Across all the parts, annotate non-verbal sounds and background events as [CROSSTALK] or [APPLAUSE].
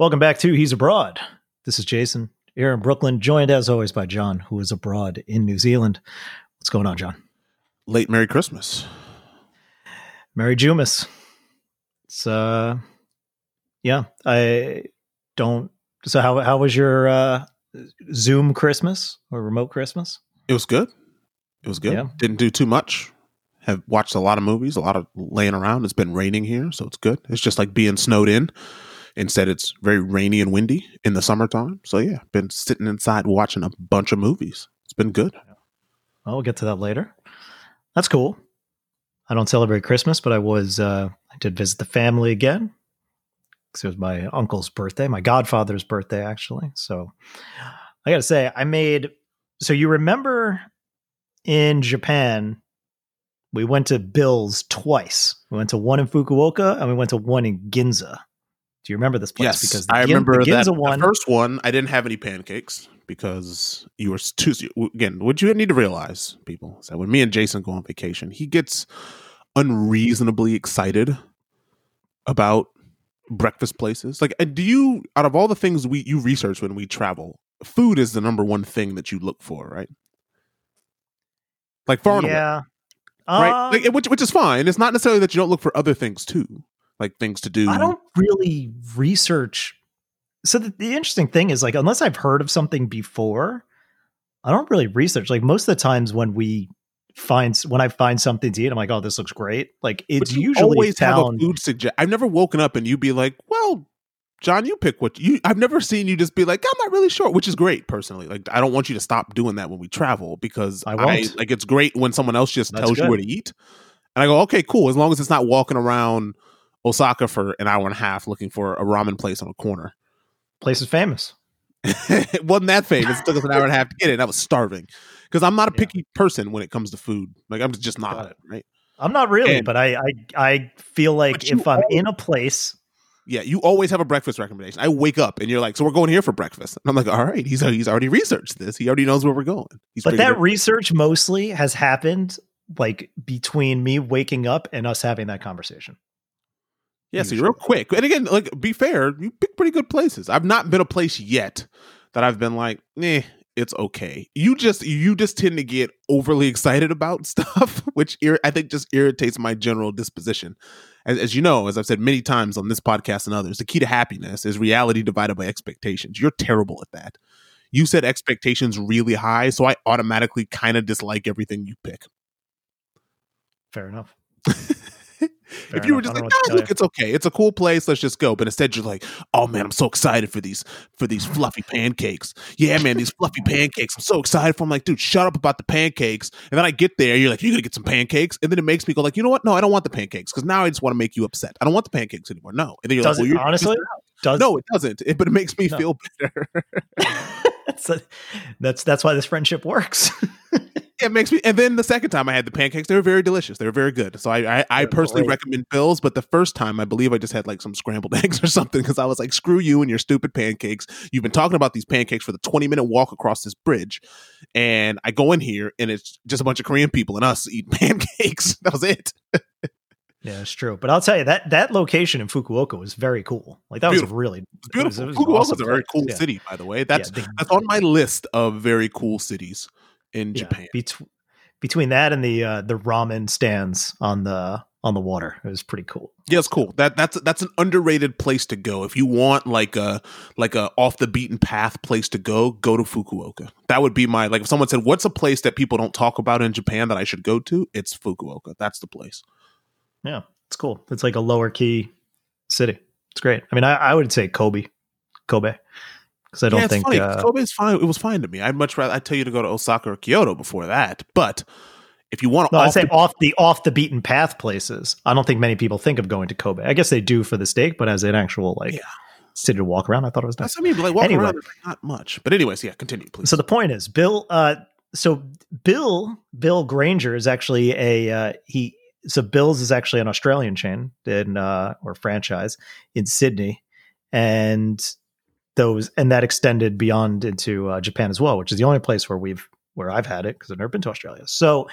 Welcome back to He's Abroad. This is Jason here in Brooklyn, joined as always by John, who is abroad in New Zealand. What's going on, John? Late Merry Christmas. Merry Jumas. It's uh yeah, I don't so how how was your uh Zoom Christmas or remote Christmas? It was good. It was good. Yeah. Didn't do too much. Have watched a lot of movies, a lot of laying around. It's been raining here, so it's good. It's just like being snowed in. Instead, it's very rainy and windy in the summertime. So yeah, been sitting inside watching a bunch of movies. It's been good. Well, we'll get to that later. That's cool. I don't celebrate Christmas, but I was uh I did visit the family again because it was my uncle's birthday, my godfather's birthday actually. So I got to say I made so you remember in Japan we went to Bill's twice. We went to one in Fukuoka and we went to one in Ginza. Do you remember this place? Yes, because the I Gin- remember the that. One. The first one, I didn't have any pancakes because you were too. Again, what you need to realize, people, is that when me and Jason go on vacation, he gets unreasonably excited about breakfast places. Like, do you? Out of all the things we you research when we travel, food is the number one thing that you look for, right? Like far and away, yeah. right? Um, Like, which which is fine. It's not necessarily that you don't look for other things too, like things to do. I don't really research. So the, the interesting thing is like unless I've heard of something before, I don't really research. Like most of the times when we find when I find something to eat, I'm like, oh, this looks great. Like it's usually always have a food suggest. I've never woken up and you'd be like, "Well, John, you pick what you." I've never seen you just be like, "I'm not really sure," which is great personally. Like, I don't want you to stop doing that when we travel because I I, like it's great when someone else just That's tells you where to eat, and I go, "Okay, cool." As long as it's not walking around Osaka for an hour and a half looking for a ramen place on a corner. Place is famous. it [LAUGHS] wasn't that famous. It took us an hour and a half to get it. And I was starving because I'm not a Yeah. picky person when it comes to food. Like I'm just Got not it. right. I'm not really, And- but I I I feel like if I'm always- in a place, Yeah, you always have a breakfast recommendation. I wake up and you're like, "So we're going here for breakfast." And I'm like, "All right, he's he's already researched this. He already knows where we're going." He's but that research mostly has happened like between me waking up and us having that conversation. Yeah, so you're real quick. And again, like, be fair, you pick pretty good places. I've not been a place yet that I've been like, "Nah, it's okay." You just you just tend to get overly [LAUGHS] excited about stuff, [LAUGHS] which ir- I think just irritates my general disposition. As, as you know, as I've said many times on this podcast and others, the key to happiness is reality divided by expectations. You're terrible at that. You set expectations really high, so I automatically kind of dislike everything you pick. Fair enough. [LAUGHS] if you were just like, know what to ah, look, it's okay, it's a cool place, let's just go. But instead, you're like, oh man, I'm so excited for these for these fluffy pancakes. Yeah, man, these fluffy pancakes. I'm so excited for. 'em. I'm like, dude, shut up about the pancakes. And then I get there, you're like, you're gonna get some pancakes, and then it makes me go like, you know what? No, I don't want the pancakes because now I just want to make you upset. I don't want the pancakes anymore. No, and then you're Does like, it well, you're honestly? Does no, it doesn't. It, but it makes me No. feel better. [LAUGHS] that's, that's that's why this friendship works. [LAUGHS] it makes me. And then the second time I had the pancakes, they were very delicious. They were very good. So I, I, I personally great. recommend Bill's. But the first time, I believe I just had like some scrambled [LAUGHS] eggs or something because I was like, screw you and your stupid pancakes. You've been talking about these pancakes for the twenty minute walk across this bridge, and I go in here and it's just a bunch of Korean people and us eating [LAUGHS] pancakes. That was it. yeah, it's true. But I'll tell you that that location in Fukuoka was very cool. Like that Beautiful. was really beautiful. It was, it was awesome is a very cool Yeah. city, by the way. That's Yeah, the- that's on my list of very cool cities in yeah, Japan. bet- between that and the uh, the ramen stands on the on the water, it was pretty cool. Yeah, it's cool. That that's that's an underrated place to go. If you want like a like a off the beaten path place to go, go to Fukuoka. That would be my like if someone said, "What's a place that people don't talk about in Japan that I should go to?" It's Fukuoka. That's the place. Yeah, it's cool. It's like a lower key city. It's great. I mean, I, I would say Kobe, Kobe, because I don't yeah, it's think funny. uh, Kobe's fine. It was fine to me. I'd much rather I tell you to go to Osaka or Kyoto before that. But if you want No, to, I'd say off the off the beaten path places. I don't think many people think of going to Kobe. I guess they do for the steak, but as an actual like Yeah. city to walk around, I thought it was nice. that's I mean. Like walking Anyway. around, there's not much. But anyways, yeah, continue, please. So the point is, Bill. Uh, so Bill Bill Granger is actually a uh, he. So Bill's is actually an Australian chain in uh, or franchise in Sydney, and those and that extended beyond into uh, Japan as well, which is the only place where we've where I've had it because I've never been to Australia. So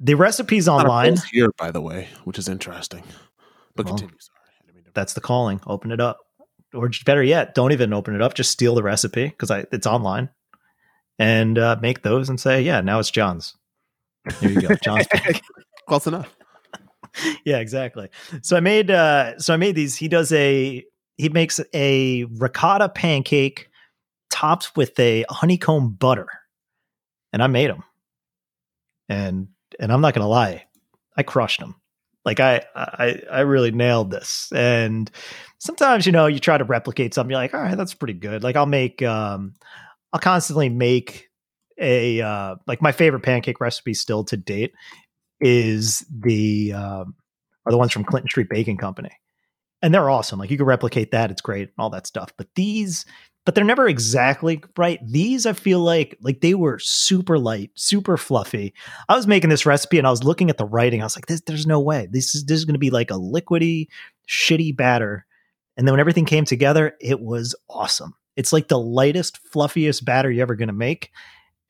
the recipes online. here, by the way, which is interesting. But Well, continue. Sorry, I didn't mean to- That's the calling. Open it up. or better yet, don't even open it up. Just steal the recipe because it's online, and uh, make those and say, yeah, now it's John's. Here you go, [LAUGHS] John's. Close enough. [LAUGHS] yeah, exactly. So I made uh so I made these. He does a he makes a ricotta pancake topped with a honeycomb butter. And I made them. And and I'm not to lie, I crushed them. Like I I I really nailed this. And sometimes, you know, you try to replicate something you're like, "All right, that's pretty good." Like I'll make um I'll constantly make a uh like my favorite pancake recipe still to date is the um, are the ones from Clinton Street Baking Company, and they're awesome. Like you can replicate that; it's great, all that stuff. But these, but they're never exactly right. These, I feel like, like they were super light, super fluffy. I was making this recipe, and I was looking at the writing. I was like, "This, there's no way. This is this is going to be like a liquidy, shitty batter." And then when everything came together, it was awesome. It's like the lightest, fluffiest batter you're ever going to make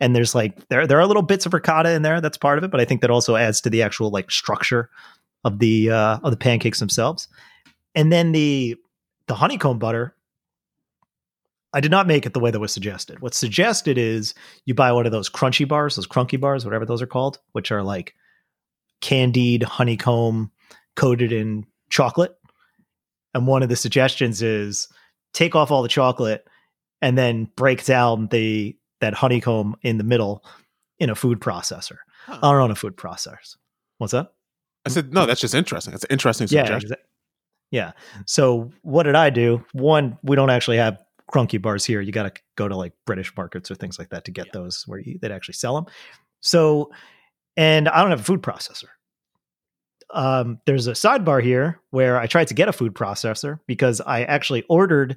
and there's like there there are little bits of ricotta in there that's part of it but i think that also adds to the actual like structure of the uh of the pancakes themselves and then the the honeycomb butter i did not make it the way that was suggested what's suggested is you buy one of those crunchy bars those crunky bars whatever those are called which are like candied honeycomb coated in chocolate and one of the suggestions is take off all the chocolate and then break down the that honeycomb in the middle in a food processor huh. or on a food processor. What's that? I said, no, that's just interesting. That's an interesting suggestion. Yeah, yeah. So what did I do? One, we don't actually have crunky bars here. You got to go to like British markets or things like that to get yeah. those where you, they'd actually sell them. So, and I don't have a food processor. Um, there's a sidebar here where I tried to get a food processor because I actually ordered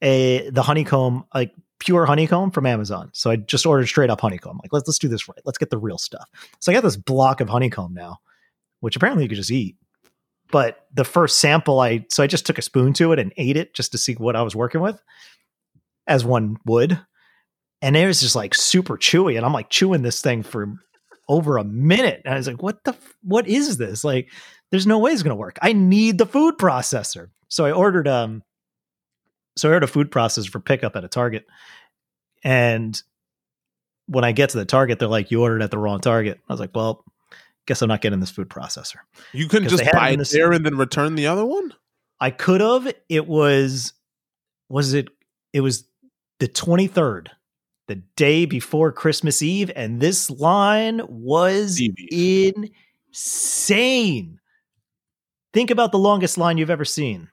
a the honeycomb like pure honeycomb from Amazon. So I just ordered straight up honeycomb. Like let's let's do this right. Let's get the real stuff. So I got this block of honeycomb now, which apparently you could just eat. But the first sample I so I just took a spoon to it and ate it just to see what I was working with, as one would. And it was just like super chewy. And I'm like chewing this thing for over a minute. And I was like, what the what is this? Like, there's no way it's gonna work. I need the food processor. So I ordered um so I ordered a food processor for pickup at a Target. And when I get to the Target, they're like, you ordered at the wrong Target. I was like, well, guess I'm not getting this food processor. You couldn't just buy it there and then return the other one? I could have. It was, was it, it was the 23rd, the day before Christmas Eve. And this line was insane. Think about the longest line you've ever seen.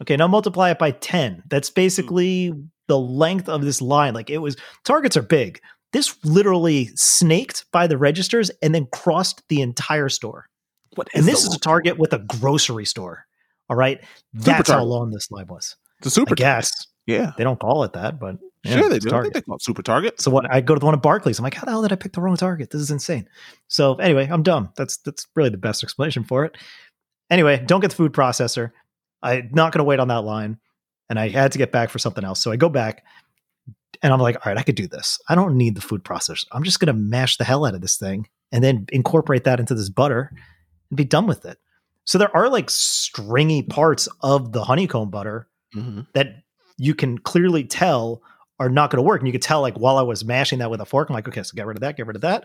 Okay, now multiply it by 10. That's hmm. basically the length of this line. Like it was, targets are big. This literally snaked by the registers and then crossed the entire store. What and this is a target with a grocery store. All right. That's how long this line was. The super I guess. Yeah. They don't call it that, but yeah, sure they do. Target. They call it super target. So what I go to the one at Barclays. I'm like, how the hell did I pick the wrong target? This is insane. So anyway, I'm dumb. That's that's really the best explanation for it. Anyway, don't get the food processor. I'm not going to wait on that line. And I had to get back for something else. So I go back and I'm like, all right, I could do this. I don't need the food processor. I'm just going to mash the hell out of this thing and then incorporate that into this butter and be done with it. So there are like stringy parts of the honeycomb butter mm-hmm. that you can clearly tell are not going to work. And you could tell like while I was mashing that with a fork, I'm like, okay, so get rid of that, get rid of that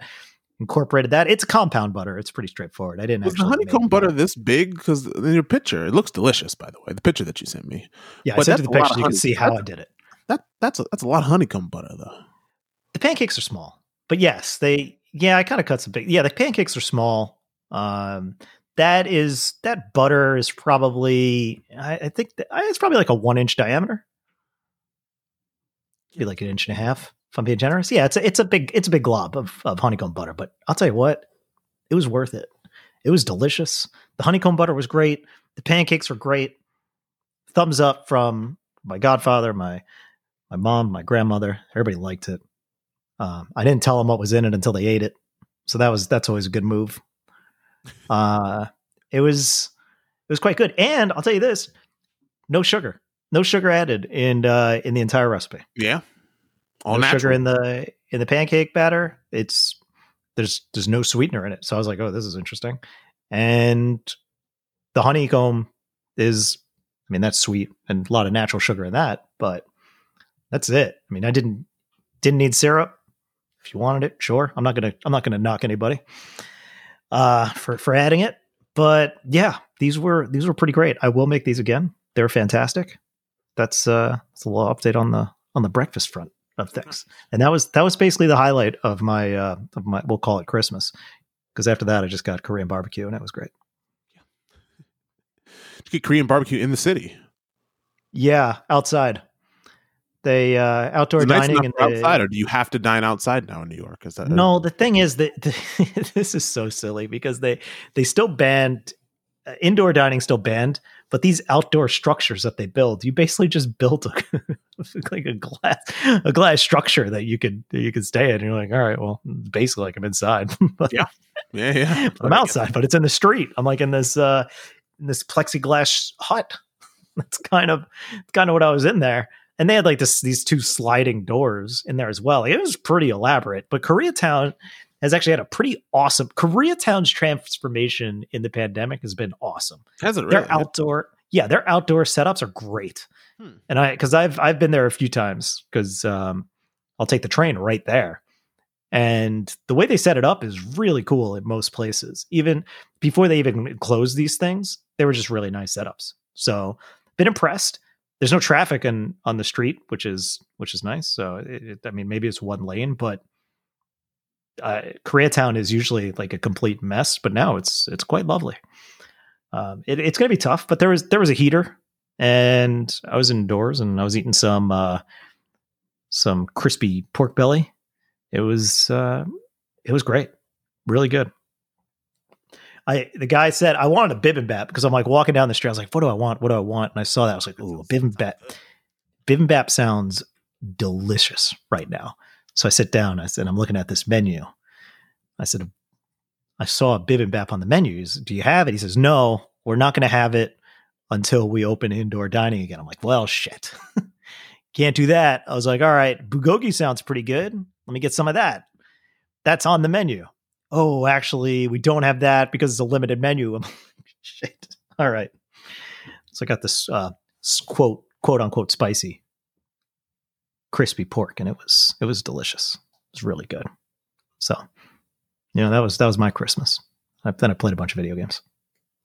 incorporated that. It's compound butter. It's pretty straightforward. I didn't. Was the honeycomb butter this big? Because in your picture, it looks delicious. By the way, the picture that you sent me. Yeah, but I sent you the picture. So you can see how I did it. That that's a, that's a lot of honeycomb butter though. The pancakes are small, but yes, they. Yeah, I kind of cut some big. Yeah, the pancakes are small. Um, that is that butter is probably. I, I think that, it's probably like a one inch diameter. Be like an inch and a half if I'm being generous. Yeah, it's a, it's a big it's a big glob of, of honeycomb butter, but I'll tell you what, it was worth it. It was delicious. The honeycomb butter was great. The pancakes were great. Thumbs up from my godfather, my my mom, my grandmother. Everybody liked it. Um, I didn't tell them what was in it until they ate it, so that was that's always a good move. [LAUGHS] Uh, it was it was quite good, and I'll tell you this: no sugar, no sugar added in uh, in the entire recipe. Yeah, all no sugar in the in the pancake batter. It's there's there's no sweetener in it. So I was like, oh, this is interesting. And the honeycomb is I mean, that's sweet and a lot of natural sugar in that, but that's it. I mean, I didn't didn't need syrup. If you wanted it, sure. I'm not gonna I'm not gonna knock anybody uh, for for adding it. But yeah, these were these were pretty great. I will make these again. They're fantastic. That's uh, that's a little update on the on the breakfast front of things. And that was that was basically the highlight of my uh, of my we'll call it Christmas because after that I just got Korean barbecue and it was great. Yeah. [LAUGHS] To get Korean barbecue in the city. Yeah, outside. They uh, outdoor nice dining and they, outside, or do you have to dine outside now in New York? Is that no? The thing is that the, [LAUGHS] this is so silly because they they still banned uh, indoor dining, still banned, but these outdoor structures that they build, you basically just built a, [LAUGHS] like a glass a glass structure that you could that you could stay in. And you're like, all right, well, basically like I'm inside. [LAUGHS] but, yeah, yeah, yeah. I'm outside, but it's in the street. I'm like in this uh in this plexiglass hut. That's kind of kind of what I was in there and they had like this these two sliding doors in there as well. Like, it was pretty elaborate. But Koreatown has actually had a pretty awesome Koreatown's transformation in the pandemic has been awesome. Has it really? Their outdoor, yeah, their outdoor setups are great. Hmm. And I because I've I've been there a few times because um, I'll take the train right there. And the way they set it up is really cool in most places. Even before they even closed these things, they were just really nice setups. So, been impressed there's no traffic in, on the street, which is which is nice. So it, it, I mean, maybe it's one lane, but uh, Koreatown is usually like a complete mess. But now it's it's quite lovely. Um, it, it's going to be tough, but there was there was a heater, and I was indoors and I was eating some uh, some crispy pork belly. It was uh, it was great, really good. I the guy said I wanted a bibimbap because I'm like walking down the street. I was like, what do I want? What do I want? And I saw that. I was like, ooh, bibimbap. Bibimbap sounds delicious right now. So I sit down. I said, I'm looking at this menu. I said, I saw a bibimbap on the menus. Do you have it? He says, No, we're not going to have it until we open indoor dining again. I'm like, well, shit. [LAUGHS] Can't do that. I was like, all right, bulgogi sounds pretty good. Let me get some of that. That's on the menu oh, actually, we don't have that because it's a limited menu. I'm [LAUGHS] like, shit. All right. So I got this uh, quote, quote unquote, spicy, crispy pork, and it was it was delicious. It was really good. So, you know, that was that was my Christmas. I, then I played a bunch of video games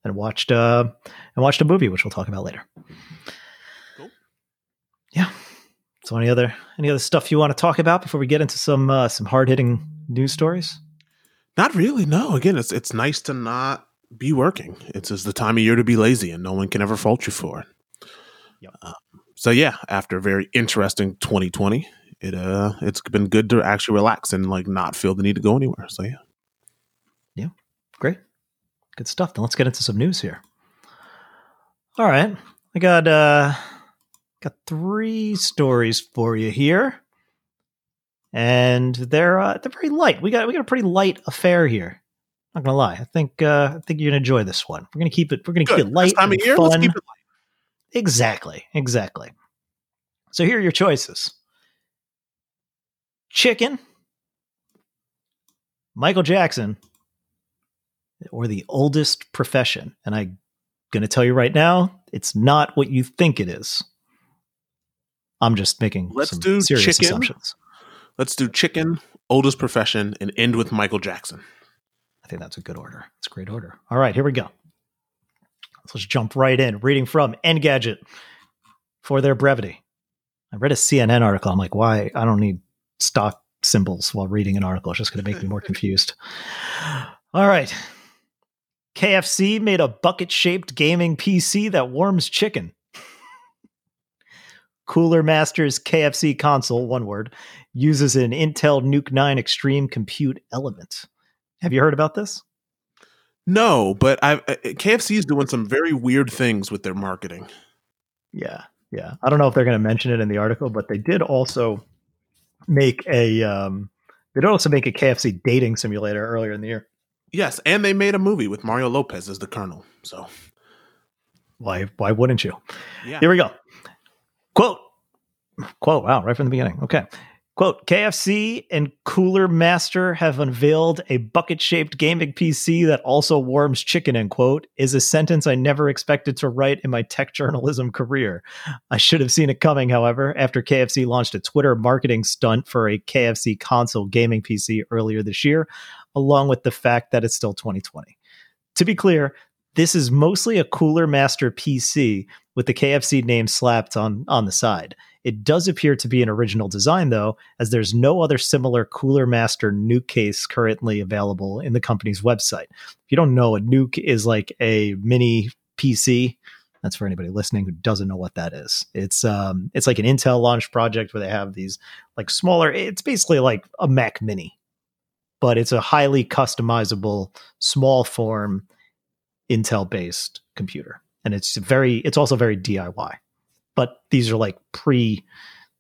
and watched uh and watched a movie, which we'll talk about later. Cool. Yeah. So, any other any other stuff you want to talk about before we get into some uh, some hard hitting news stories? Not really. No. Again, it's it's nice to not be working. It's just the time of year to be lazy, and no one can ever fault you for it. Yep. Uh, so yeah, after a very interesting 2020, it uh it's been good to actually relax and like not feel the need to go anywhere. So yeah. Yeah. Great. Good stuff. Then let's get into some news here. All right. I got uh got three stories for you here and they're uh, they're very light. We got we got a pretty light affair here. Not gonna lie, I think uh, I think you're gonna enjoy this one. We're gonna keep it. We're gonna Good. keep it light. This time of year, fun. let's keep it light. Exactly, exactly. So here are your choices: chicken, Michael Jackson, or the oldest profession. And I'm gonna tell you right now, it's not what you think it is. I'm just making let's do serious chicken, assumptions. Let's do chicken, oldest profession, and end with Michael Jackson. I think that's a good order. It's a great order. All right, here we go. Let's jump right in. Reading from Engadget for their brevity. I read a CNN article. I'm like, why? I don't need stock symbols while reading an article. It's just going to make me more [LAUGHS] confused. All right. KFC made a bucket shaped gaming PC that warms chicken. [LAUGHS] Cooler Masters KFC console, one word, uses an Intel NUC 9 Extreme compute element. Have you heard about this? No, but I uh, KFC is doing some very weird things with their marketing. Yeah, yeah. I don't know if they're going to mention it in the article, but they did also make a um, they did also make a KFC dating simulator earlier in the year. Yes, and they made a movie with Mario Lopez as the Colonel. So why why wouldn't you? Yeah. Here we go. Quote, quote, wow, right from the beginning. Okay. Quote KFC and Cooler Master have unveiled a bucket shaped gaming PC that also warms chicken, end quote, is a sentence I never expected to write in my tech journalism career. I should have seen it coming, however, after KFC launched a Twitter marketing stunt for a KFC console gaming PC earlier this year, along with the fact that it's still 2020. To be clear, this is mostly a Cooler Master PC with the KFC name slapped on, on the side. It does appear to be an original design, though, as there's no other similar Cooler Master nuke case currently available in the company's website. If you don't know, a nuke is like a mini PC. That's for anybody listening who doesn't know what that is. It's um, it's like an Intel launched project where they have these like smaller. It's basically like a Mac Mini, but it's a highly customizable, small form, Intel based computer, and it's very. It's also very DIY but these are like pre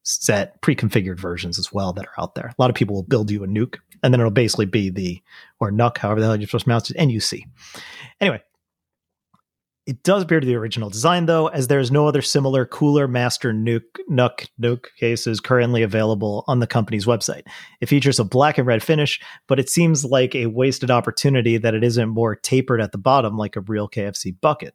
set pre-configured versions as well that are out there. A lot of people will build you a nuke and then it'll basically be the or NUC, however the hell you're supposed to pronounce it, NUC. Anyway, it does appear to the original design though, as there is no other similar cooler master nuke NUC nuke cases currently available on the company's website. It features a black and red finish, but it seems like a wasted opportunity that it isn't more tapered at the bottom like a real KFC bucket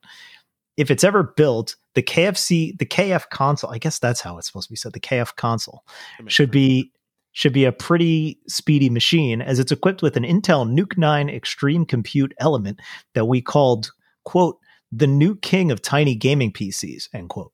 if it's ever built, the KFC, the KF console, I guess that's how it's supposed to be said. The KF console should be should be a pretty speedy machine as it's equipped with an Intel NUC 9 Extreme Compute element that we called, quote, the new king of tiny gaming PCs, end quote.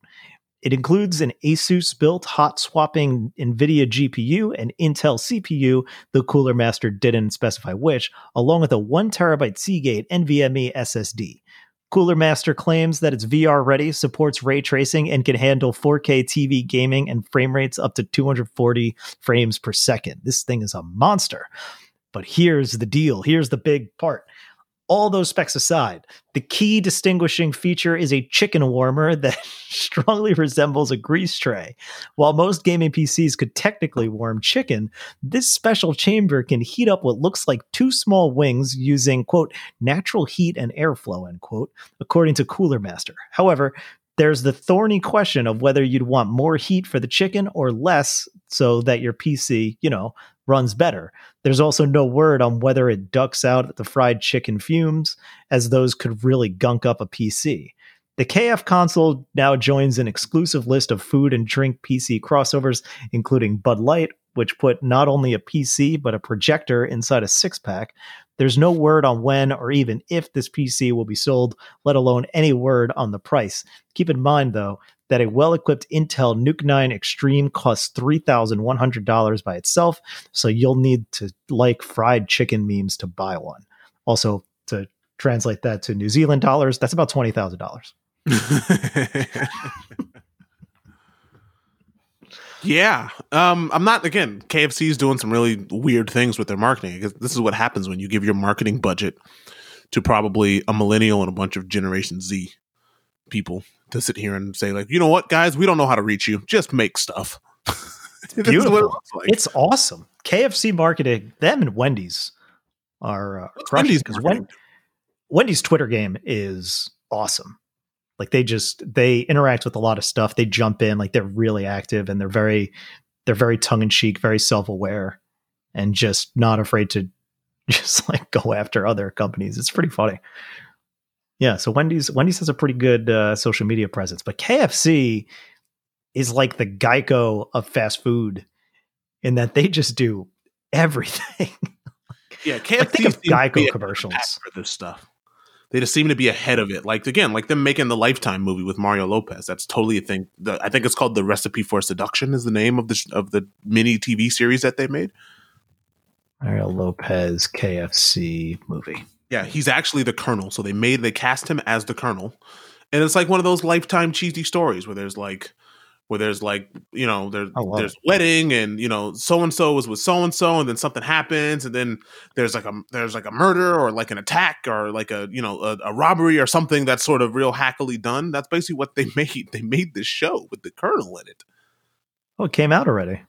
It includes an Asus built hot swapping NVIDIA GPU and Intel CPU, the Cooler Master didn't specify which, along with a 1 terabyte Seagate NVMe SSD. Cooler Master claims that it's VR ready, supports ray tracing, and can handle 4K TV gaming and frame rates up to 240 frames per second. This thing is a monster. But here's the deal here's the big part all those specs aside, the key distinguishing feature is a chicken warmer [LAUGHS] that strongly resembles a grease tray. While most gaming PCs could technically warm chicken, this special chamber can heat up what looks like two small wings using, quote, natural heat and airflow, end quote, according to Cooler Master. However, there's the thorny question of whether you'd want more heat for the chicken or less so that your PC, you know, runs better. There's also no word on whether it ducks out the fried chicken fumes, as those could really gunk up a PC. The KF console now joins an exclusive list of food and drink PC crossovers, including Bud Light, which put not only a PC but a projector inside a six pack. There's no word on when or even if this PC will be sold, let alone any word on the price. Keep in mind, though, that a well equipped Intel NUC 9 Extreme costs $3,100 by itself, so you'll need to like fried chicken memes to buy one. Also, to translate that to New Zealand dollars, that's about $20,000. [LAUGHS] yeah. Um, I'm not, again, KFC is doing some really weird things with their marketing. because This is what happens when you give your marketing budget to probably a millennial and a bunch of Generation Z people to sit here and say like, you know what, guys, we don't know how to reach you. Just make stuff. [LAUGHS] It's beautiful. it like. It's awesome. KFC marketing, them and Wendy's are uh, Wendy's because Wen- Wendy's Twitter game is awesome. Like they just they interact with a lot of stuff. They jump in like they're really active and they're very they're very tongue in cheek, very self aware, and just not afraid to [LAUGHS] just like go after other companies. It's pretty funny. Yeah, so Wendy's Wendy's has a pretty good uh, social media presence, but KFC is like the Geico of fast food in that they just do everything. [LAUGHS] yeah, KFC like, think of Geico commercials for this stuff. They just seem to be ahead of it. Like again, like them making the Lifetime movie with Mario Lopez. That's totally a thing. The, I think it's called the Recipe for Seduction. Is the name of the of the mini TV series that they made. Mario Lopez KFC movie. Yeah, he's actually the Colonel. So they made they cast him as the Colonel, and it's like one of those lifetime cheesy stories where there's like where there's like you know there's there's it. wedding and you know so and so was with so and so and then something happens and then there's like a there's like a murder or like an attack or like a you know a, a robbery or something that's sort of real hackily done. That's basically what they [LAUGHS] made. They made this show with the Colonel in it. Oh, it came out already.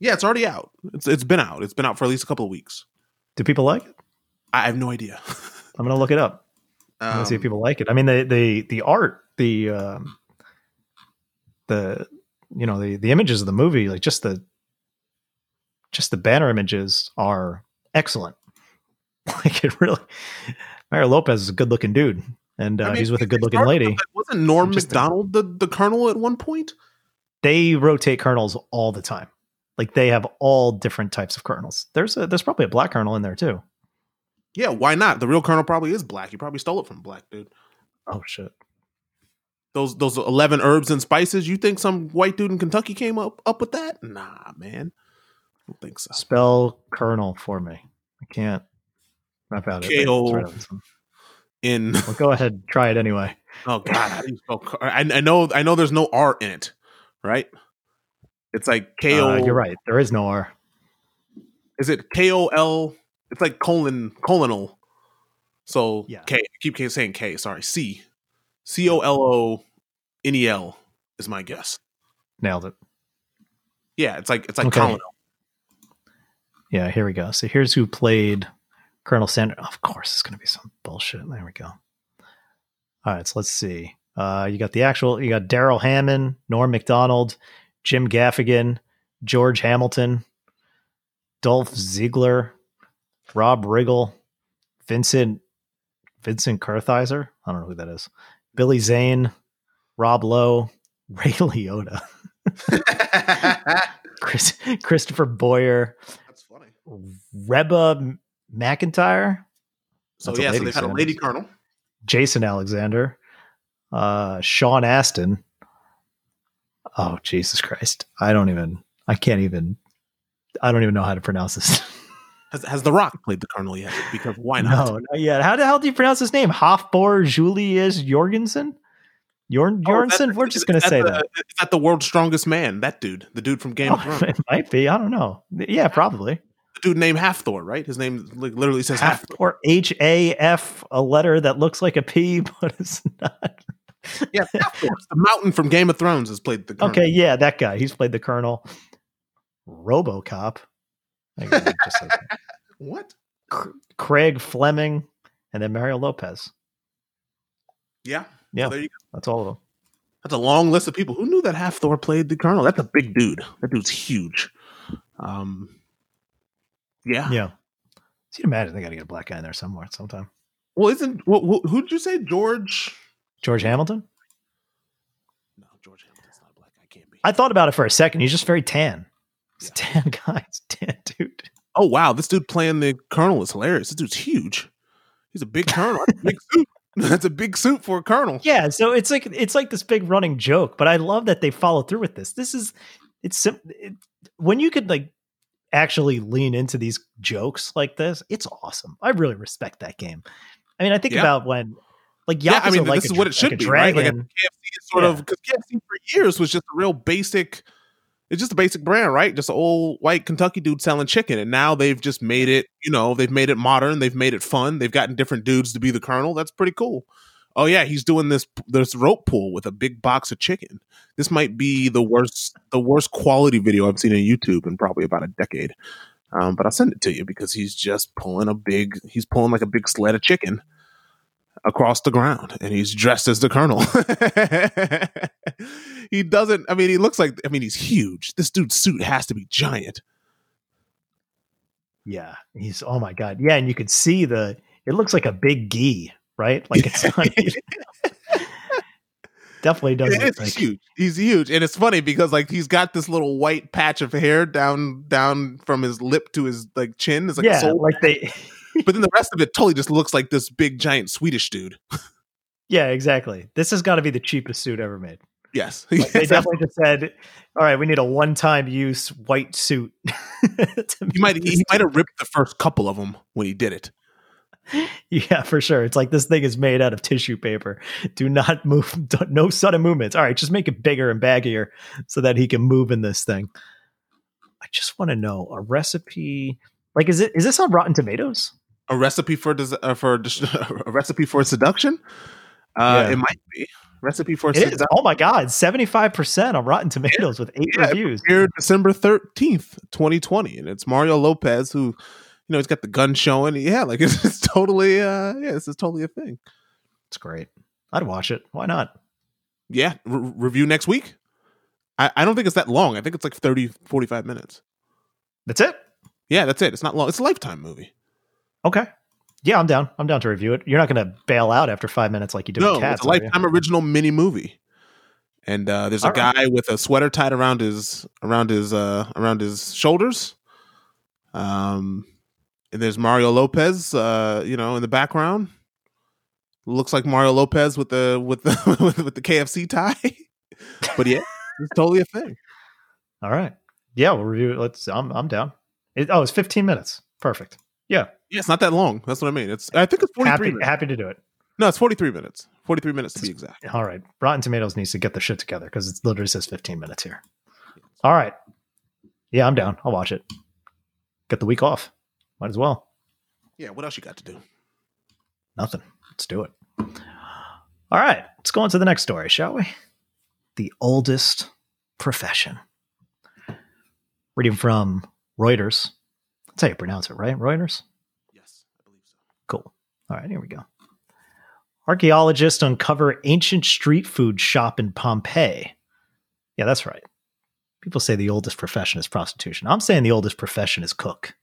Yeah, it's already out. It's it's been out. It's been out for at least a couple of weeks. Do people like it? I have no idea. [LAUGHS] I'm gonna look it up. I'm gonna see if um, people like it. I mean, the the the art, the um, the you know the the images of the movie, like just the just the banner images are excellent. [LAUGHS] Like it really, Mario Lopez is a good looking dude, and uh, I mean, he's with a good looking lady. Wasn't Norm Macdonald the, the colonel at one point? They rotate colonels all the time. Like they have all different types of colonels. There's a there's probably a black colonel in there too. Yeah, why not? The real colonel probably is black. He probably stole it from black dude. Oh shit. Those those eleven herbs and spices. You think some white dude in Kentucky came up up with that? Nah, man. I don't think so. Spell colonel for me. I can't. Not about it. K-O- in. Well, go ahead. Try it anyway. Oh God, how do you spell? I, I know. I know. There's no R in it, right? It's like K O. Uh, you're right. There is no R. Is it K O L? It's like colon colonel. So yeah. K. I keep saying K. Sorry, C. C O L O N E L is my guess. Nailed it. Yeah, it's like it's like okay. colonel. Yeah, here we go. So here's who played Colonel Sanders. Of course, it's going to be some bullshit. There we go. All right, so let's see. Uh, you got the actual. You got Darrell Hammond, Norm Macdonald, Jim Gaffigan, George Hamilton, Dolph Ziggler, Rob Riggle, Vincent Vincent Kartheiser. I don't know who that is. Billy Zane, Rob Lowe, [LAUGHS] Ray Liotta, [LAUGHS] Chris, Christopher Boyer. That's funny. Reba McEntire. So yeah, so they had a lady colonel. Jason Alexander, uh, Sean Astin. Oh Jesus Christ! I don't even. I can't even. I don't even know how to pronounce this. [LAUGHS] Has, has The Rock played the Colonel yet? Because why not? No, not yet. How the hell do you pronounce his name? Hofbor Julius Jorgensen? Jorn, oh, Jorgensen? Oh, We're just going to say the, that. Is that the world's strongest man? That dude, the dude from Game [LAUGHS] oh, of Thrones. It might be. I don't know. Yeah, probably. The dude named Hafthor, right? His name literally says Hafthor. H A F, a letter that looks like a P, [LAUGHS] but it's not. yeah, Hafthor. the mountain from Game of Thrones has played the Colonel. Okay, yeah, that guy. He's played the Colonel. RoboCop. [LAUGHS] what? Craig Fleming, and then Mario Lopez. Yeah, yeah. Well, That's all of them. That's a long list of people. Who knew that Half Thor played the Colonel? That's a big dude. That dude's huge. Um, yeah, yeah. So you imagine they got to get a black guy in there somewhere sometime. Well, isn't who'd you say George? George Hamilton. No, George Hamilton's not black. I can't be. I thought about it for a second. He's just very tan. He's yeah. tan [LAUGHS] guy. He's [LAUGHS] dude. Oh wow, this dude playing the colonel is hilarious. This dude's huge. He's a big colonel. That's a big [LAUGHS] suit. [LAUGHS] That's a big suit for a colonel. Yeah, so it's like it's like this big running joke, but I love that they follow through with this. This is it's sim- it, when you could like actually lean into these jokes like this. It's awesome. I really respect that game. I mean, I think yeah. about when like Yakuza yeah, I mean, like this a, is what it should like be, dragon. right? Like KFC is sort yeah. of because KFC for years was just a real basic it's just a basic brand, right? Just an old white Kentucky dude selling chicken. And now they've just made it, you know, they've made it modern, they've made it fun, they've gotten different dudes to be the colonel. That's pretty cool. Oh yeah, he's doing this this rope pull with a big box of chicken. This might be the worst the worst quality video I've seen on YouTube in probably about a decade. Um, but I'll send it to you because he's just pulling a big he's pulling like a big sled of chicken across the ground and he's dressed as the colonel. [LAUGHS] he doesn't, I mean, he looks like, I mean, he's huge. This dude's suit has to be giant. Yeah. He's, oh my God. Yeah. And you can see the, it looks like a big gi, right? Like it's not, [LAUGHS] definitely doesn't. It's like, huge. He's huge, and it's funny because like he's got this little white patch of hair down down from his lip to his like chin. It's like yeah, like they but then the rest of it totally just looks like this big giant Swedish dude. [LAUGHS] yeah, exactly. This has got to be the cheapest suit ever made. Yes. [LAUGHS] Like they definitely just said, "All right, we need a one-time use white suit." [LAUGHS] he might he might have ripped the first couple of them when he did it. Yeah, for sure. It's like this thing is made out of tissue paper. Do not move. [LAUGHS] No sudden movements. All right, just make it bigger and baggier so that he can move in this thing. I just want to know a recipe. Like, is it is this on Rotten Tomatoes? a recipe for des- uh, for a recipe for seduction. Uh, yeah. It might be recipe for seduction. Oh my god, seventy five percent on Rotten Tomatoes yeah. with eight yeah, reviews. Here, December thirteenth, twenty twenty, and it's Mario Lopez who, you know, he's got the gun showing. Yeah, like [LAUGHS] it's, it's totally, uh, yeah, this is totally a thing. It's great. I'd watch it. Why not? Yeah, re- review next week. I, I don't think it's that long. I think it's like 30, 45 minutes. That's it. Yeah, that's it. It's not long. It's a lifetime movie. Okay. Yeah, I'm down. I'm down to review it. You're not going to bail out after five minutes like you do no, with cats. it's a lifetime original mini movie. And uh, there's a All right. guy with a sweater tied around his around his uh, around his shoulders. Um, and there's Mario Lopez, uh, you know, in the background. Looks like Mario Lopez with the with the [LAUGHS] with, with the KFC tie. [LAUGHS] but yeah, it's totally a thing. All right. Yeah, we'll review it. Let's. I'm. I'm down. It, oh, it's 15 minutes. Perfect. Yeah. Yeah, it's not that long. That's what I mean. It's I think it's 43 Happy. minutes. Happy to do it. No, it's 43 minutes. 43 minutes to be exact. All right. Rotten Tomatoes needs to get the shit together because it literally says 15 minutes here. All right. Yeah, I'm down. I'll watch it. Get the week off. Might as well. Yeah, what else you got to do? Nothing. Let's do it. All right. Let's go on to the next story, shall we? The oldest profession. Reading from Reuters. That's how you pronounce it, right? Reuters? Yes, I believe so. Cool. All right, here we go. Archaeologists uncover ancient street food shop in Pompeii. Yeah, that's right. People say the oldest profession is prostitution. I'm saying the oldest profession is cook.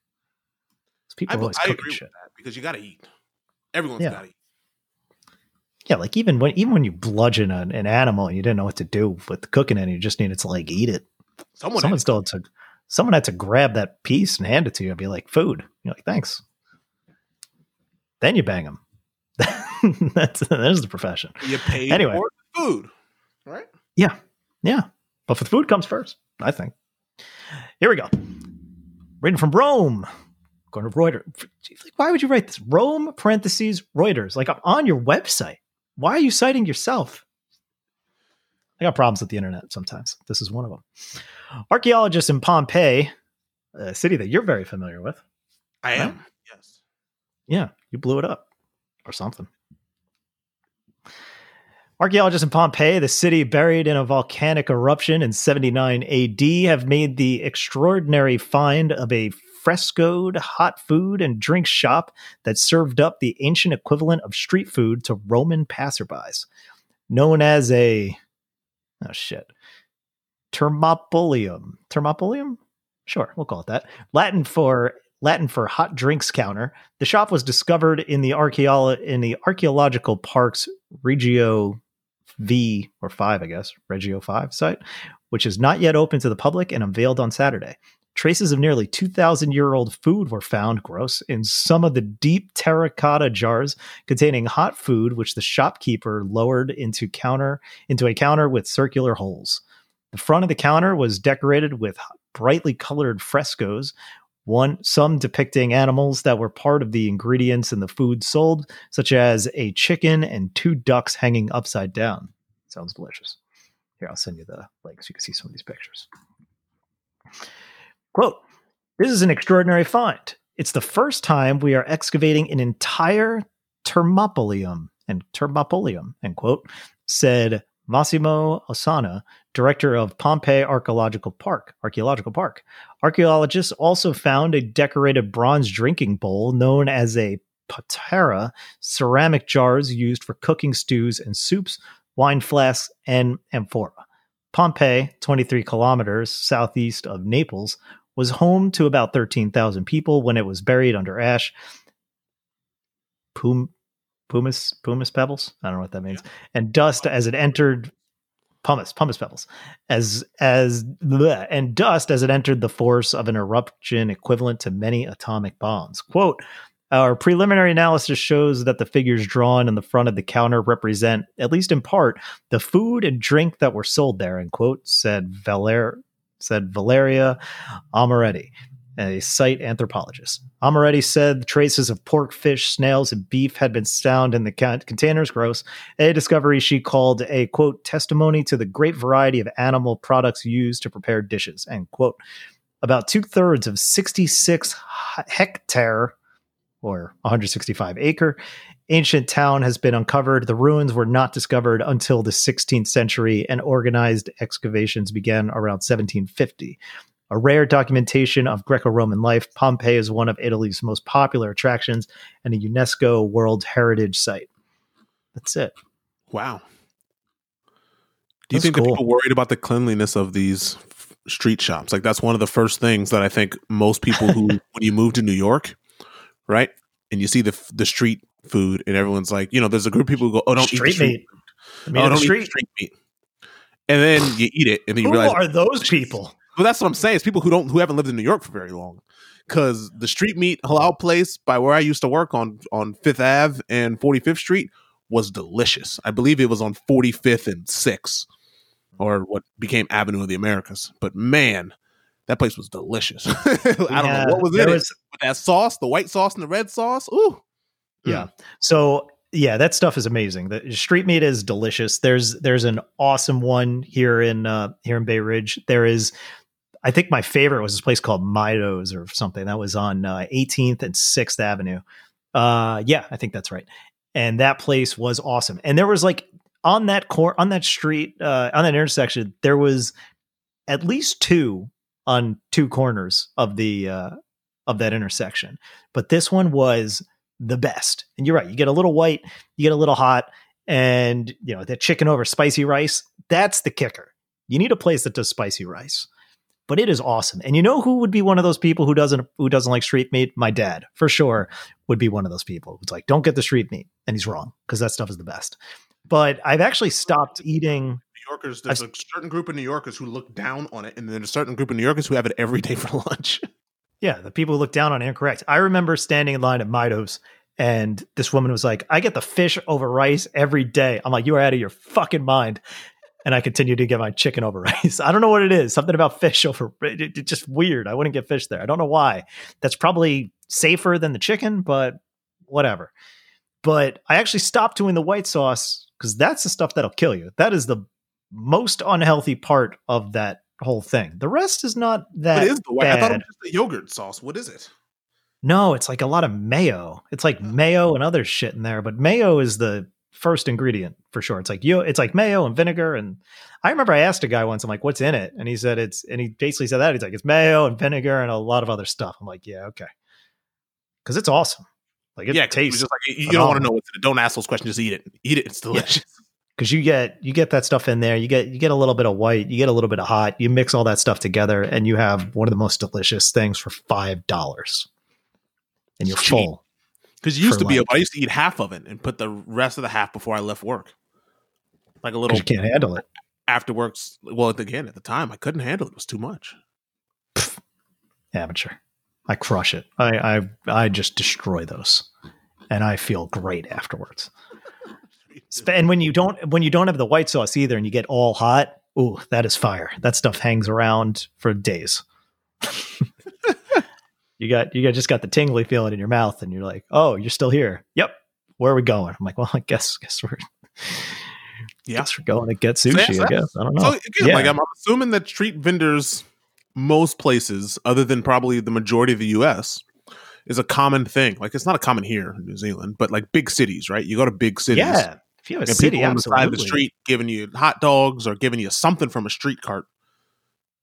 People I, are always I cooking agree shit. with that because you got to eat. Everyone's Yeah. got to eat. Yeah, like even when even when you bludgeon an, an animal and you didn't know what to do with the cooking it, and you just needed to like eat it. Someone, someone had- still had to someone had to grab that piece and hand it to you and be like, food. You're like, thanks. Then you bang them. [LAUGHS] that's there's the profession. you paid Anyway. for food, right? Yeah. Yeah. But for the food comes first, I think. Here we go. Written from Rome. According to Reuters. Like, Why would you write this? Rome parentheses Reuters. Like I'm on your website. Why are you citing yourself? I got problems with the internet sometimes. This is one of them. Archaeologists in Pompeii, a city that you're very familiar with. I am. Yeah, you blew it up or something. Archaeologists in Pompeii, the city buried in a volcanic eruption in 79 AD, have made the extraordinary find of a frescoed hot food and drink shop that served up the ancient equivalent of street food to Roman passerbys. Known as a. Oh, shit. Thermopolium. Thermopolium? Sure, we'll call it that. Latin for Latin for hot drinks counter. The shop was discovered in the archeolo- in the archaeological park's Regio V or 5, I guess, Regio 5 site, which is not yet open to the public and unveiled on Saturday. Traces of nearly 2,000 year old food were found, gross, in some of the deep terracotta jars containing hot food, which the shopkeeper lowered into counter into a counter with circular holes. The front of the counter was decorated with brightly colored frescoes, one some depicting animals that were part of the ingredients in the food sold, such as a chicken and two ducks hanging upside down. Sounds delicious. Here, I'll send you the link so you can see some of these pictures. Quote This is an extraordinary find. It's the first time we are excavating an entire Thermopolium and Thermopolium, end quote, said Massimo Osanna, director of Pompeii Archaeological Park. Archaeological Park. Archaeologists also found a decorated bronze drinking bowl known as a patera, ceramic jars used for cooking stews and soups, wine flasks, and amphora. Pompeii, 23 kilometers southeast of Naples, was home to about 13,000 people when it was buried under ash. Pum, pumice, pumice pebbles? I don't know what that means. And dust as it entered pumice, pumice pebbles, as as bleh, and dust as it entered the force of an eruption equivalent to many atomic bombs. Quote. Our preliminary analysis shows that the figures drawn in the front of the counter represent, at least in part, the food and drink that were sold there. End quote. Said Valer, said Valeria Amoretti, a site anthropologist. Amoretti said traces of pork, fish, snails, and beef had been found in the containers. Gross. A discovery she called a quote testimony to the great variety of animal products used to prepare dishes. End quote. About two thirds of 66 hectare or 165 acre ancient town has been uncovered. The ruins were not discovered until the 16th century, and organized excavations began around 1750. A rare documentation of Greco Roman life, Pompeii is one of Italy's most popular attractions and a UNESCO World Heritage Site. That's it. Wow. Do you That's think cool. people worried about the cleanliness of these f- street shops. Like that's one of the first things that I think most people who [LAUGHS] when you move to New York, right, and you see the the street food, and everyone's like, you know, there's a group of people who go, "Oh, don't street eat the meat. Oh, street, oh, don't street. eat street meat," and then you eat it, and then you realize Who realize, are those people? Well, that's what I'm saying. It's people who don't who haven't lived in New York for very long. Because the street meat halal place by where I used to work on on Fifth Ave and 45th Street was delicious. I believe it was on 45th and 6th, or what became Avenue of the Americas. But man, that place was delicious. [LAUGHS] I don't Yeah, know what was in there it. That sauce, the white sauce and the red sauce. Ooh, Yeah. So yeah, that stuff is amazing. The street meat is delicious. There's there's an awesome one here in uh here in Bay Ridge. There is I think my favorite was this place called Mido's or something. That was on uh, 18th and 6th Avenue. Uh yeah, I think that's right. And that place was awesome. And there was like on that cor- on that street uh on that intersection there was at least two on two corners of the uh of that intersection. But this one was the best. And you're right. You get a little white, you get a little hot, and you know, that chicken over spicy rice, that's the kicker. You need a place that does spicy rice. But it is awesome. And you know who would be one of those people who doesn't who doesn't like street meat? My dad, for sure, would be one of those people who's like, don't get the street meat. And he's wrong, because that stuff is the best. But I've actually stopped eating New Yorkers. There's a certain group of New Yorkers who look down on it, and then there's a certain group of New Yorkers who have it every day for [LAUGHS] lunch. Yeah, the people who look down on it are incorrect. I remember standing in line at Mido's and this woman was like, I get the fish over rice every day. I'm like, you are out of your fucking mind. And I continue to get my chicken over [LAUGHS] rice. I don't know what it is. Something about fish over it, it- it's just weird. I wouldn't get fish there. I don't know why. That's probably safer than the chicken, but whatever. But I actually stopped doing the white sauce because that's the stuff that'll kill you. That is the most unhealthy part of that whole thing. The rest is not that What is the white? I thought it was just a yogurt sauce. What is it? No, it's like a lot of mayo. It's like mayo and other shit in there, but mayo is the first ingredient for sure. It's like you it's like mayo and vinegar and I remember I asked a guy once I'm like what's in it and he said it's and he basically said that he's like it's mayo and vinegar and a lot of other stuff. I'm like yeah, okay. Cuz it's awesome. Like it yeah, 'cause tastes just like you don't want to know what's in it. Don't ask those questions. Just eat it. Eat it. It's delicious. [LAUGHS] cuz you get you get that stuff in there. You get you get a little bit of white, you get a little bit of hot. You mix all that stuff together and you have one of the most delicious things for $5. And you're full. Because you used to be able, I used to eat half of it and put the rest of the half before I left work. Like a little you can't handle it. after works. Well, again, at the time, I couldn't handle it. It was too much. [LAUGHS] amateur. I crush it. I I I just destroy those, and I feel great afterwards. [LAUGHS] And when you don't when you don't have the white sauce either, and you get all hot, ooh, that is fire. That stuff hangs around for days. [LAUGHS] you got you got just got the tingly feeling in your mouth, and you're like, oh, you're still here. Yep. Where are we going? I'm like, well, I guess guess we're Yeah. guess we're going to get So, sushi. yeah, so I guess I don't know. So again, Yeah. like I'm, I'm assuming that street vendors, most places, other than probably the majority of the U.S., is a common thing. Like it's not a common here in New Zealand, but like big cities, right? You go to big cities, yeah. If you have a and city, people on the side of the street giving you hot dogs or giving you something from a street cart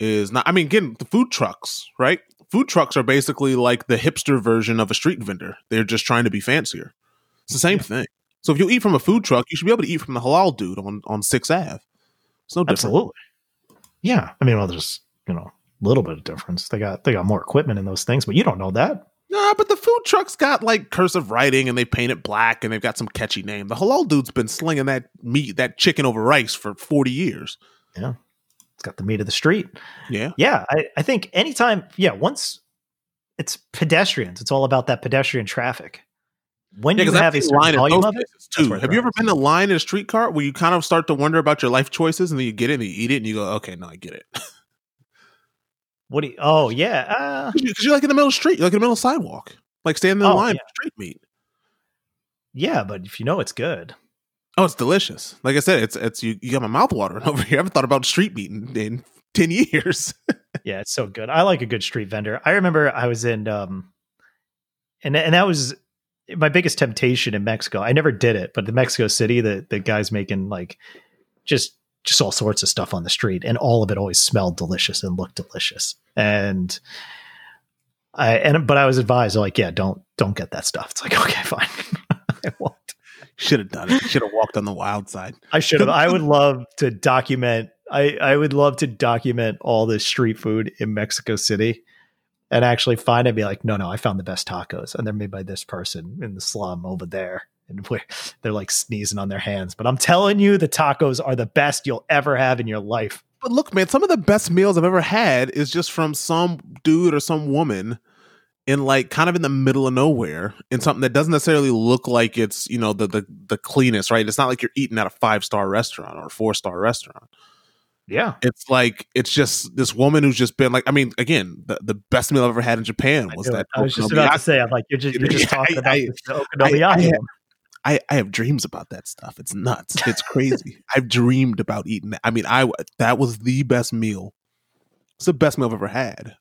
is not. I mean, again, the food trucks, right? Food trucks are basically like the hipster version of a street vendor. They're just trying to be fancier. It's the same thing. So if you eat from a food truck, you should be able to eat from the halal dude on on Sixth Ave. It's no different. Absolutely. Yeah. I mean, well, there's, you know, a little bit of difference. They got they got more equipment in those things, but you don't know that. Nah, but the food truck's got like cursive writing and they paint it black and they've got some catchy name. The halal dude's been slinging that meat, that chicken over rice for 40 years. It's got the meat of the street. Yeah. Yeah. I, I think anytime, yeah, once it's pedestrians, it's all about that pedestrian traffic. When Yeah, you have a I've seen certain line volume of it, too. Have you ever been in a line in a streetcar where you kind of start to wonder about your life choices and then you get it and you eat it and you go, okay, no, I get it. [LAUGHS] what do you, oh, yeah. Uh, Because you're like in the middle of the street, you're like in the middle of the sidewalk, like standing in Oh, line yeah. street meat. yeah, but if you know it's good, Oh, it's delicious. Like I said, it's it's you, you got my mouth watering [LAUGHS] over here. I haven't thought about street meat in, in 10 years. [LAUGHS] Yeah, it's so good. I like a good street vendor. I remember I was in um and and that was my biggest temptation in Mexico. I never did it, but the Mexico City, the the guys making like just just all sorts of stuff on the street and all of it always smelled delicious and looked delicious. And I and but I was advised like, yeah, don't don't get that stuff. It's like, [LAUGHS] okay, fine. I won't. Should have done it. Should have walked on the wild side. I should have. I would [LAUGHS] love to document I I would love to document all the street food in Mexico City and actually find it and be like, no, no, I found the best tacos and they're made by this person in the slum over there. And they're like sneezing on their hands. But I'm telling you, the tacos are the best you'll ever have in your life. But look, man, some of the best meals I've ever had is just from some dude or some woman in like kind of in the middle of nowhere in something that doesn't necessarily look like it's, you know, the the the cleanest, right? It's not like you're eating at a five star restaurant or a four star restaurant. Yeah. It's like it's just this woman who's just been like I mean, again, the, the best meal I've ever had in Japan was that. I was just about to say, I'm like, you're just you're just [LAUGHS] talking about I, okonomiyaki. I, I have dreams about that stuff. It's nuts. It's crazy. [LAUGHS] I've dreamed about eating that. I mean, I that was the best meal. It's the best meal I've ever had.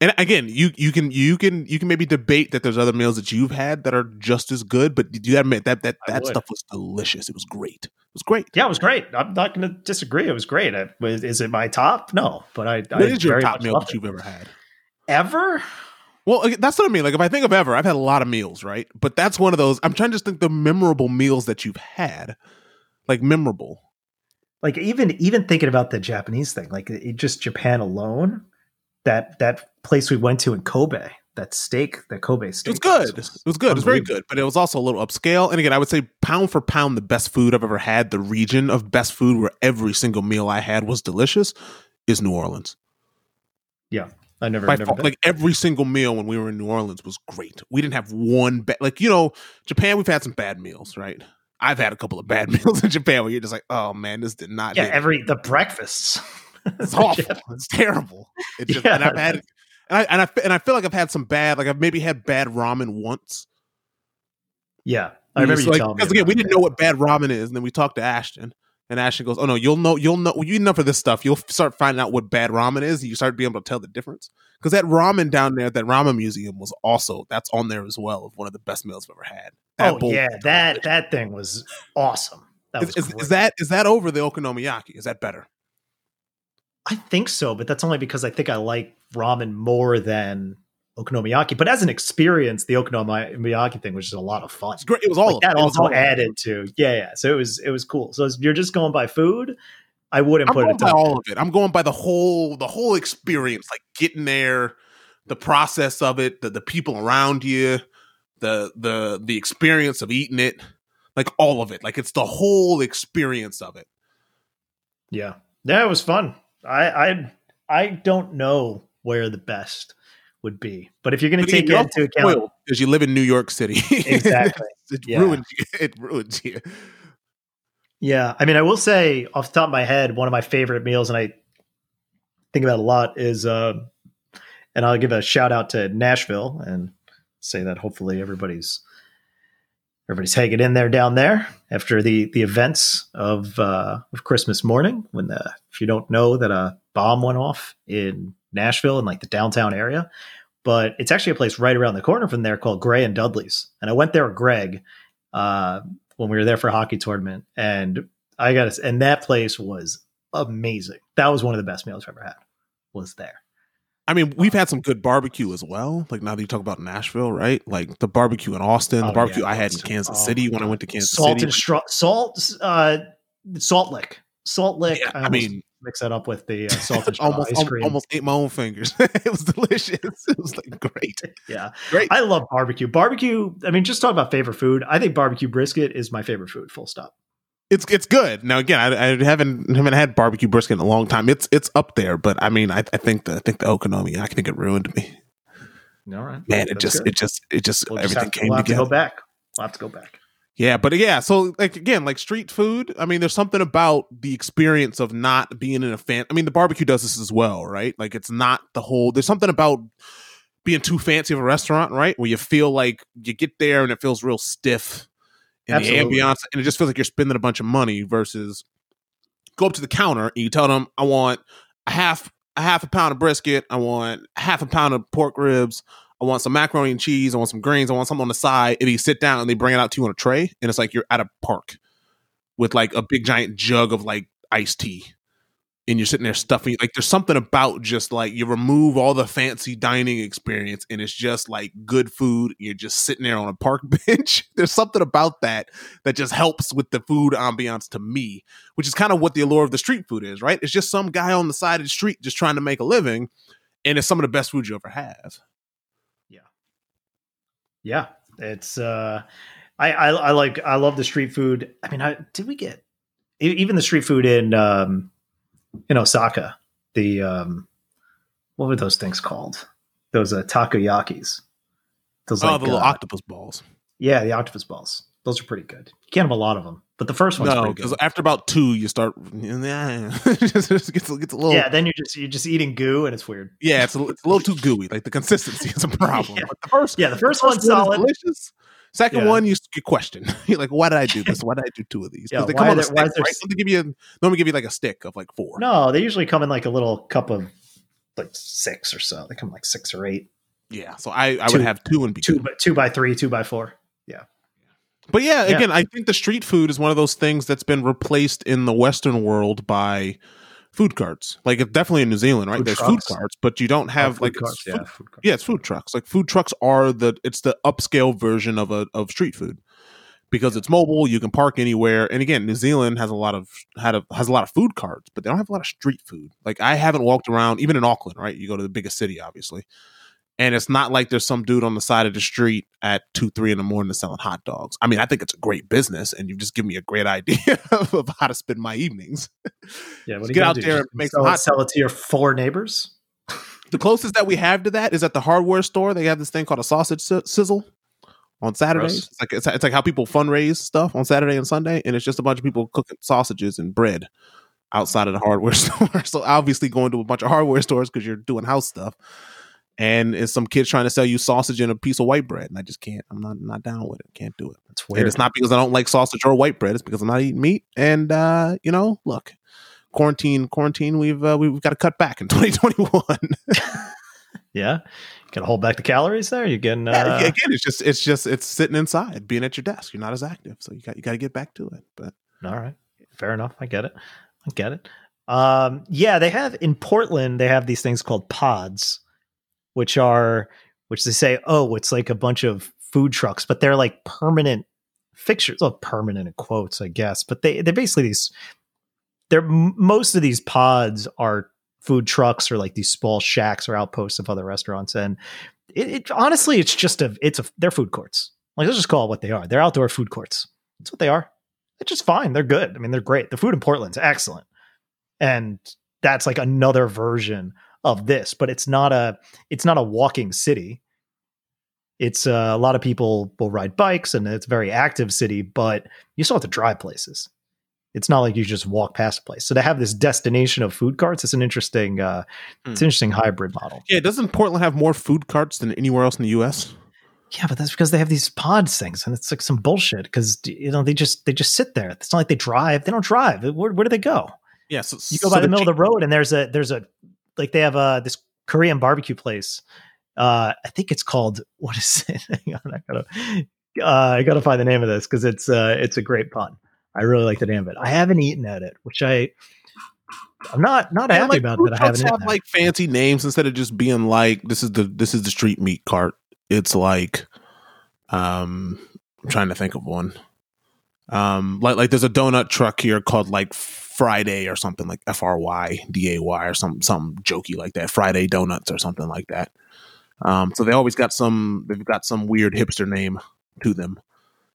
And again, you you can you can you can maybe debate that there's other meals that you've had that are just as good, but do you admit that that that stuff was delicious. It was great. It was great. Yeah, it was great. I'm not going to disagree. It was great. I, is it my top? No, but I. What I is your top meal that you've ever had? Ever? Well, that's what I mean. Like, if I think of ever, I've had a lot of meals, right? But that's one of those. I'm trying to just think the memorable meals that you've had, like memorable. Like even even thinking about the Japanese thing, like it, just Japan alone, that that place we went to in Kobe, that steak, that Kobe steak. It was good. Was it was good. It was very good, but it was also a little upscale. And again, I would say pound for pound, the best food I've ever had, the region of best food where every single meal I had was delicious, is New Orleans. Yeah, I never, never like every single meal when we were in New Orleans was great. We didn't have one bad, like you know, Japan. We've had some bad meals, right? I've had a couple of bad [LAUGHS] meals in Japan where you're just like, oh man, this did not. Yeah, every the breakfasts. [LAUGHS] It's [LAUGHS] awful. It's terrible. It's just, yeah. and I've had and I and I and I feel like I've had some bad, like I've maybe had bad ramen once. Yeah, I mm, remember you like, telling me because again, we didn't know what bad ramen is, and then we talked to Ashton, and Ashton goes, "Oh no, you'll know, you'll know, you know for this stuff, you'll start finding out what bad ramen is, and you start being able to tell the difference." Because that ramen down there, that ramen museum was also that's on there as well of one of the best meals I've ever had. That oh yeah, that that thing was awesome. That was is, is, is that is that over the okonomiyaki? Is that better? I think so, but that's only because I think I like ramen more than okonomiyaki. But as an experience, the okonomiyaki thing was just a lot of fun. It's great. It was all like that. also all added to yeah, yeah. So it was it was cool. So you're just going by food. I wouldn't I'm put it by all of it. I'm going by the whole the whole experience, like getting there, the process of it, the the people around you, the the the experience of eating it, like all of it. Like it's the whole experience of it. Yeah, yeah, it was fun. I I I don't know where the best would be, but if you're going to take it into account, because you live in New York City, [LAUGHS] exactly, it yeah. ruins you. It ruins you. Yeah, I mean, I will say off the top of my head, one of my favorite meals, and I think about a lot, is, uh, and I'll give a shout out to Nashville and say that hopefully everybody's everybody's hanging in there down there after the the events of uh, of Christmas morning. When the if you don't know that a bomb went off in Nashville in like the downtown area, but it's actually a place right around the corner from there called Gray and Dudley's. And I went there with Greg uh, when we were there for a hockey tournament, and I got and that place was amazing. That was one of the best meals I've ever had. Was there. I mean, we've had some good barbecue as well. Like now that you talk about Nashville, right? Like the barbecue in Austin, oh, the barbecue yeah, I had in Kansas oh, City when I went to Kansas salt City. And str- salt, uh, Salt Lick, Salt Lick. Yeah, I, I mean, mix that up with the uh, [LAUGHS] salt and straw almost, ice cream. Almost ate my own fingers. [LAUGHS] it was delicious. It was like great. [LAUGHS] Yeah, great. I love barbecue. Barbecue. I mean, just talk about favorite food. I think barbecue brisket is my favorite food. Full stop it's it's good. Now again, I, I, haven't haven't had barbecue brisket in a long time. It's it's up there, but I mean, I, I think the I think the okonomi, I think it ruined me. All right, man, it just, it just it just we'll everything just came we'll together. To go back. We'll have to go back. Yeah, but yeah, so like again, like street food. I mean, there's something about the experience of not being in a fan. I mean, the barbecue does this as well, right? Like it's not the whole. There's something about being too fancy of a restaurant, right? Where you feel like you get there and it feels real stiff and Absolutely. the ambiance, and it just feels like you're spending a bunch of money versus go up to the counter and you tell them, I want a half a half a pound of brisket, I want half a pound of pork ribs, I want some macaroni and cheese, I want some greens, I want something on the side. And you sit down and they bring it out to you on a tray, and it's like you're at a park with like a big giant jug of like iced tea and you're sitting there stuffing like there's something about just like you remove all the fancy dining experience and it's just like good food you're just sitting there on a park [LAUGHS] bench. There's something about that that just helps with the food ambiance to me which is kind of what the allure of the street food is right? It's just some guy on the side of the street just trying to make a living and it's some of the best food you ever have. Yeah. Yeah. It's uh I, I, I like I love the street food. I mean, I, did we get even the street food in um, in Osaka? The um, what were those things called? Those uh, takoyakis. Those oh, like, the little uh, octopus balls. Yeah, the octopus balls. Those are pretty good. You can't have a lot of them, but the first one's no, because after about two, you start. [LAUGHS] Yeah, just gets, gets a little. Yeah, then you're just you're just eating goo, and it's weird. Yeah, it's a, it's a little too gooey. Like the consistency is a [LAUGHS] problem. yeah. But the first, yeah, the first, the first one's solid. Delicious. Second yeah. one, you get question. [LAUGHS] You're like, why did I do this? Why did I do two of these? Because yeah, they come on a stick, right? So they give you normally give you like a stick of like four. No, they usually come in like a little cup of like six or so. They come like six or eight. Yeah, so I, I two, would have two and be two, two by three, two by four. Yeah. But yeah, again, yeah. I think the street food is one of those things that's been replaced in the Western world by food carts. Like it's definitely in New Zealand, right? Food There's trucks. food carts, but you don't have oh, like carts, food, yeah, food yeah, it's food trucks. Like food trucks are the it's the upscale version of a of street food because it's mobile. You can park anywhere. And again, New Zealand has a lot of had a, has a lot of food carts, but they don't have a lot of street food. Like I haven't walked around even in Auckland, right? You go to the biggest city, obviously and it's not like there's some dude on the side of the street at two, three in the morning selling hot dogs. I mean, I think it's a great business, and you've just given me a great [LAUGHS] idea of how to spend my evenings. Yeah, what get out do? there and make sell, hot sell it to your four neighbors. the closest that we have to that is at the hardware store. They have this thing called a sausage sizzle on Saturdays. It's like it's, it's like how people fundraise stuff on Saturday and Sunday, and it's just a bunch of people cooking sausages and bread outside of the hardware [LAUGHS] store. so obviously, going to a bunch of hardware stores because you're doing house stuff and it's some kids trying to sell you sausage and a piece of white bread, and I just can't. I'm not not down with it. Can't do it. That's weird. And it's not because I don't like sausage or white bread. It's because I'm not eating meat. And uh, you know, look, quarantine, quarantine. We've uh, we've got to cut back in [LAUGHS] 2021. [LAUGHS] yeah, got to hold back the calories there. You getting uh... yeah, again? It's just it's just it's sitting inside, being at your desk. You're not as active, so you got you got to get back to it. But all right, fair enough. I get it. I get it. Um, yeah, they have in Portland. They have these things called pods which are which they say, oh, it's like a bunch of food trucks, but they're like permanent fixtures. Well, permanent in quotes, I guess, but they they're basically these. They're most of these pods are food trucks or like these small shacks or outposts of other restaurants, and it, it honestly, it's just a it's a they're food courts. Like let's just call it what they are. They're outdoor food courts. That's what they are. It's just fine. They're good. I mean, they're great. The food in Portland's excellent, and that's like another version of this, but it's not a it's not a walking city. It's uh, a lot of people will ride bikes and it's a very active city, but you still have to drive places. It's not like you just walk past a place. So to have this destination of food carts, it's an interesting uh, hmm. it's an interesting hybrid model. Yeah, doesn't Portland have more food carts than anywhere else in the US? Yeah, but that's because they have these pods things, and it's like some bullshit. Because you know they just they just sit there. It's not like they drive. They don't drive. Where, where do they go? Yeah, so, you go so by the, the middle of the road, and there's a there's a like they have uh this Korean barbecue place. Uh, I think it's called [LAUGHS] what is it? Hang on, I gotta uh, I gotta find the name of this because it's uh it's a great pun. I really like the name of it. I haven't eaten at it, which I I'm not not happy like, about that. I haven't have like fancy names instead of just being like this is the this is the street meat cart. It's like um I'm trying to think of one. Um like like there's a donut truck here called like Friday or something like F R Y D A Y or some some jokey like that. Friday Donuts or something like that. Um, so they always got some. They've got some weird hipster name to them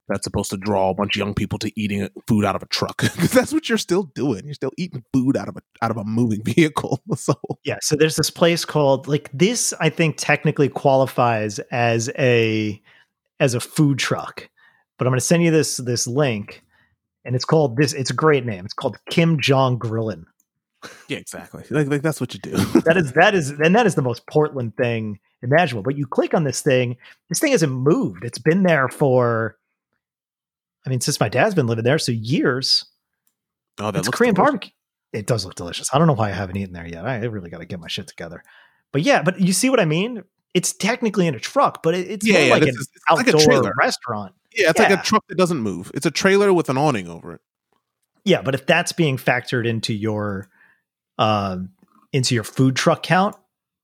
that's supposed to draw a bunch of young people to eating food out of a truck [LAUGHS] because that's what you're still doing. You're still eating food out of a out of a moving [LAUGHS] vehicle. [LAUGHS] so yeah, so there's this place called like this. I think technically qualifies as a as a food truck, but I'm going to send you this this link and it's called this. It's a great name. It's called Kim Jong Grillin. Yeah, exactly. Like, like that's what you do. [LAUGHS] that is that is and that is the most Portland thing imaginable. But you click on this thing, this thing hasn't moved. It's been there for, I mean, since my dad's been living there, so years. Oh, that it's Korean delicious. barbecue. It does look delicious. I don't know why I haven't eaten there yet. I really got to get my shit together. But yeah, but you see what I mean? It's technically in a truck, but it's yeah, yeah like an outdoor like restaurant. Yeah, it's yeah. like a truck that doesn't move. It's a trailer with an awning over it. Yeah, but if that's being factored into your um, into your food truck count,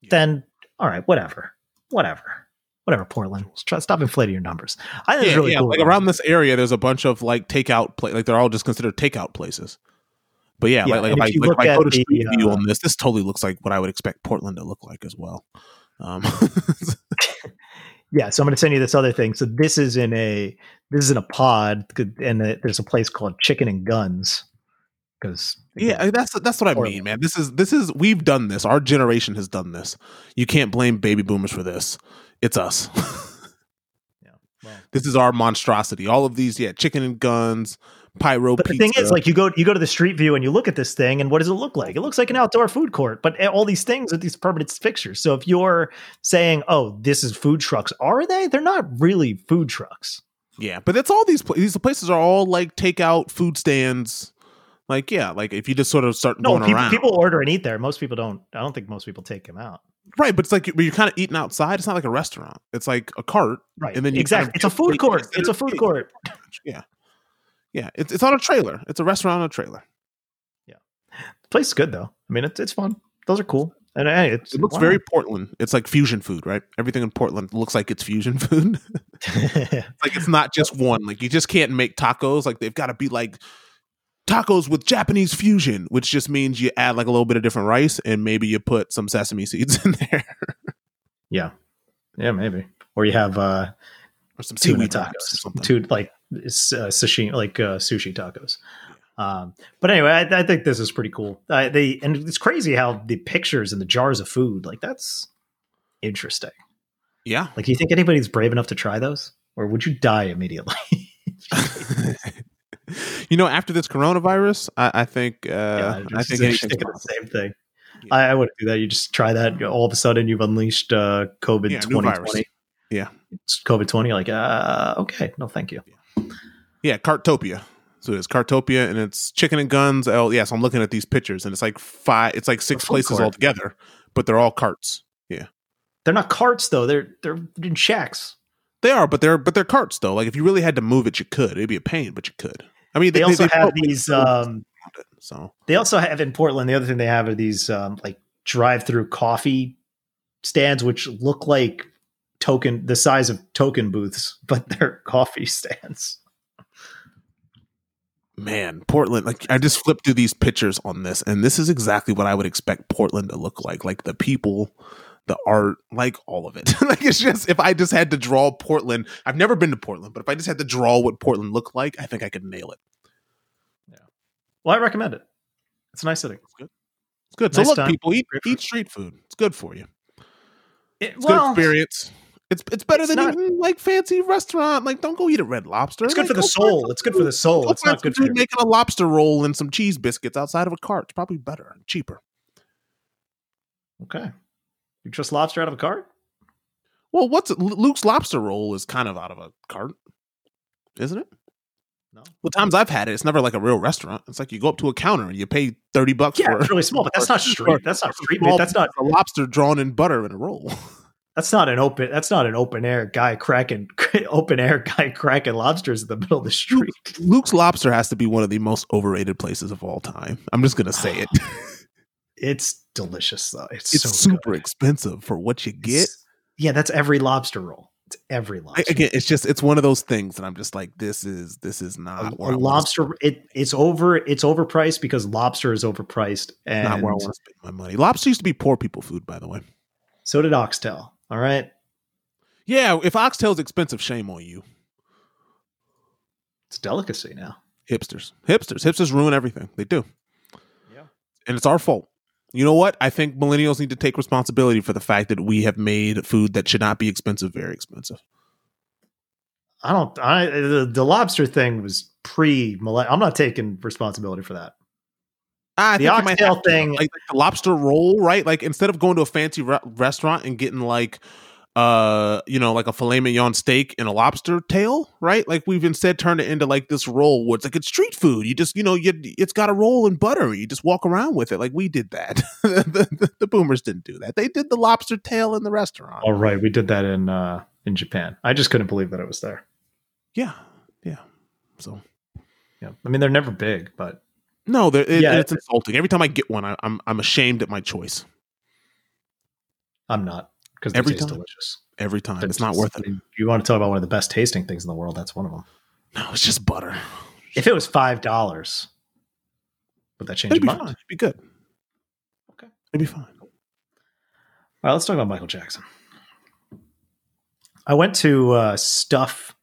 Yeah. then all right, whatever, whatever, whatever. Portland, try, stop inflating your numbers. I think Yeah, it's really yeah, cool. like around this area, there's a bunch of like takeout, pla- like they're all just considered takeout places. But yeah, Yeah, like, like and if, I, you like, I go to the, Street View uh, on this, this totally looks like what I would expect Portland to look like as well. Um, [LAUGHS] [LAUGHS] [LAUGHS] Yeah, so I'm going to send you this other thing. So this is in a this is in a pod, and there's a place called Chicken and Guns. Because yeah, that's that's what I Portland. mean, man. This is this is we've done this. Our generation has done this. You can't blame baby boomers for this. It's us. [LAUGHS] well, this is our monstrosity. All of these, yeah, chicken and guns, pyro. but the pizza. thing is, like you go you go to the street view and you look at this thing, and what does it look like? It looks like an outdoor food court, but all these things are these permanent fixtures. So if you're saying, "Oh, this is food trucks," are they? They're not really food trucks. Yeah, but it's all these pla- these places are all like takeout food stands. Like yeah, like if you just sort of start No, going people, around, people order and eat there. Most people don't. I don't think most people take them out. right? But it's like you're kind of eating outside. It's not like a restaurant. It's like a cart, Right. And then you exactly. kind of it's a food court. It's a food court. Yeah, yeah. It's it's on a trailer. It's a restaurant on a trailer. Yeah, the place is good though. I mean, it's it's fun. Those are cool. And hey, it's, It looks why very Portland. It's like fusion food, right? Everything in Portland looks like it's fusion food. [LAUGHS] [LAUGHS] like it's not just one. Like you just can't make tacos. Like they've got to be like tacos with Japanese fusion, which just means you add like a little bit of different rice and maybe you put some sesame seeds [LAUGHS] in there yeah, yeah, maybe. Or you have uh, or some seaweed wraps or tacos, something. two like sashimi, like uh, sushi tacos. Um, but anyway, I, I think this is pretty cool. Uh, they and it's crazy how the pictures and the jars of food, like that's interesting. yeah. Like, do you think anybody's brave enough to try those, or would you die immediately? [LAUGHS] [LAUGHS] you know, after this coronavirus, I, I think uh, Yeah, I think just anything's thinking the same thing. Yeah. I, I wouldn't do that. You just try that. All of a sudden, you've unleashed uh, COVID Yeah, new twenty Yeah. it's COVID twenty. Like, uh, okay, no, thank you. Yeah, Cartopia. So it's Cartopia and it's chicken and guns. Oh, yes, I'm looking at these pictures and it's like five. It's like six places court. altogether, but they're all carts. Yeah, they're not carts though. They're they're in shacks. They are, but they're but they're carts though. Like if you really had to move it, you could. It'd be a pain, but you could. I mean, They, also have built, like, these. Um, it, so they also have in Portland. The other thing they have are these um, like drive-through coffee stands, which look like token the size of token booths, [LAUGHS] but they're coffee stands. man, Portland. Like I just flipped through these pictures on this, and this is exactly what I would expect Portland to look like. Like the people, the art, like all of it. [LAUGHS] like it's just if I just had to draw Portland. I've never been to Portland, but if I just had to draw what Portland looked like, I think I could nail it. Yeah. Well, I recommend it. It's a nice city. It's good. It's good. Nice so look, time. people eat eat street food. It's good for you. It- It's good experience. It's it's better it's than not- eating like fancy restaurant. Like don't go eat a Red Lobster. it's good Like, for the soul. It's good for the soul. It's not good for making a lobster roll and some cheese biscuits outside of a cart. It's probably better and cheaper. Okay. You trust lobster out of a cart? Well, what's Luke's lobster roll is kind of out of a cart, isn't it? No. The times I've had it, it's never like a real restaurant. It's like you go up to a counter and you pay thirty bucks Yeah, for it's really small, but that's [LAUGHS] not street. That's not street. That's not. a lobster drawn in butter in a roll. That's not an open. That's not an open air guy cracking [LAUGHS] open air guy cracking lobsters in the middle of the street. [LAUGHS] Luke's Lobster has to be one of the most overrated places of all time. I'm just gonna say it. [SIGHS] [LAUGHS] It's delicious though. It's, It's so super good. expensive for what you get. It's- yeah, that's every lobster roll. It's every I- lobster. again, it's just it's one of those things and I'm just like, this is this is not a where I lobster. It it's over. It's overpriced because lobster is overpriced, And not where I want to spend my money. Lobster used to be poor people food, by the way. so did oxtail. All right, Yeah, if oxtail's expensive, shame on you, it's a delicacy now. hipsters. Hipsters, hipsters ruin everything. They do, Yeah. and it's our fault. You know what? I think millennials need to take responsibility for the fact that we have made food that should not be expensive very expensive. I don't. I the, the lobster thing was pre. I'm not taking responsibility for that. I The think oxtail thing- like, like the lobster roll, right? Like instead of going to a fancy re- restaurant and getting like, uh, you know, like a filet mignon steak and a lobster tail, right? Like we've instead turned it into like this roll where it's like it's street food. You just, you know, you it's got a roll and butter. You just walk around with it. Like we did that. [LAUGHS] the, the, the boomers didn't do that. They did the lobster tail in the restaurant. All right, we did that in uh in Japan. I just couldn't believe that it was there. Yeah, yeah. So Yeah, I mean they're never big, but No, it, yeah, it's insulting. Every time I get one, I, am I'm, I'm ashamed at my choice. I'm not because every time, delicious. Every time, it's not worth it. You want to talk about one of the best tasting things in the world? That's one of them. No, it's just butter. If it was five dollars, would that change? It'd be mind? fine. It'd be good. Okay, it'd be fine. All right, let's talk about Michael Jackson. I went to uh, stuff.co.nz.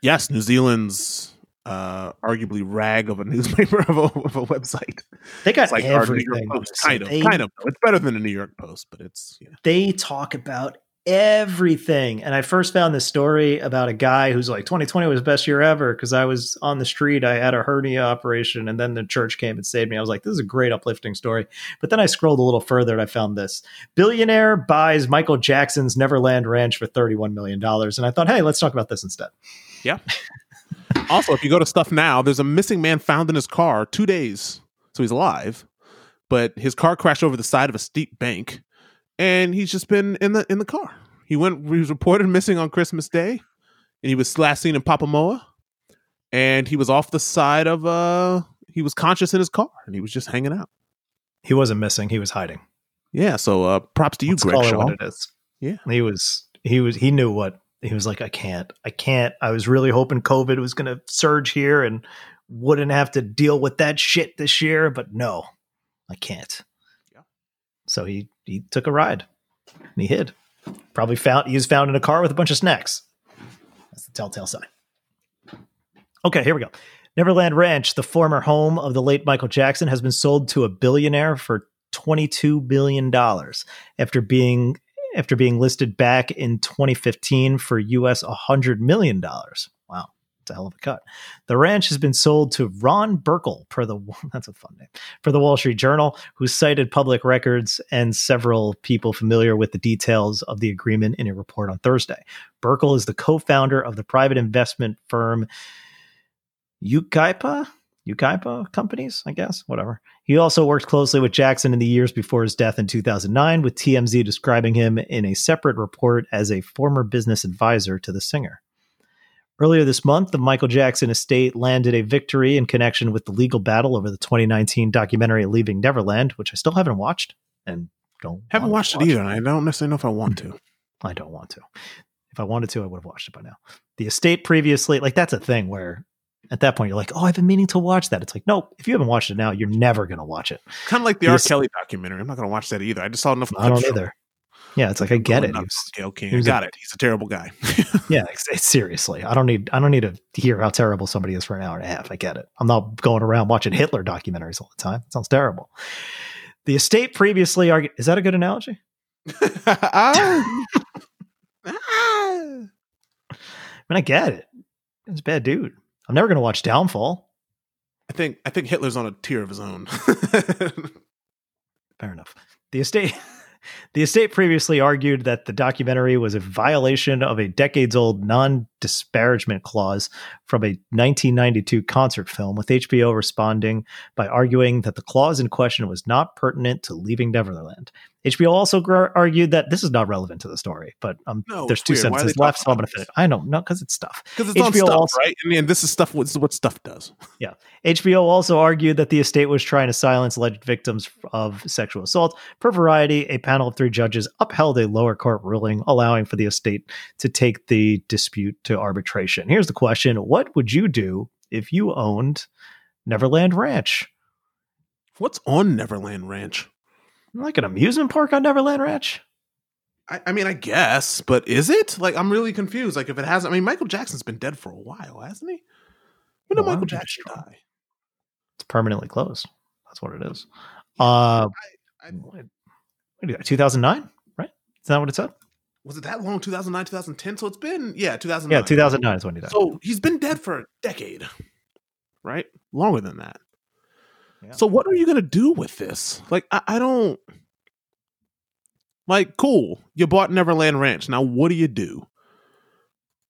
Yes, New Zealand's uh, arguably rag of a [LAUGHS] newspaper of a, of a website. They got like everything. Post, kind of, they, kind of. It's better than the New York Post, but it's yeah. They talk about everything. And I first found this story about a guy who's like 2020 was the best year ever because I was on the street. I had a hernia operation and then the church came and saved me. I was like, this is a great uplifting story. But then I scrolled a little further and I found this. Billionaire buys Michael Jackson's Neverland Ranch for $31 million. And I thought, hey, let's talk about this instead. Yeah. [LAUGHS] also, if you go to stuff now, there's a missing man found in his car two days. So he's alive. But his car crashed over the side of a steep bank and he's just been in the in the car. He went. He was reported missing on Christmas Day, and he was last seen in Papamoa, and he was off the side of uh. He was conscious in his car, and he was just hanging out. He wasn't missing. He was hiding. Yeah. So uh, props to you, Let's Greg Shaw. It what it is. Yeah. He was. He was. He knew what he was like. I can't. I can't. I was really hoping COVID was going to surge here and wouldn't have to deal with that shit this year, but no, I can't. Yeah. So he he took a ride and he hid. Probably found he was found in a car with a bunch of snacks. That's the telltale sign. Okay, here we go. Neverland Ranch, the former home of the late Michael Jackson, has been sold to a billionaire for $22 billion after being after being listed back in 2015 for US $100 million. Wow. It's a hell of a cut. The ranch has been sold to Ron Burkle per the [LAUGHS] that's a fun name for the Wall Street Journal, who cited public records and several people familiar with the details of the agreement in a report on Thursday. Burkle is the co-founder of the private investment firm Yucaipa. Yucaipa companies, I guess, whatever. He also worked closely with Jackson in the years before his death in 2009, with TMZ describing him in a separate report as a former business advisor to the singer. Earlier this month, the Michael Jackson estate landed a victory in connection with the legal battle over the 2019 documentary Leaving Neverland, which I still haven't watched and don't haven't watched it either. And I don't necessarily know if I want to. I don't want to. If I wanted to, I would have watched it by now. The estate previously, like that's a thing where at that point you're like, oh, I've been meaning to watch that. It's like, no, if you haven't watched it now, you're never going to watch it. Kind of like the, R. Kelly documentary. I'm not going to watch that either. I just saw enough. I don't either. Yeah, it's like I get it. Was, King. I got a, it. He's a terrible guy. [LAUGHS] yeah, seriously. I don't need I don't need to hear how terrible somebody is for an hour and a half. I get it. I'm not going around watching Hitler documentaries all the time. It sounds terrible. The estate previously argued. Is that a good analogy? [LAUGHS] [LAUGHS] Ah. I mean, I get it. It's a bad dude. I'm never going to watch Downfall. I think I think Hitler's on a tier of his own. [LAUGHS] Fair enough. The estate [LAUGHS] the estate previously argued that the documentary was a violation of a decades old non disparagement clause from a 1992 concert film, with HBO responding by arguing that the clause in question was not pertinent to Leaving Neverland. HBO also gr- argued that this is not relevant to the story, but um, no, there's two weird. sentences left, so I'm going to finish. I don't know because it's stuff. Because it's HBO on stuff, also, right? I mean, this is stuff. What's what stuff does? Yeah. HBO also argued that the estate was trying to silence alleged victims of sexual assault. Per Variety, a panel of three judges upheld a lower court ruling allowing for the estate to take the dispute to arbitration. Here's the question: What would you do if you owned Neverland Ranch? What's on Neverland Ranch? like an amusement park on Neverland Ranch? I, I, mean, I guess, but is it? Like, I'm really confused. Like, if it hasn't, I mean, Michael Jackson's been dead for a while, hasn't he? When did Michael Jackson sure. die? It's permanently closed. That's what it is. Uh, I, I, 2009, right? Is that what it said? Was it that long? 2009, 2010? So it's been, yeah, 2009. Yeah, 2009 is when he died. So he's been dead for a decade, right? Longer than that. So what are you gonna do with this? Like, I, I don't like. Cool, you bought Neverland Ranch. Now, what do you do?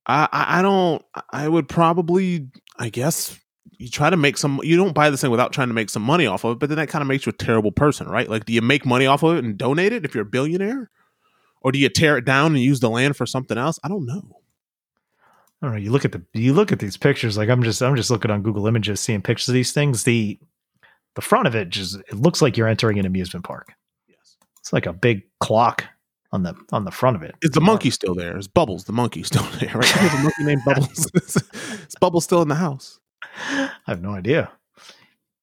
I, I, I don't. I would probably, I guess, you try to make some. You don't buy this thing without trying to make some money off of it. But then that kind of makes you a terrible person, right? Like, do you make money off of it and donate it if you're a billionaire, or do you tear it down and use the land for something else? I don't know. I don't know. You look at the you look at these pictures. Like I'm just I'm just looking on Google Images, seeing pictures of these things. The the front of it just it looks like you're entering an amusement park. Yes. It's like a big clock on the on the front of it. Is the monkey still there? Is Bubbles the monkey still [LAUGHS] there? Right? There's a monkey named Bubbles. [LAUGHS] is Bubbles still in the house? I have no idea.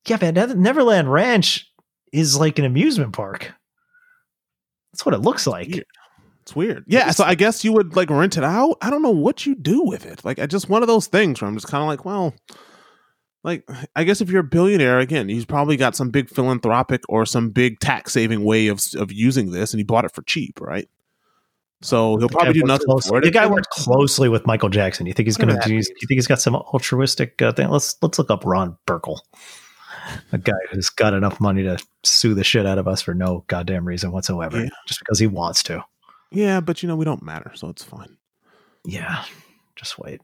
Yeah, man. Neverland Ranch is like an amusement park. That's what it looks like. Weird. It's weird. Yeah, so I guess you would like rent it out. I don't know what you do with it. Like, I just one of those things where I'm just kind of like, well, like I guess if you're a billionaire, again, he's probably got some big philanthropic or some big tax saving way of of using this, and he bought it for cheap, right? So he'll probably do nothing close. for it. The guy worked closely with Michael Jackson. You think he's going to do? You think he's got some altruistic uh, thing? Let's let's look up Ron Burkle, a guy who's got enough money to sue the shit out of us for no goddamn reason whatsoever, Yeah. just because he wants to. Yeah, but you know we don't matter, so it's fine. Yeah, just wait.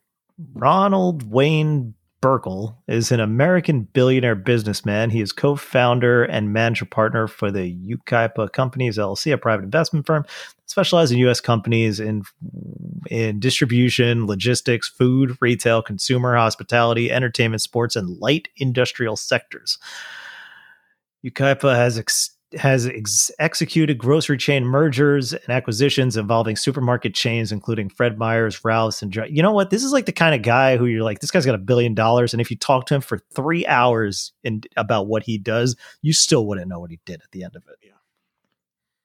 Ronald Wayne Burkle is an American billionaire businessman. He is co-founder and manager partner for the Yucaipa Companies LLC, a private investment firm that specializes in U.S. companies in in distribution, logistics, food, retail, consumer, hospitality, entertainment, sports, and light industrial sectors. Yucaipa has ex- has ex- executed grocery chain mergers and acquisitions involving supermarket chains, including Fred Meyer's, Ralph's, and you know what? This is like the kind of guy who you're like, this guy's got a billion dollars, and if you talk to him for three hours in about what he does, you still wouldn't know what he did at the end of it. Yeah.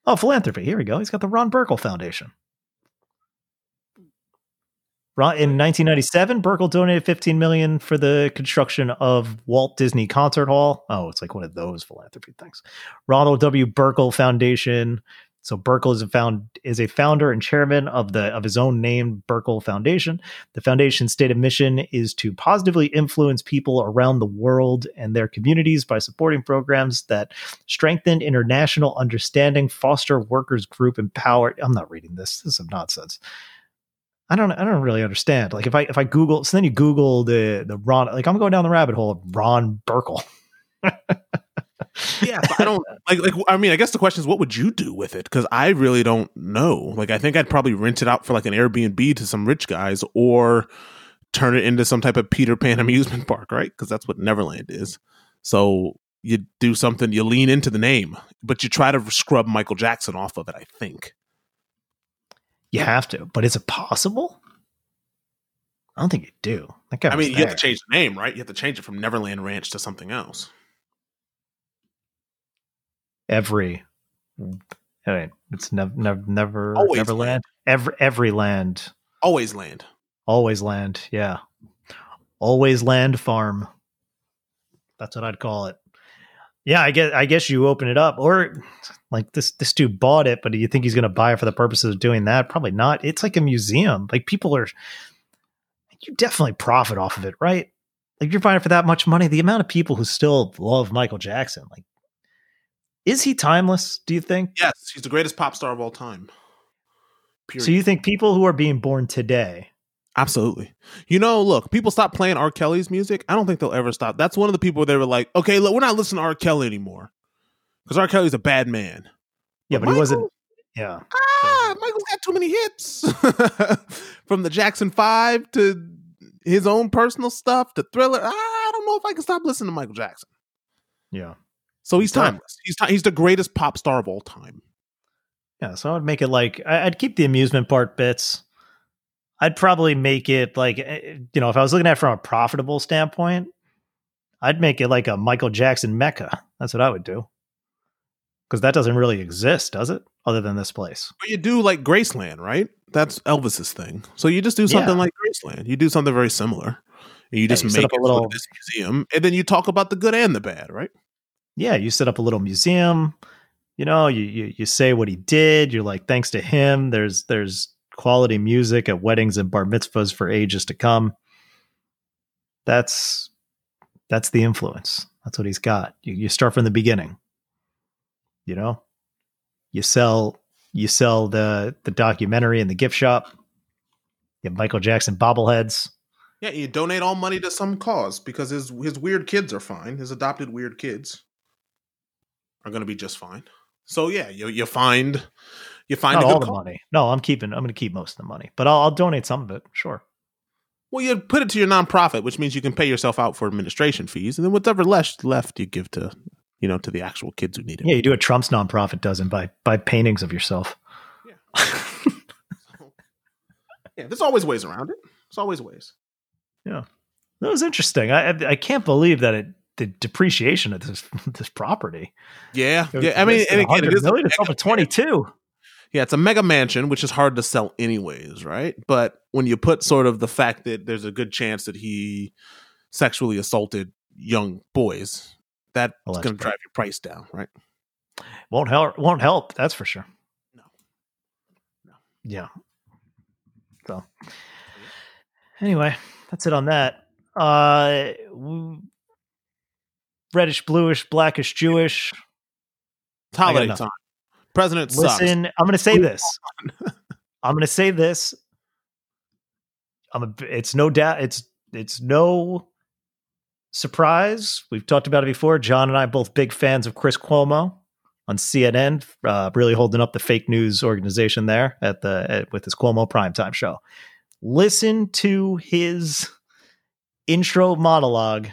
Oh, philanthropy. Here we go. He's got the Ron Burkle Foundation. In 1997, Burkle donated 15 million for the construction of Walt Disney Concert Hall. Oh, it's like one of those philanthropy things. Ronald W. Burkle Foundation. So Burkle is a found is a founder and chairman of the of his own name, Burkle Foundation. The foundation's stated mission is to positively influence people around the world and their communities by supporting programs that strengthen international understanding, foster workers group empower. I'm not reading this. This is some nonsense. I don't I don't really understand. Like if I if I Google so then you Google the the Ron like I'm going down the rabbit hole of Ron Burkle. yeah, I don't like like I mean, I guess the question is what would you do with it? Because I really don't know. Like I think I'd probably rent it out for like an Airbnb to some rich guys or turn it into some type of Peter Pan [LAUGHS] amusement park, right? Because that's what Neverland is. So you do something, you lean into the name, but you try to scrub Michael Jackson off of it, I think. You have to, but is it possible? I don't think you do. I mean, you have to change the name, right? You have to change it from Neverland Ranch to something else. every I mean, it's never never never Always never land. Every every land. Always land. Always land. Yeah. Always land farm. That's what I'd call it. Yeah, I guess I guess you open it up, or like this this dude bought it, but do you think he's going to buy it for the purposes of doing that? Probably not. It's like a museum. Like people are, you definitely profit off of it, right? Like you're buying it for that much money. The amount of people who still love Michael Jackson, like, is he timeless? Do you think? Yes, he's the greatest pop star of all time. Period. So you think people who are being born today? Absolutely. You know, look, people stop playing R. Kelly's music. I don't think they'll ever stop. That's one of the people they were like, okay, look, we're not listening to R. Kelly anymore because R. Kelly's a bad man. Yeah, but, he wasn't. Yeah, Ah, Michael's got too many hits. [LAUGHS] From the Jackson Five to his own personal stuff to Thriller. Ah, I don't know if I can stop listening to Michael Jackson. yeah, So he's timeless. He's ti- he's the greatest pop star of all time. yeah. So I would make it like I'd keep the amusement park bits. I'd probably make it like eh, you know if I was looking at it from a profitable standpoint, I'd make it like a Michael Jackson mecca. That's what I would do. Because that doesn't really exist, does it? Other than this place. But you do like Graceland, right? That's Elvis's thing. So you just do something Yeah. like Graceland. You do something very similar. And you just you make up a little- this museum, and then you talk about the good and the bad, right? yeah, you set up a little museum. You know, you, you you say what he did. You're like, thanks to him, there's there's quality music at weddings and bar mitzvahs for ages to come. That's that's the influence. That's what he's got. You, you start from the beginning. You know, you sell you sell the the documentary in the gift shop. You have Michael Jackson bobbleheads. Yeah, you donate all money to some cause because his his weird kids are fine. His adopted weird kids are going to be just fine. So yeah, you you find you find Not all the money. No, I'm keeping. I'm going to keep most of the money, but I'll, I'll donate some of it. Sure. Well, you put it to your nonprofit, which means you can pay yourself out for administration fees, and then whatever left left you give to you know to the actual kids who need it. Yeah, you do what Trump's nonprofit does and buy buy paintings of yourself. Yeah. [LAUGHS] yeah, there's always ways around it. There's always ways. Yeah, that was interesting. I I, I can't believe that it the depreciation of this [LAUGHS] this property. Yeah, yeah. I mean, and again, it is million, it's over twenty two. Yeah, it's a mega mansion, which is hard to sell anyways, right? But when you put sort of the fact that there's a good chance that he sexually assaulted young boys, that's well, going to drive your price down, right? Won't help. Won't help. That's for sure. No. No. Yeah. So, anyway, that's it on that. Uh, reddish, bluish, blackish, Jewish. It's holiday time. President Listen, sucks. I'm going to say this. [LAUGHS] I'm going to say this. I'm a, it's no doubt it's it's no surprise. We've talked about it before. John and I both big fans of Chris Cuomo on CNN, uh, really holding up the fake news organization there at the at, with his Cuomo primetime show. Listen to his intro monologue.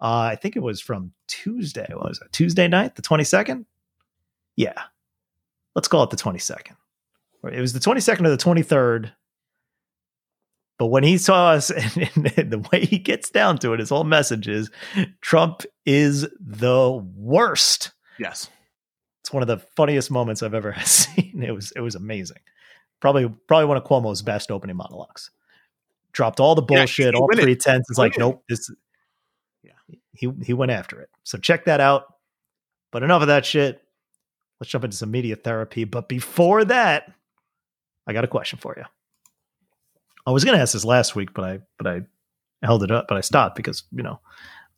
Uh, I think it was from Tuesday. What was it? Tuesday night, the 22nd? Yeah. Let's call it the 22nd. It was the 22nd or the 23rd. But when he saw us [LAUGHS] and, and, the way he gets down to it, his whole message is Trump is the worst. Yes. It's one of the funniest moments I've ever [LAUGHS] seen. It was it was amazing. Probably probably one of Cuomo's best opening monologues. Dropped all the bullshit, yeah, all pretense. It's like, nope, this yeah. He he went after it. So check that out. But enough of that shit. Let's jump into some media therapy. But before that, I got a question for you. I was going to ask this last week, but I but I held it up, but I stopped because you know,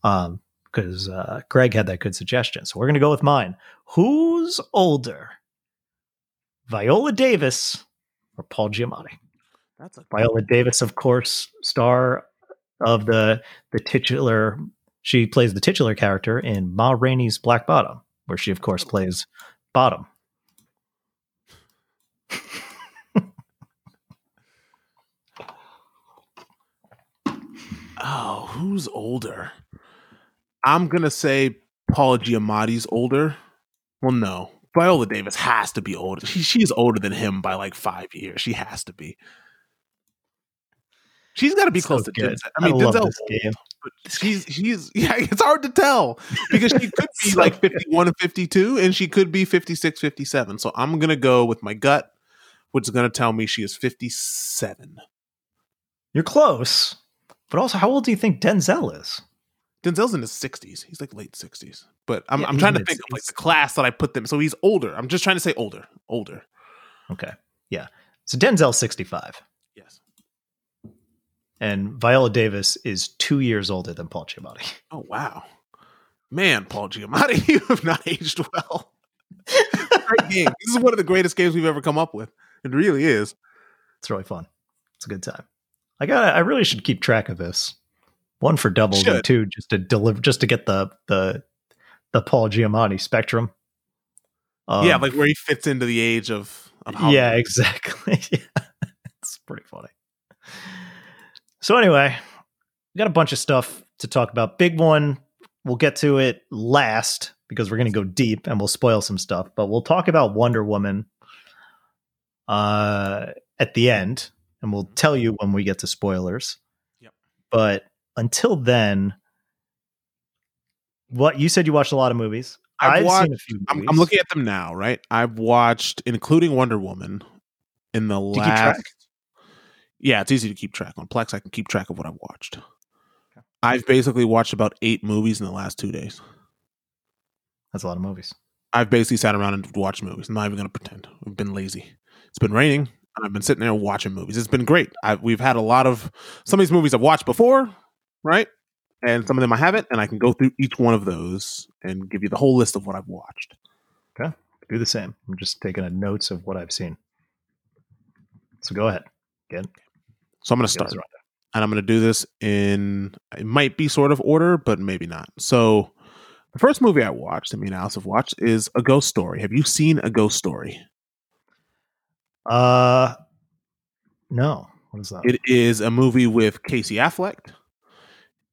um, because uh, Greg had that good suggestion. So we're going to go with mine. Who's older, Viola Davis or Paul Giamatti? That's a Viola Davis, of course, star of the the titular. She plays the titular character in Ma Rainey's Black Bottom, where she, of course, plays bottom. oh, who's older? I'm gonna say Paul Giamatti's older. Well, no, Viola Davis has to be older. She, she's older than him by like five years. She has to be. She's got to be so close good. to Denzel. I mean, I Denzel. She's he's [LAUGHS] yeah, it's hard to tell because she could be [LAUGHS] so like 51 and 52 and she could be 56 57. So I'm going to go with my gut which is going to tell me she is 57. You're close. But also how old do you think Denzel is? Denzel's in his 60s. He's like late 60s. But I'm, yeah, I'm trying to think of like the class that I put them. So he's older. I'm just trying to say older. Older. Okay. Yeah. So Denzel's 65 and Viola Davis is two years older than Paul Giamatti. Oh wow, man, Paul Giamatti, [LAUGHS] you have not aged well. [LAUGHS] This is one of the greatest games we've ever come up with. It really is. It's really fun. It's a good time. I got. I really should keep track of this. One for doubles should. and two just to deliver, just to get the the the Paul Giamatti spectrum. Um, yeah, like where he fits into the age of. of yeah, exactly. [LAUGHS] yeah. it's pretty funny. So anyway, we got a bunch of stuff to talk about. Big one, we'll get to it last because we're going to go deep and we'll spoil some stuff. But we'll talk about Wonder Woman uh, at the end, and we'll tell you when we get to spoilers. Yep. But until then, what you said you watched a lot of movies. I've, I've watched, I'm, I'm, looking at them now, right? I've watched, including Wonder Woman, in the last yeah, it's easy to keep track on Plex. I can keep track of what I've watched. Okay. I've basically watched about eight movies in the last two days. That's a lot of movies. I've basically sat around and watched movies. I'm not even going to pretend. I've been lazy. It's been raining, and I've been sitting there watching movies. It's been great. I've, we've had a lot of some of these movies I've watched before, right? And some of them I haven't, and I can go through each one of those and give you the whole list of what I've watched. Okay, do the same. I'm just taking notes of what I've seen. So go ahead. Again. So I'm going to start. And I'm going to do this in, it might be sort of order, but maybe not. So the first movie I watched, I mean, Alice have watched, is A Ghost Story. Have you seen A Ghost Story? Uh, no. What is that? It is a movie with Casey Affleck.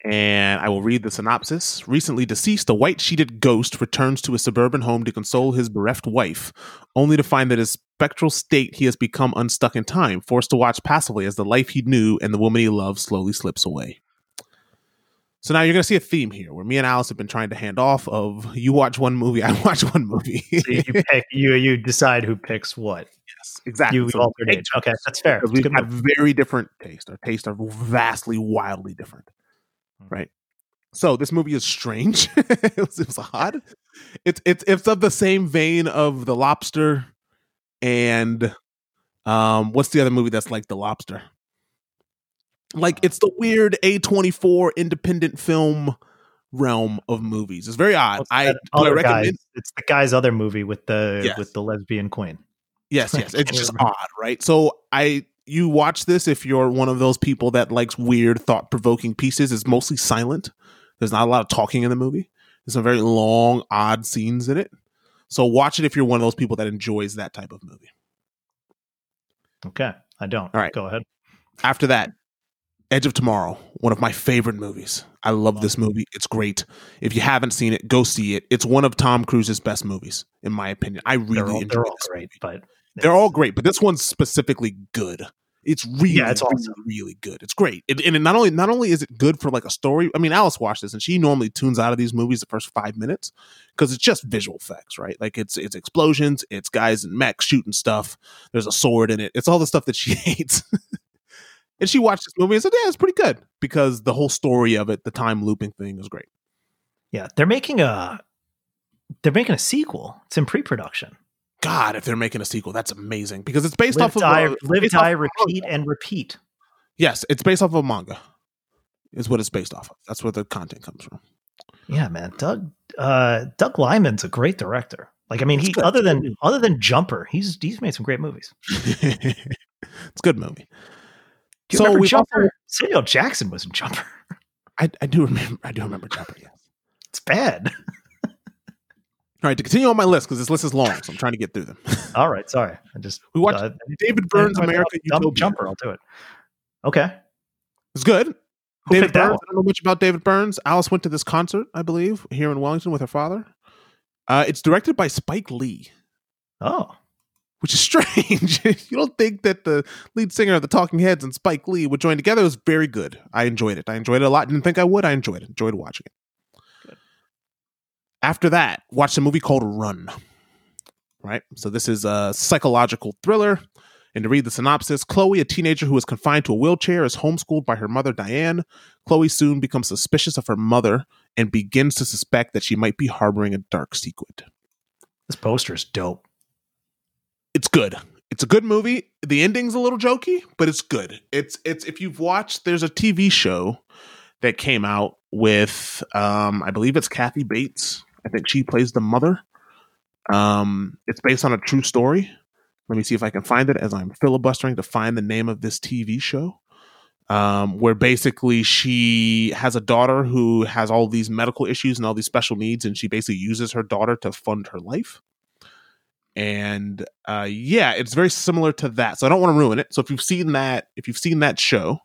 And I will read the synopsis. Recently deceased, a white sheeted ghost returns to his suburban home to console his bereft wife, only to find that his spectral state he has become unstuck in time, forced to watch passively as the life he knew and the woman he loved slowly slips away. So now you're going to see a theme here where me and Alice have been trying to hand off of you watch one movie, I [LAUGHS] watch one movie. so you pick you you decide who picks what. Yes, exactly. You So alternate. Okay, that's fair. because we have move. very different tastes. Our tastes are vastly, wildly different. Hmm. Right. So this movie is strange. [LAUGHS] it, was, it was odd. It's it's it's of the same vein of The Lobster and um what's the other movie that's like The Lobster? Like it's the weird A24 independent film realm of movies. It's very odd. I, I recommend guys, it's the guy's other movie with the Yes. with the lesbian queen. Yes, yes. [LAUGHS] It's just odd, right? So I you watch this if you're one of those people that likes weird, thought provoking pieces. It's mostly silent. There's not a lot of talking in the movie. There's some very long, odd scenes in it. So watch it if you're one of those people that enjoys that type of movie. Okay, I don't. All right. go ahead. After that, Edge of Tomorrow, one of my favorite movies. I love this movie. It's great. If you haven't seen it, go see it. It's one of Tom Cruise's best movies, in my opinion. I really They're all, enjoy they're all great, movie. but They're all great, but this one's specifically good. It's really, Yeah, it's really, awesome. really good. It's great, it, and it not only not only is it good for like a story. I mean, Alice watched this, and she normally tunes out of these movies the first five minutes because it's just visual effects, right? Like it's it's explosions, it's guys and mechs shooting stuff. There's a sword in it. It's all the stuff that she [LAUGHS] hates. and she watched this movie and said, "Yeah, it's pretty good," because the whole story of it, the time looping thing, is great. Yeah, they're making a they're making a sequel. It's in pre-production. God, if they're making a sequel, that's amazing because it's based Live, off of die, a, live, die, repeat, and repeat. Yes, it's based off of a manga. Is what it's based off of. That's where the content comes from. Yeah, man. Doug uh, Doug Liman's a great director. Like, I mean, It's he good. other than other than Jumper, he's he's made some great movies. [LAUGHS] it's a good movie. Do you So remember Jumper? also- Samuel Jackson was in Jumper. I, I do remember. I do remember Jumper. Yes. [LAUGHS] It's bad. All right, to continue on my list because this list is long, so I'm trying to get through them. [LAUGHS] All right, sorry. I just We watched uh, David Byrne's America Utopia. Jumper. I'll do it. Okay. It's good. Who David Burns. I don't know much about David Burns. Alice went to this concert, I believe, here in Wellington with her father. Uh, it's directed by Spike Lee, Oh, which is [LAUGHS] strange. you don't think that the lead singer of the Talking Heads and Spike Lee would join together. It was very good. I enjoyed it. I enjoyed it a lot. Didn't think I would. I enjoyed it. Enjoyed watching it. After that, watched a movie called Run. Right? So this is a psychological thriller. And to read the synopsis, Chloe, a teenager who is confined to a wheelchair, is homeschooled by her mother, Diane. Chloe soon becomes suspicious of her mother and begins to suspect that she might be harboring a dark secret. this poster is dope. It's good. It's a good movie. The ending's a little jokey, but it's good. It's it's if you've watched there's a TV show that came out with um I believe it's Kathy Bates. I think she plays the mother. Um it's based on a true story. Let me see if I can find it as I'm filibustering to find the name of this TV show. Um, where basically she has a daughter who has all these medical issues and all these special needs, and she basically uses her daughter to fund her life. And uh, yeah, it's very similar to that. So I don't want to ruin it. So if you've seen that, if you've seen that show,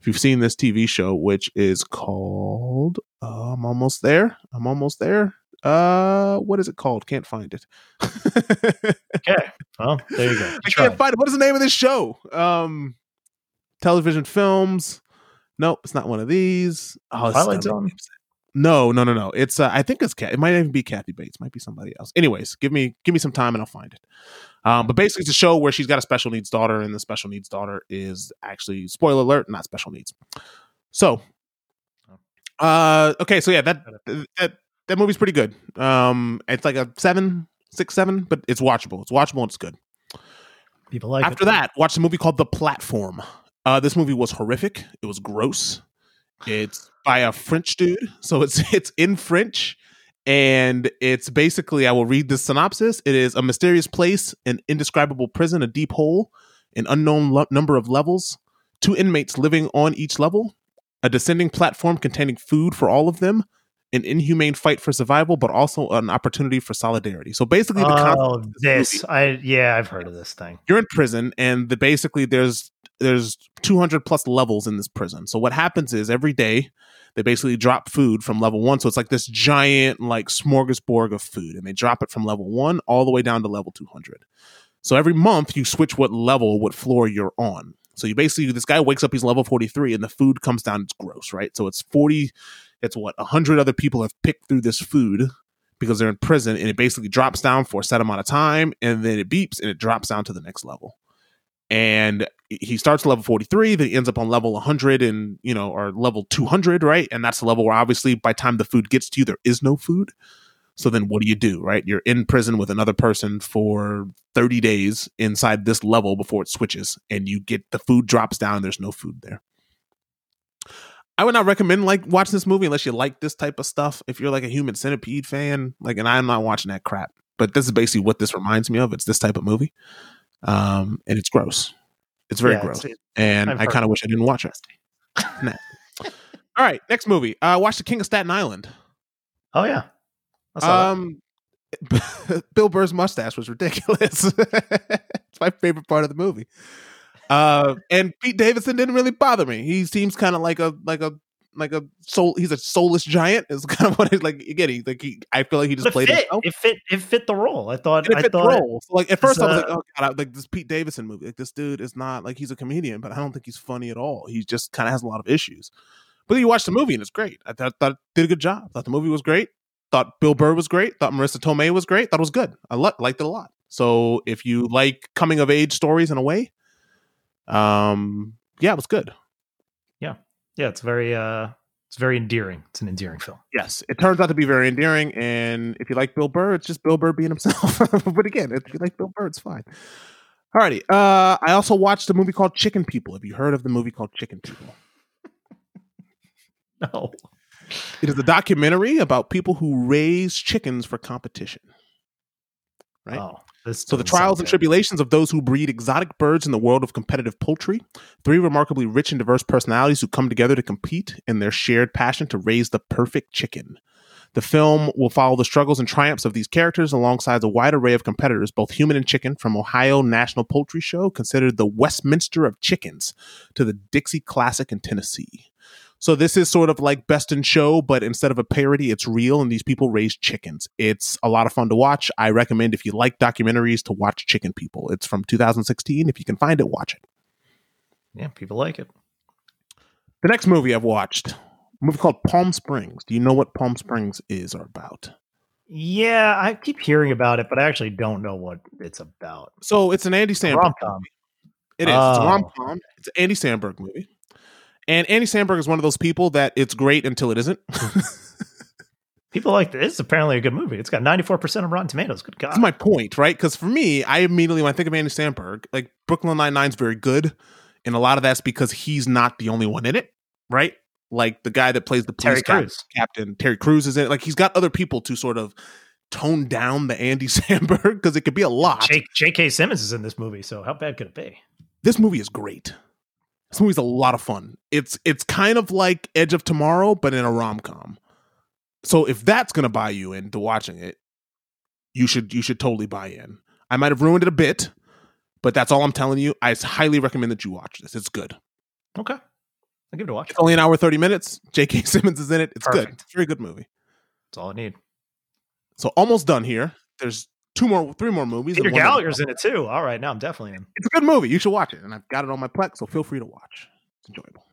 if you've seen this TV show, which is called, uh, I'm almost there. I'm almost there. Uh, what is it called? Can't find it. [LAUGHS] Okay. Well, there you go. I Try. can't find it. What is the name of this show? Um, television films. Nope, it's not one of these. Oh, Twilight gonna make me Zone? No, no, no, no. It's uh, I think it's Cat. It might even be Kathy Bates. Might be somebody else. Anyways, give me give me some time and I'll find it. Um, but basically, it's a show where she's got a special needs daughter, and the special needs daughter is actually spoiler alert, not special needs. So, uh, okay, so yeah, that that that movie's pretty good. Um, it's like a seven, six, seven, but it's watchable. It's watchable and it's good. People like After it. that, watch a movie called The Platform. Uh, this movie was horrific. It was gross. It's by a French dude, [LAUGHS] so it's it's in French, and it's basically I will read the synopsis. It is a mysterious place, an indescribable prison, a deep hole, an unknown lo- number of levels, two inmates living on each level, a descending platform containing food for all of them, an inhumane fight for survival, but also an opportunity for solidarity. So basically, the oh, this, movie, I yeah, I've heard of this thing. You're in prison, and the basically there's there's 200 plus levels in this prison. So what happens is every day they basically drop food from level one. So it's like this giant like smorgasbord of food, and they drop it from level one all the way down to level 200. So every month you switch what level, what floor you're on. So you basically this guy wakes up, he's level 43, and the food comes down, it's gross, right? So it's 40, it's what, a hundred other people have picked through this food because they're in prison, and it basically drops down for a set amount of time, and then it beeps and it drops down to the next level. And he starts level 43, then he ends up on level 100 and, you know, or level 200, right? And that's the level where obviously by time the food gets to you, there is no food. So then what do you do, right? You're in prison with another person for 30 days inside this level before it switches and you get the food drops down there's no food there. I would not recommend like watching this movie unless you like this type of stuff. If you're like a human centipede fan, like and I'm not watching that crap. But this is basically what this reminds me of. It's this type of movie. Um and it's gross. It's very yeah, gross. It's, and I've I kind of wish I didn't watch it. nah. All right, next movie. Uh watch The King of Staten Island. Oh yeah. Um, [LAUGHS] Bill Burr's mustache was ridiculous. [LAUGHS] it's my favorite part of the movie. Uh, and Pete Davidson didn't really bother me. He seems kind of like a like a like a soul. He's a soulless giant. Is [LAUGHS] kind of what he's like. Again, he like he. I feel like he just played fit. himself. It fit. It fit the role. I thought. it I fit thought the role. So like at first, I was like, uh, oh god, like this Pete Davidson movie. Like this dude is not like he's a comedian, but I don't think he's funny at all. He just kind of has a lot of issues. But you watch the movie and it's great. I thought, thought did a good job. Thought the movie was great. Thought Bill Burr was great. Thought Marisa Tomei was great. Thought it was good. I lo- liked it a lot. So if you like coming of age stories in a way, um, yeah, it was good. Yeah, yeah, it's very uh, it's very endearing. It's an endearing film. Yes, it turns out to be very endearing. And if you like Bill Burr, it's just Bill Burr being himself. [LAUGHS] but again, if you like Bill Burr, it's fine. Alrighty. Uh, I also watched a movie called Chicken People. Have you heard of the movie called Chicken People? [LAUGHS] no. It is a documentary about people who raise chickens for competition. Right? Oh, so the trials and tribulations of those who breed exotic birds in the world of competitive poultry. Three remarkably rich and diverse personalities who come together to compete in their shared passion to raise the perfect chicken. The film will follow the struggles and triumphs of these characters alongside a wide array of competitors, both human and chicken, from Ohio National Poultry Show, considered the Westminster of chickens, to the Dixie Classic in Tennessee. So this is sort of like Best in Show, but instead of a parody, it's real, and these people raise chickens. It's a lot of fun to watch. I recommend if you like documentaries to watch Chicken People. It's from 2016. If you can find it, watch it. Yeah, people like it. The next movie I've watched, a movie called Palm Springs. Do you know what Palm Springs is or about? Yeah, I keep hearing about it, but I actually don't know what it's about. So it's an Andy Samberg movie. It is. Oh. It's a oh. rom com. It's an Andy Samberg movie. And Andy Samberg is one of those people that it's great until it isn't. [LAUGHS] people like this. It's apparently a good movie. It's got 94% of Rotten Tomatoes. Good God. That's my point, right? Because for me, I immediately, when I think of Andy Samberg, like Brooklyn Nine-Nine is very good. And a lot of that's because he's not the only one in it, right? Like the guy that plays the police cap- captain, Terry Crews is in it. Like he's got other people to sort of tone down the Andy [LAUGHS] Samberg because it could be a lot. J.K. Simmons is in this movie, so how bad could it be? This movie is great. This movie's a lot of fun. It's it's kind of like Edge of Tomorrow, but in a rom com. So if that's gonna buy you into watching it, you should you should totally buy in. I might have ruined it a bit, but that's all I'm telling you. I highly recommend that you watch this. It's good. Okay. I'll give it a watch. It's only an hour, 30 minutes. J.K. [LAUGHS] Simmons is in it. It's Perfect. good. It's a very good movie. That's all I need. So almost done here. There's two more, three more movies. Peter Gallagher's in it too. All right, now I'm definitely in. It's a good movie. You should watch it, and I've got it on my Plex, so feel free to watch. It's enjoyable.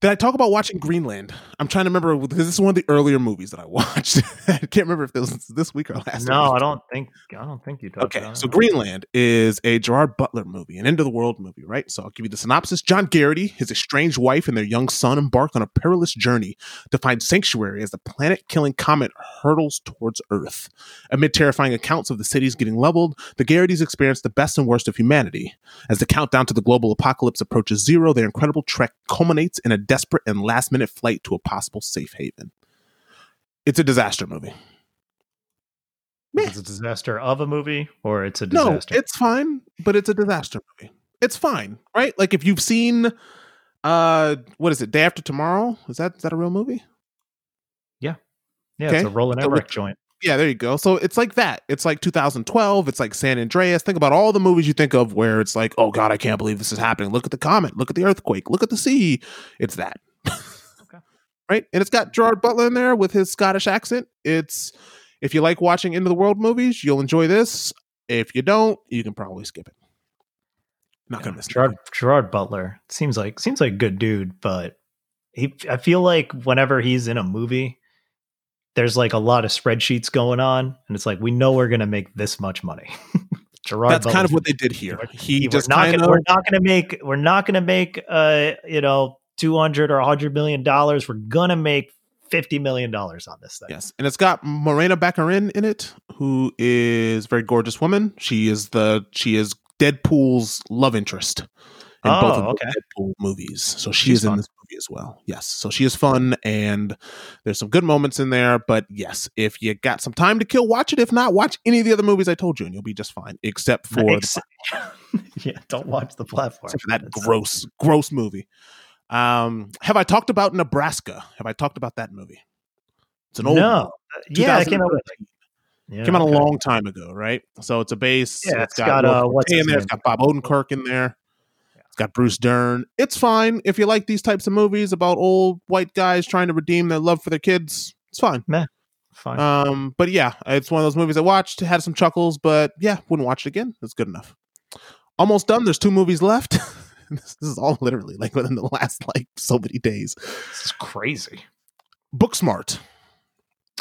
Did I talk about watching Greenland? I'm trying to remember because this is one of the earlier movies that I [LAUGHS] watched. I can't remember if this was this week or last. No, week. I don't think I don't think you talked. Okay, so Greenland is a Gerard Butler movie, an end of the world movie, right? So I'll give you the synopsis. John Garrity, his estranged wife, and their young son embark on a perilous journey to find sanctuary as the planet-killing comet hurtles towards Earth. Amid terrifying accounts of the cities getting leveled, the Garritys experience the best and worst of humanity. As the countdown to the global apocalypse approaches zero, their incredible trek culminates in a desperate and last minute flight to a possible safe haven. It's a disaster movie. It's a disaster of a movie, or it's a disaster. No, it's fine, but it's a disaster movie. It's fine, right? Like if you've seen, uh, what is it? Day After Tomorrow? Is that is that a real movie? Yeah, Yeah, it's a Roland Emmerich joint. Yeah, there you go. So it's like that. It's like 2012. It's like San Andreas. Think about all the movies you think of where it's like, oh God, I can't believe this is happening. Look at the comet. Look at the earthquake. Look at the sea. It's that. Okay. [LAUGHS] Right? And it's got Gerard Butler in there with his Scottish accent. It's if you like watching Into the World movies, you'll enjoy this. If you don't, you can probably skip it. Not gonna miss Gerard Gerard. Gerard Butler seems like seems like a good dude, but he I feel like whenever he's in a movie, there's like a lot of spreadsheets going on, and it's like we know we're gonna make this much money. [LAUGHS] Gerard That's kind of what they did here. He we're just not gonna, of we're not gonna make we're not gonna make uh you know two hundred or hundred million dollars. We're gonna make fifty million dollars on this thing. Yes, and it's got Morena Baccarin in it, who is a very gorgeous woman. She is the she is Deadpool's love interest in both Oh, of okay. the Deadpool movies. So she She's is in this movie as well. Yes, so she is fun, and there's some good moments in there. But yes, if you got some time to kill, watch it. If not, watch any of the other movies I told you, and you'll be just fine. Except for [LAUGHS] yeah, don't watch the platform. except for that That's- gross, gross movie. Um, have I talked about Nebraska? Have I talked about that movie? It's an old no, yeah, it came out. Yeah, came out okay. a long time ago, right? So it's a base. Yeah, it's it's got, got, uh, what's in there. It's got Bob Odenkirk in there. Got Bruce Dern. It's fine if you like these types of movies about old white guys trying to redeem their love for their kids. It's fine. Fine. Um, but yeah, it's one of those movies I watched. Had some chuckles, but yeah, wouldn't watch it again. It's good enough. Almost done. There's two movies left. [LAUGHS] this, this is all literally like within the last like so many days. this is crazy. Booksmart.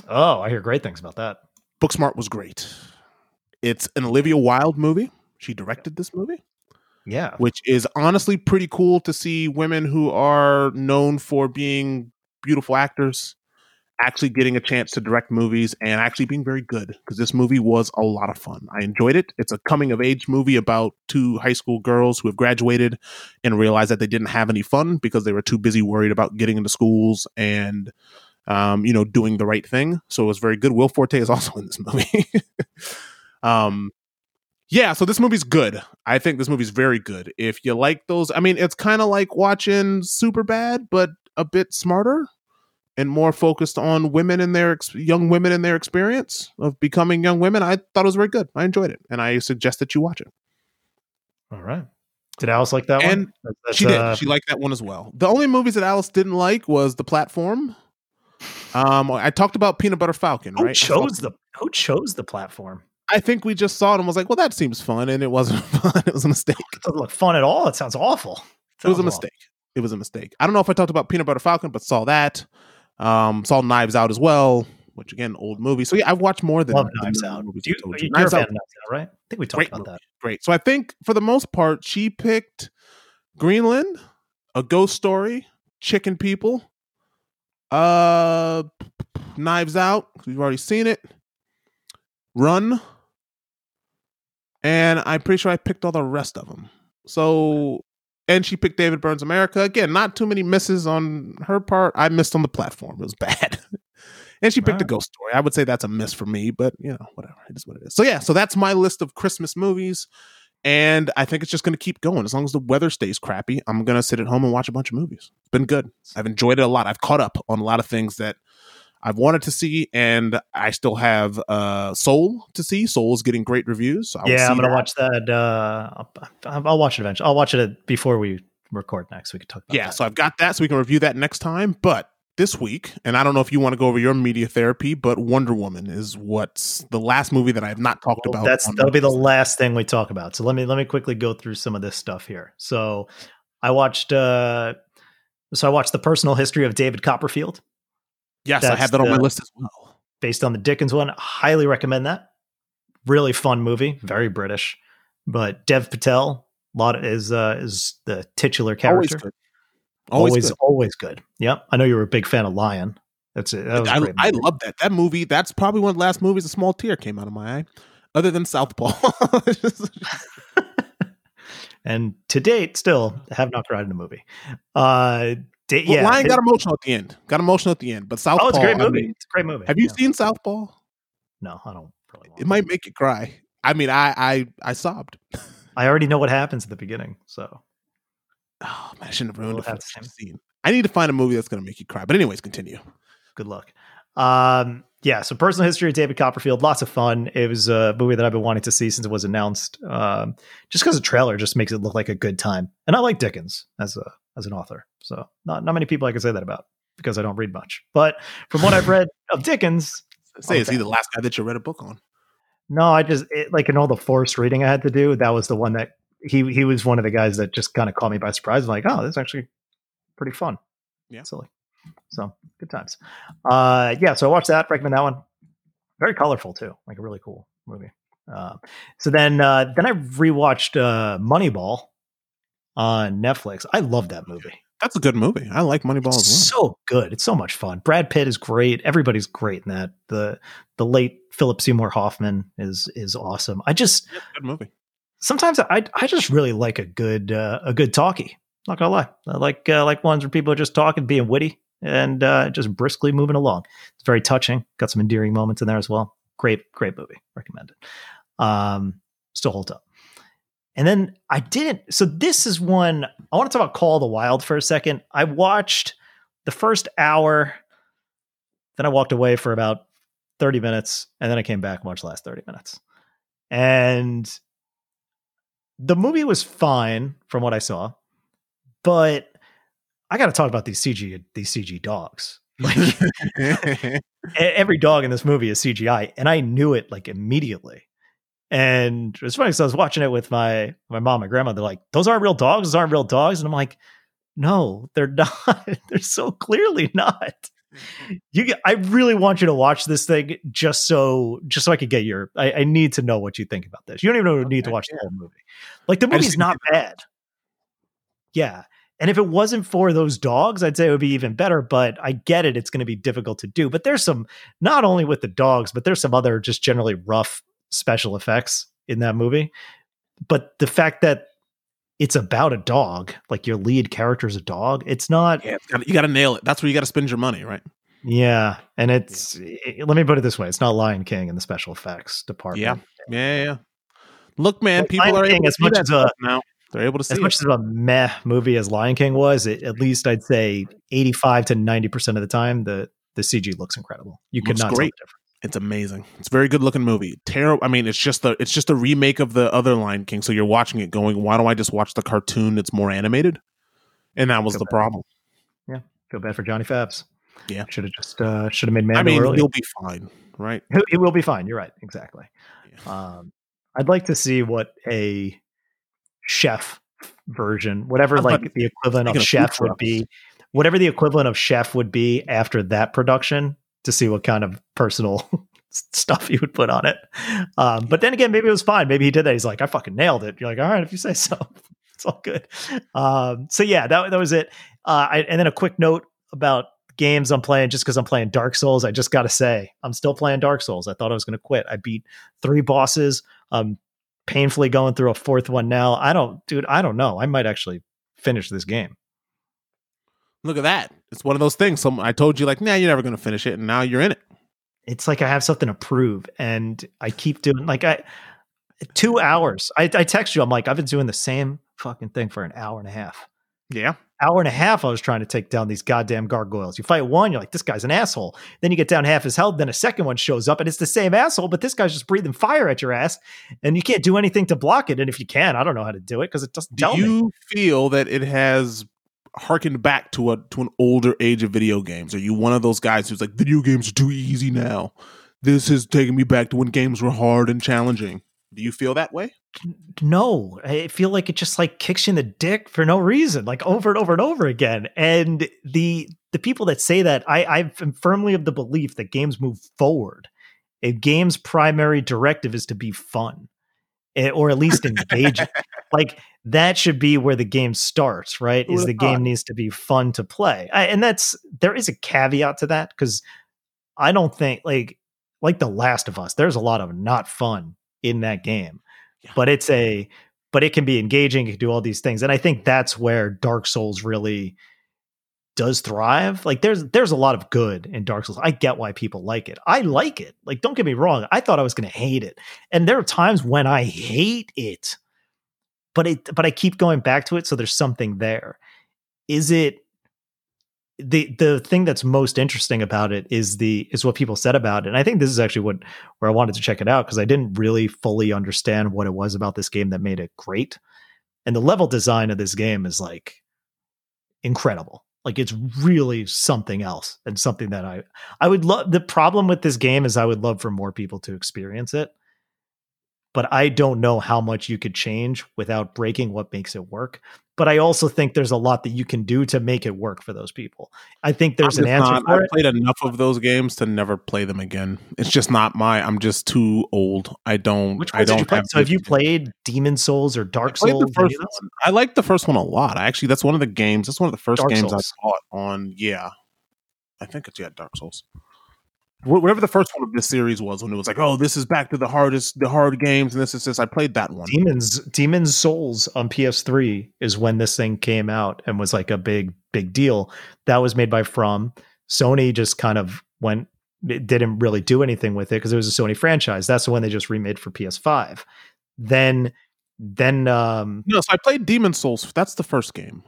Oh, I hear great things about that. Booksmart was great. It's an Olivia Wilde movie. She directed this movie. Yeah, which is honestly pretty cool to see women who are known for being beautiful actors actually getting a chance to direct movies and actually being very good because this movie was a lot of fun. I enjoyed it. It's a coming of age movie about two high school girls who have graduated and realized that they didn't have any fun because they were too busy worried about getting into schools and um, you know, doing the right thing. So it was very good. Will Forte is [LAUGHS] also in this movie. [LAUGHS] um yeah, so this movie's good. I think this movie's very good. If you like those, I mean, it's kind of like watching Superbad, but a bit smarter and more focused on women and their ex- young women and their experience of becoming young women. I thought it was very good. I enjoyed it, and I suggest that you watch it. all right. Did Alice like that And one? That- That's, she did. uh, she liked that one as well. The only movies that Alice didn't like was The Platform. Um, I talked about Peanut Butter Falcon. who right? Chose the Who chose the platform? I think we just saw it and was like, "Well, that seems fun," and it wasn't [LAUGHS] fun. It was a mistake. It doesn't look fun at all. It sounds awful. It was a Sounds awful. mistake. It was a mistake. I don't know if I talked about Peanut Butter Falcon, but saw that. Um, saw Knives Out as well, which again, old movie. So yeah, I've watched more than Love Knives Out. movies Do you, you. a Knives fan Out, of Knives Out, right? I think we talked Great about movie. that. great. So I think for the most part, she picked Greenland, A Ghost Story, Chicken People, uh, Knives Out. We've already seen it. Run, and I'm pretty sure I picked all the rest of them. So, and she picked David Byrne's America again. Not too many misses on her part. I missed on the platform. It was [LAUGHS] bad. and she picked a Ghost Story. I would say that's a miss for me, but you know, whatever. It is what it is. So yeah, so that's my list of Christmas movies. And I think it's just going to keep going as long as the weather stays crappy. I'm going to sit at home and watch a bunch of movies. It's been good. I've enjoyed it a lot. I've caught up on a lot of things that I've wanted to see, and I still have uh, Soul to see. Soul is getting great reviews. So I Yeah, see I'm gonna that. watch that. Uh, I'll, I'll watch it eventually. I'll watch it before we record next. We can talk about Yeah, that. so I've got that, so we can review that next time. But this week, and I don't know if you want to go over your media therapy, but Wonder Woman is what's the last movie that I have not talked Well, about. that's that'll be the last thing we talk about. So let me let me quickly go through some of this stuff here. So I watched uh so I watched the personal history of David Copperfield Yes, I have that on my list as well. based on the Dickens one. Highly recommend that. Really fun movie, very British. But Dev Patel lot is uh is the titular Always character. good. Always, always, good. always good. Yep. I know you were a big fan of Lion. That's it. That I, I love that. That movie, that's probably one of the last movies a small tear came out of my eye, other than Southpaw. [LAUGHS] and to date, still have not cried in a movie. Uh, yeah, Lion it- got emotional at the end. Got emotional at the end. But Southpaw, oh, it's a great I movie. mean, it's a great movie. have you Yeah. seen Southpaw? No, I don't. Really want It to. might make you cry. I mean, I I I sobbed. I already know what happens at the beginning, so Oh man, I shouldn't have ruined We'll it have the first scene. I need to find a movie that's going to make you cry. But anyways, continue. good luck. Um, yeah, so personal history of David Copperfield, lots of fun. It was a movie that I've been wanting to see since it was announced. Um, just because the trailer just makes it look like a good time, and I like Dickens as a as an author, so not not many people I can say that about because I don't read much. But from what I've read of Dickens, [LAUGHS] say is he the last guy that you read a book on? No, I just it, like in all the forced reading I had to do, that was the one that he he was one of the guys that just kind of caught me by surprise. I'm like, oh, this is actually pretty fun. Yeah, silly. So good times. Uh, yeah, so I watched that. Recommend that one. Very colorful too, like a really cool movie. Uh, so then, uh, then I rewatched uh, Moneyball on Netflix. I love that movie. That's a good movie. I like Moneyball it's as well. So good. It's so much fun. Brad Pitt is great. Everybody's great in that. The the late Philip Seymour Hoffman is is awesome. I just yeah, good movie. Sometimes I I just really like a good uh, a good talkie. Not gonna lie, I like uh, like ones where people are just talking, being witty, and uh, just briskly moving along. It's very touching. Got some endearing moments in there as well. Great, great movie. Recommend it. Um, still holds up. And then I didn't. So this is one I want to talk about Call the Wild for a second. I watched the first hour, then I walked away for about 30 minutes, and then I came back and watched the last 30 minutes. And the movie was fine from what I saw, but I got to talk about these CG these CG dogs. [LAUGHS] Like every dog in this movie is CGI, and I knew it like immediately. And it's funny because I was watching it with my my mom and grandma. They're like, "Those aren't real dogs. Those aren't real dogs." And I'm like, "No, they're [LAUGHS] not. they're so clearly not." You, I really want you to watch this thing just so just so I could get your. I, I need to know what you think about this. You don't even okay, need to watch yeah. the whole movie. Like the movie's not bad. Yeah, and if it wasn't for those dogs, I'd say it would be even better. But I get it; it's going to be difficult to do. But there's some not only with the dogs, but there's some other just generally rough special effects in that movie. But the fact that it's about a dog, like your lead character is a dog, it's not. Yeah, it's you got to nail it. That's where you got to spend your money, right? Yeah, and it's. It, let me put it this way: it's not Lion King in the special effects department. Yeah, yeah, yeah. Look, man, people Lion are King, as much as a now. They're able to see as much it. as a meh movie as Lion King was. It, at least I'd say eighty-five to ninety percent of the time, the the CG looks incredible. You could not great. tell it's amazing. It's a very good looking movie. Terrible. I mean, it's just the it's just a remake of the other Lion King. So you're watching it going, why don't I just watch the cartoon? It's more animated, and that was feel the bad. problem. Yeah, feel bad for Johnny Fabs. Yeah, should have just uh, should have made Mando. I mean, early. he'll be fine, right? He will be fine. You're right. Exactly. Yeah. Um, I'd like to see what a chef version, whatever like the equivalent of chef would be, whatever the equivalent of chef would be after that production to see what kind of personal [LAUGHS] stuff he would put on it. Um, but then again, maybe it was fine. Maybe he did that. He's like, I fucking nailed it. You're like, all right, if you say so, [LAUGHS] it's all good. Um, so yeah, that that was it. Uh, I, and then a quick note about games I'm playing. Just because I'm playing Dark Souls, I just got to say I'm still playing Dark Souls. I thought I was going to quit. I beat three bosses. I'm painfully going through a fourth one now. I don't, dude. I don't know. I might actually finish this game. Look at that. It's one of those things. Some I told you like, nah, you're never going to finish it, and now you're in it. It's like I have something to prove, and I keep doing like I two hours. I, I text you. I'm like, I've been doing the same fucking thing for an hour and a half. Yeah. Hour and a half, I was trying to take down these goddamn gargoyles. You fight one, you're like, this guy's an asshole. Then you get down half his health, then a second one shows up, and it's the same asshole, but this guy's just breathing fire at your ass, and you can't do anything to block it. And if you can, I don't know how to do it because it doesn't do tell you me. feel that it has harkened back to a to an older age of video games? Are you one of those guys who's like, video games are too easy now? This is taking me back to when games were hard and challenging. Do you feel that way? No, I feel like it just like kicks you in the dick for no reason, like over and over and over again. And the the people that say that, I I'm firmly of the belief that games move forward. A game's primary directive is to be fun, or at least engaging. [LAUGHS] like that should be where the game starts, right? Is the game needs to be fun to play. I, and that's there is a caveat to that because I don't think like like The Last of Us, there's a lot of not fun in that game. But it's a but it can be engaging, it can do all these things. And I think that's where Dark Souls really does thrive. Like there's there's a lot of good in Dark Souls. I get why people like it. I like it. Like don't get me wrong. I thought I was going to hate it. And there are times when I hate it but it but I keep going back to it so there's something there. Is it the the thing that's most interesting about it is the is what people said about it. And I think this is actually what where I wanted to check it out because I didn't really fully understand what it was about this game that made it great. And the level design of this game is like incredible. Like it's really something else and something that I I would love the problem with this game is I would love for more people to experience it. But I don't know how much you could change without breaking what makes it work but I also think there's a lot that you can do to make it work for those people. I think there's an answer not, for I've it. played enough of those games to never play them again. It's just not my. I'm just too old. I don't. Which I don't you play? have So have you played Demon's Souls or Dark Souls? the first any of those? one. I like the first one a lot. I actually, that's one of the games. That's one of the first Dark games Souls. I bought on. Yeah, I think it's yeah, Dark Souls. Wh- Whatever the first one of this series was, when it was like, oh, this is back to the hardest, the hard games, and this is this. I played that one. Demons Demon's Souls on PS3 is when this thing came out and was like a big big deal. That was made by From. Sony just kind of went it didn't really do anything with it because it was a Sony franchise. That's the one they just remade for PS5. Then then um No, so I played Demon's Souls. That's the first game.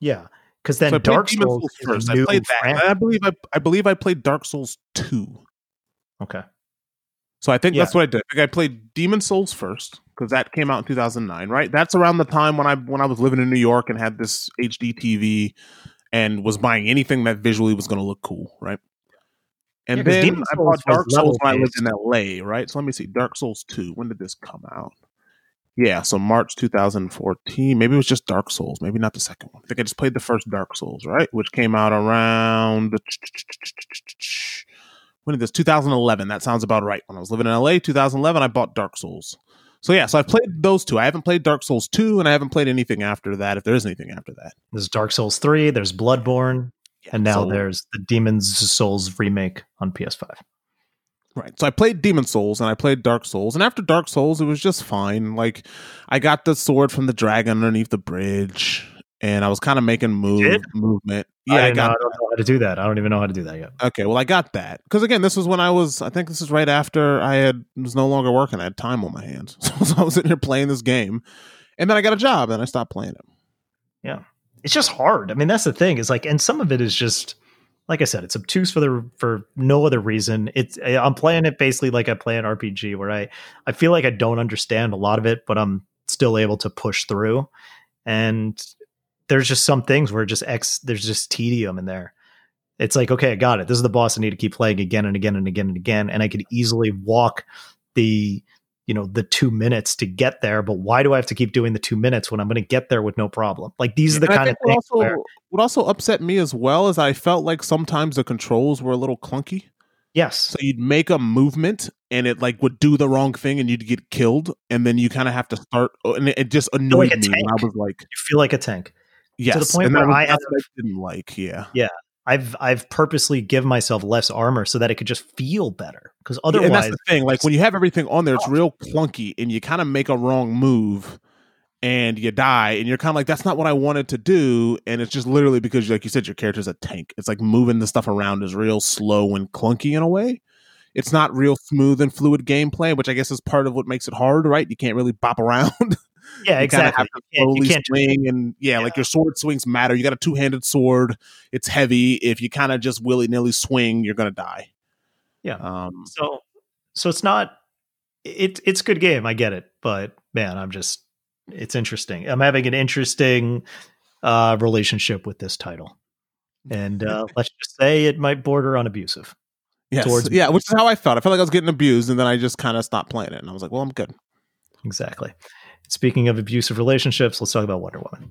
yeah, because then so Dark Souls, Souls first. I played that. I believe I, I believe I played Dark Souls two. Okay. So I think Yeah. that's what I did. I think I played Demon's Souls first because that came out in 2009, right? That's around the time when I when I was living in New York and had this HD TV and was buying anything that visually was going to look cool, right? And Yeah, then I bought Dark Souls when I lived in LA, right? So let me see, Dark Souls 2. When did this come out? Yeah, so March 2014. Maybe it was just Dark Souls, maybe not the second one. I think I just played the first Dark Souls, right? Which came out around when did this 2011 that sounds about right when i was living in la 2011 i bought dark souls so yeah so i've played those two i haven't played dark souls 2 and i haven't played anything after that if there is anything after that There's Dark Souls 3, there's Bloodborne, and now So- there's the Demon's Souls remake on PS5. Right so i played demon's souls and i played dark souls and after dark souls it was just fine like i got the sword from the dragon underneath the bridge and i was kind of making move movement yeah i, know- got I don't know how to do that. I don't even know how to do that yet. Okay, well, I got that because again, this was when I was. I think this is right after I had was no longer working. I had time on my hands, [LAUGHS] so, I was sitting here playing this game, and then I got a job, and I stopped playing it. Yeah, it's just hard. I mean, that's the thing. Is like, and some of it is just like I said, it's obtuse for the for no other reason. It's I'm playing it basically like I play an RPG where I I feel like I don't understand a lot of it, but I'm still able to push through. And there's just some things where just X there's just tedium in there. It's like, okay, I got it. This is the boss I need to keep playing again and again and again and again. And I could easily walk the you know the two minutes to get there but why do i have to keep doing the two minutes when i'm going to get there with no problem like these are the And kind of things also, where, what also upset me as well is I felt like sometimes the controls were a little clunky. yes So you'd make a movement and it like would do the wrong thing and you'd get killed, and then you kind of have to start. Oh, and it, it just annoyed a me. when I was like, you feel like a tank yes, to the point and where was- I that's I didn't like. Yeah yeah, i've i've purposely given myself less armor so that it could just feel better because Yeah, and that's otherwise the thing. Like when you have everything on there, it's oh. real clunky, and you kind of make a wrong move, and you die, and you're kind of like, "That's not what I wanted to do," and it's just literally because, like you said, your character's a tank. It's like moving the stuff around is real slow and clunky in a way. It's not real smooth and fluid gameplay, which I guess is part of what makes it hard, right? You can't really bop around. [LAUGHS] yeah you exactly You can't- you can't and yeah, like your sword swings matter. You got a two handed sword; it's heavy. If you kind of just willy nilly swing, you're gonna die. Yeah. Um, so so it's not it it's good game i get it but man i'm just it's interesting i'm having an interesting uh relationship with this title and uh [LAUGHS] let's just say it might border on abusive Yes. towards- yeah, which is how I felt. I felt like I was getting abused, and then I just kind of stopped playing it, and I was like, "Well, I'm good." Exactly. Speaking of abusive relationships, let's talk about Wonder Woman.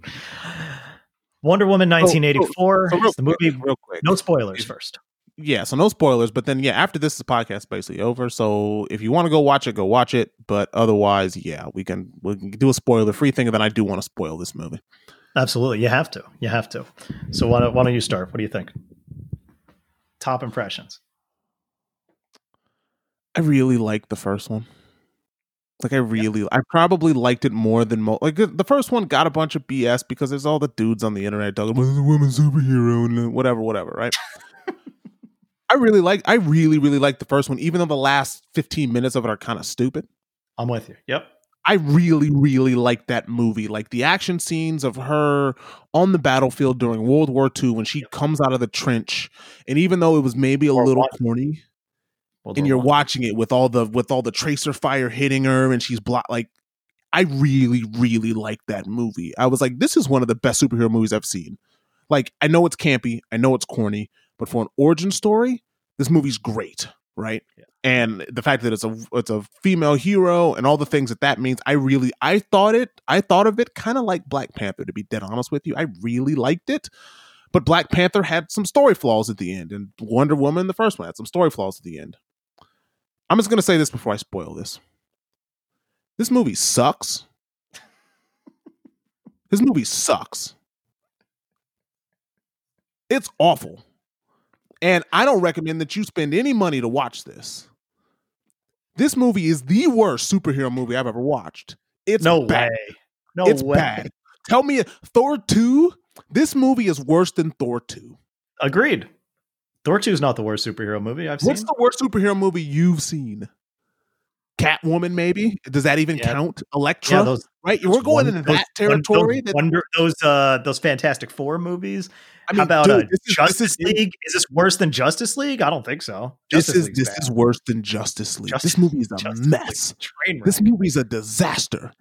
Wonder Woman 1984. So real the movie. real quick. No spoilers If- first. Yeah, so no spoilers. But then, yeah, after this, the podcast is basically over. So if you want to go watch it, go watch it. But otherwise, yeah, we can we can do a spoiler free thing, and then I do want to spoil this movie. Absolutely. You have to. You have to. So why don't, why don't you start? What do you think? Top impressions. I really like the first one. Like I really, I probably liked it more than mo- like the first one got a bunch of BS because there's all the dudes on the internet talking about the woman superhero and whatever, whatever, right? [LAUGHS] I really like, I really, really like the first one, even though the last 15 minutes of it are kind of stupid. I'm with you. Yep. I really, really like that movie. Like the action scenes of her on the battlefield during World War II when she comes out of the trench, and even though it was maybe a or little what? corny, World and you're watching it with all the with all the tracer fire hitting her, and she's blocked. Like, I really, really like that movie. I was like, this is one of the best superhero movies I've seen. Like, I know it's campy, I know it's corny, but for an origin story, this movie's great, right? Yeah and the fact that it's a it's a female hero and all the things that that means i really i thought it i thought of it kind of like black panther to be dead honest with you i really liked it but black panther had some story flaws at the end and wonder woman the first one had some story flaws at the end i'm just going to say this before i spoil this this movie sucks this movie sucks it's awful and i don't recommend that you spend any money to watch this this movie is the worst superhero movie I've ever watched. It's no bad. way. No it's way. bad. Tell me, Thor two. This movie is worse than Thor two. Agreed. Thor two is not the worst superhero movie I've seen. What's the worst superhero movie you've seen? Catwoman, maybe. Does that even yeah. count? Elektra, yeah, those, right? Those We're going one, into that territory. Those, wonder, those uh, those Fantastic Four movies. I mean, How about dude, uh, is, Justice League? Is this worse than Justice League? I don't think so. Justice this is League's this bad. is worse than Justice League. Justice, this movie is a Justice mess. This movie is a disaster,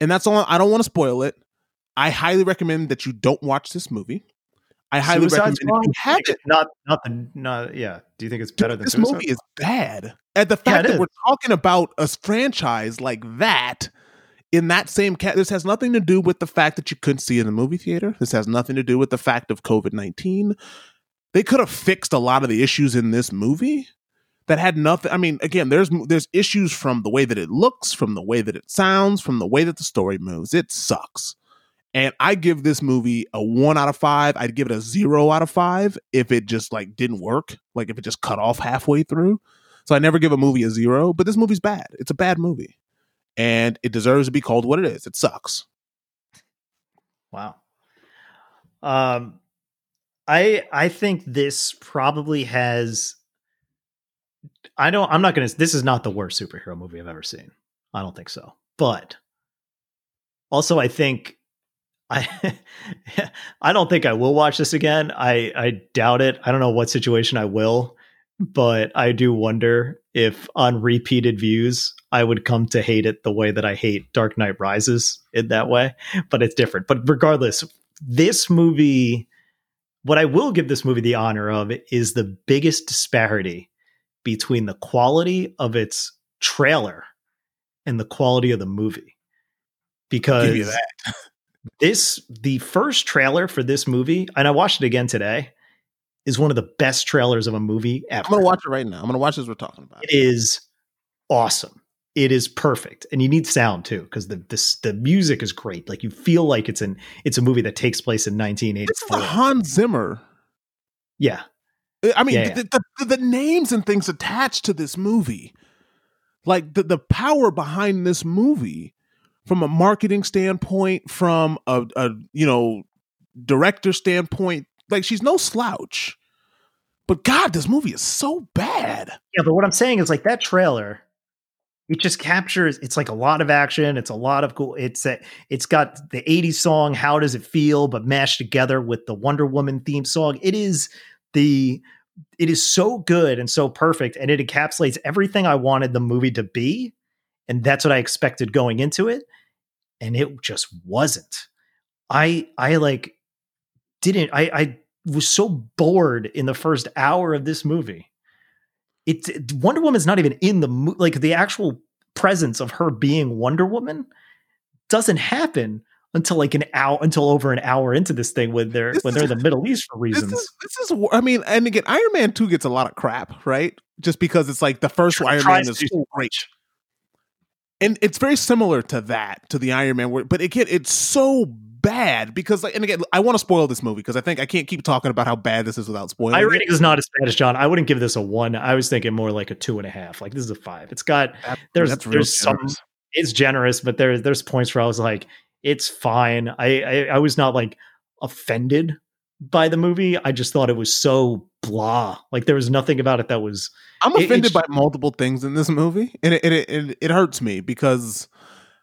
and that's all. I don't want to spoil it. I highly recommend that you don't watch this movie. I highly Suicide recommend you have it. Not, not the, not. Yeah. Do you think it's better Dude, than this Suicide? movie? Is bad. And the fact yeah, that is. we're talking about a franchise like that in that same cat, this has nothing to do with the fact that you couldn't see in the movie theater. This has nothing to do with the fact of COVID nineteen. They could have fixed a lot of the issues in this movie that had nothing. I mean, again, there's there's issues from the way that it looks, from the way that it sounds, from the way that the story moves. It sucks. And I give this movie a one out of five. I'd give it a zero out of five if it just like didn't work, like if it just cut off halfway through. So I never give a movie a zero, but this movie's bad. It's a bad movie. And it deserves to be called what it is. It sucks. Wow. Um I I think this probably has I don't I'm not gonna this is not the worst superhero movie I've ever seen. I don't think so. But also I think I [LAUGHS] I don't think I will watch this again. I I doubt it. I don't know what situation I will, but I do wonder if on repeated views I would come to hate it the way that I hate Dark Knight Rises in that way. But it's different. But regardless, this movie what I will give this movie the honor of is the biggest disparity between the quality of its trailer and the quality of the movie. Because [LAUGHS] this the first trailer for this movie, and I watched it again today, is one of the best trailers of a movie ever. I'm gonna watch it right now. I'm gonna watch this we're talking about. It is awesome. It is perfect, and you need sound too because the this, the music is great. Like you feel like it's an it's a movie that takes place in 1984. It's Hans Zimmer. Yeah, I mean yeah, the, The, the names and things attached to this movie, like the the power behind this movie from a marketing standpoint, from a, a you know director standpoint, like she's no slouch. But God, this movie is so bad. Yeah, but what I'm saying is like that trailer, it just captures. It's like a lot of action. It's a lot of cool. It's a, it's got the '80s song "How Does It Feel," but mashed together with the Wonder Woman theme song. It is the it is so good and so perfect, and it encapsulates everything I wanted the movie to be and that's what I expected going into it, and it just wasn't. I I like didn't I I was so bored in the first hour of this movie. It, it Wonder Woman's not even in the mo- like the actual presence of her being Wonder Woman doesn't happen until like an hour until over an hour into this thing when they're this when they're in the [LAUGHS] Middle East for reasons. This is, this is, I mean, and again, Iron Man two gets a lot of crap, right? Just because it's like the first Iron Man is so great and it's very similar to that to the Iron Man, where, but again, it's so bad because, like, and again, I want to spoil this movie because I think I can't keep talking about how bad this is without spoiling. My rating is not as bad as John. I wouldn't give this a one. I was thinking more like a two and a half. Like this is a five. It's got that, there's there's some. It's generous, but there's there's points where I was like, it's fine. I, I I was not like offended by the movie. I just thought it was so blah. Like there was nothing about it that was. I'm offended it, by multiple things in this movie, and it, it it, it hurts me because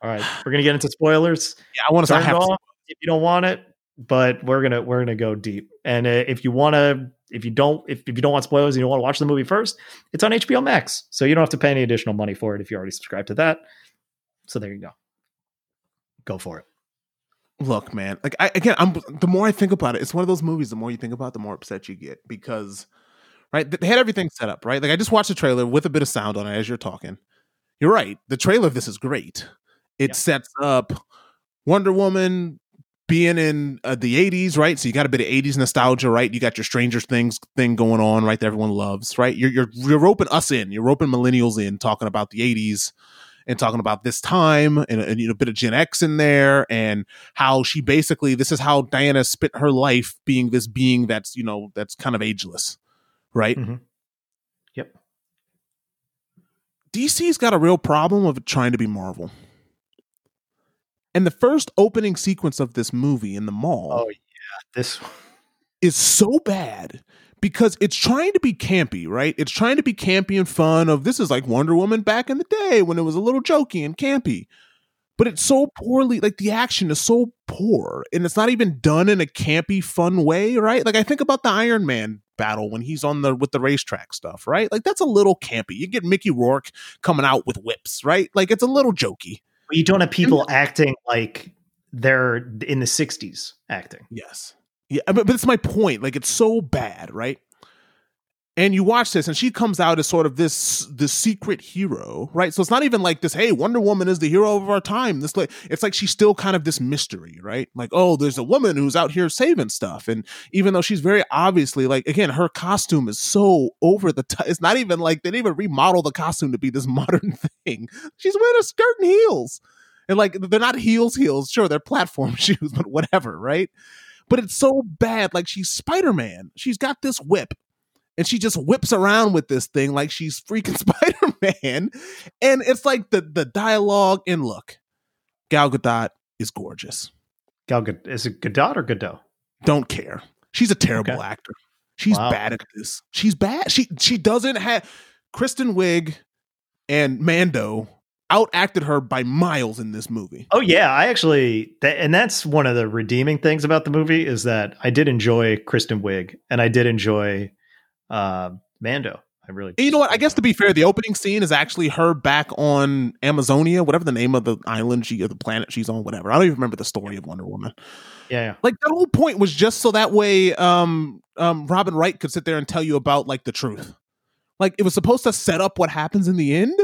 All right, we're gonna get into spoilers. Yeah, I want to. It off if you don't want it, but we're gonna we're gonna go deep. And uh, if you want to, if you don't, if, if you don't want spoilers, and you want to watch the movie first, it's on HBO Max, so you don't have to pay any additional money for it if you already subscribe to that. So there you go. Go for it. Look, man. Like I, again, I'm the more I think about it, it's one of those movies. The more you think about, it, the more upset you get because, right? They had everything set up, right? Like I just watched the trailer with a bit of sound on it as you're talking. You're right. The trailer of this is great. It yeah. sets up Wonder Woman being in uh, the 80s, right? So you got a bit of 80s nostalgia, right? You got your Stranger Things thing going on, right? That everyone loves, right? You're you're you're roping us in. You're roping millennials in, talking about the 80s and talking about this time and, and you know, a bit of Gen X in there and how she basically this is how Diana spent her life being this being that's you know that's kind of ageless, right? Mm-hmm. Yep. DC's got a real problem of trying to be Marvel. And the first opening sequence of this movie in the mall. Oh yeah, this is so bad because it's trying to be campy, right? It's trying to be campy and fun of this is like Wonder Woman back in the day when it was a little jokey and campy. But it's so poorly like the action is so poor and it's not even done in a campy fun way, right? Like I think about the Iron Man battle when he's on the with the racetrack stuff, right? Like that's a little campy. You get Mickey Rourke coming out with whips, right? Like it's a little jokey. But you don't have people and, acting like they're in the 60s acting. Yes. Yeah, but, but it's my point. Like it's so bad, right? And you watch this, and she comes out as sort of this the secret hero, right? So it's not even like this. Hey, Wonder Woman is the hero of our time. This like it's like she's still kind of this mystery, right? Like, oh, there's a woman who's out here saving stuff, and even though she's very obviously like, again, her costume is so over the top. It's not even like they didn't even remodel the costume to be this [LAUGHS] modern thing. She's wearing a skirt and heels, and like they're not heels, heels. Sure, they're platform [LAUGHS] shoes, but whatever, right? But it's so bad. Like she's Spider Man. She's got this whip and she just whips around with this thing like she's freaking [LAUGHS] Spider Man. And it's like the the dialogue and look, Gal Gadot is gorgeous. Gal Gadot is it Gadot or Godot? Don't care. She's a terrible okay. actor. She's wow. bad at this. She's bad. She she doesn't have Kristen Wiig and Mando outacted her by miles in this movie. Oh yeah, I actually that, and that's one of the redeeming things about the movie is that I did enjoy Kristen Wiig and I did enjoy uh, Mando. I really. You know what? I guess to be fair, the opening scene is actually her back on Amazonia, whatever the name of the island she or the planet she's on, whatever. I don't even remember the story of Wonder Woman. Yeah, yeah. Like that whole point was just so that way um um Robin Wright could sit there and tell you about like the truth. Like it was supposed to set up what happens in the end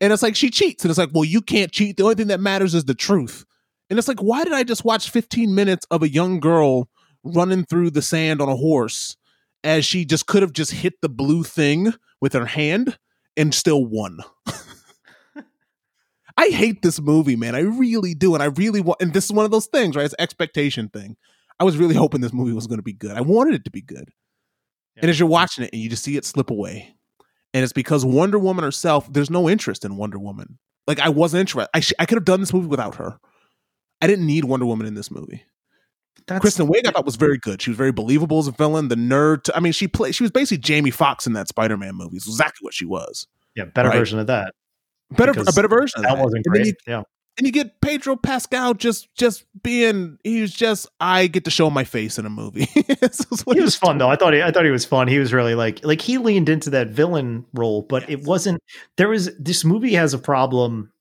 and it's like she cheats. And it's like, well, you can't cheat. The only thing that matters is the truth. And it's like, why did I just watch 15 minutes of a young girl running through the sand on a horse as she just could have just hit the blue thing with her hand and still won? [LAUGHS] I hate this movie, man. I really do. And I really want, and this is one of those things, right? It's expectation thing. I was really hoping this movie was going to be good. I wanted it to be good. Yeah. And as you're watching it and you just see it slip away, and it's because Wonder Woman herself. There's no interest in Wonder Woman. Like I wasn't interested. I sh- I could have done this movie without her. I didn't need Wonder Woman in this movie. That's, Kristen Wiig I thought was very good. She was very believable as a villain. The nerd. I mean, she played. She was basically Jamie Foxx in that Spider-Man movie. It's exactly what she was. Yeah, better right? version of that. Better, a better version. That, that, wasn't great. You, yeah, and you get Pedro Pascal just just being he's just I get to show my face in a movie. [LAUGHS] he was fun though. I thought he I thought he was fun. He was really like like he leaned into that villain role, but yes. it wasn't there was this movie has a problem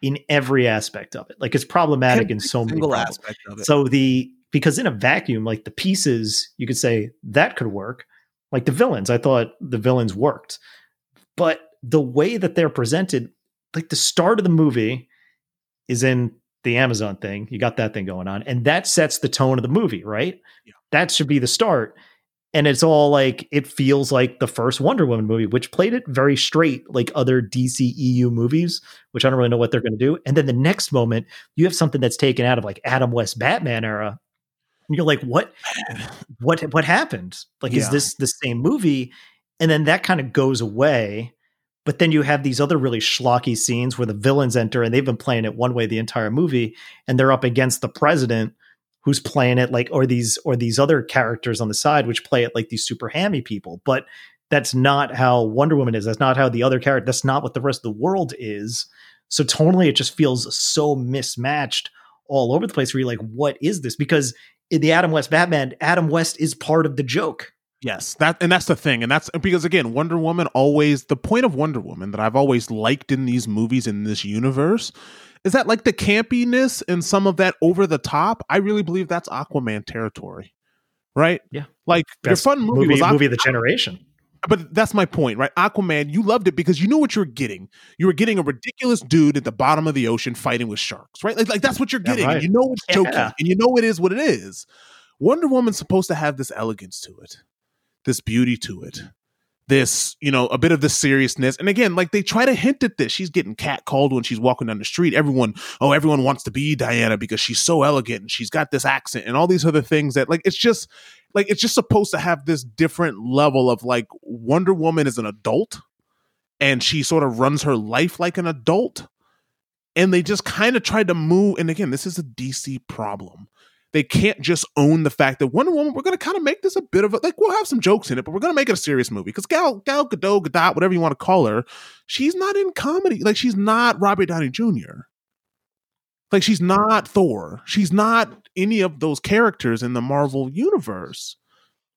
in every aspect of it. Like it's problematic every in so many aspects of it. So the because in a vacuum, like the pieces, you could say that could work. Like the villains, I thought the villains worked. But the way that they're presented, like the start of the movie is in the Amazon thing. You got that thing going on. And that sets the tone of the movie, right? Yeah. That should be the start. And it's all like, it feels like the first Wonder Woman movie, which played it very straight, like other DCEU movies, which I don't really know what they're going to do. And then the next moment, you have something that's taken out of like Adam West Batman era. And you're like, what, [SIGHS] what, what happened? Like, yeah. is this the same movie? And then that kind of goes away but then you have these other really schlocky scenes where the villains enter and they've been playing it one way the entire movie, and they're up against the president who's playing it like or these or these other characters on the side which play it like these super hammy people. But that's not how Wonder Woman is. That's not how the other character. That's not what the rest of the world is. So tonally, it just feels so mismatched all over the place. Where you're like, what is this? Because in the Adam West Batman, Adam West is part of the joke. Yes, that and that's the thing, and that's because again, Wonder Woman always the point of Wonder Woman that I've always liked in these movies in this universe is that like the campiness and some of that over the top. I really believe that's Aquaman territory, right? Yeah, like Best your fun movie, movie was Aqu- movie of the generation. But that's my point, right? Aquaman, you loved it because you knew what you were getting. You were getting a ridiculous dude at the bottom of the ocean fighting with sharks, right? Like, like that's what you're getting. Yeah, right. you know it's joking, yeah. and you know it is what it is. Wonder Woman's supposed to have this elegance to it this beauty to it. This you know a bit of the seriousness. And again like they try to hint at this. She's getting catcalled when she's walking down the street. Everyone oh everyone wants to be diana because she's so elegant and she's got this accent and all these other things that like it's just like it's just supposed to have this different level of like wonder woman is an adult and she sort of runs her life like an adult. And they just kind of tried to move and again this is a dc problem they can't just own the fact that Wonder Woman, we're going to kind of make this a bit of a, like, we'll have some jokes in it, but we're going to make it a serious movie. Because Gal, Gal Gadot, Gadot, whatever you want to call her, she's not in comedy. Like, she's not Robert Downey Jr. Like, she's not Thor. She's not any of those characters in the Marvel universe.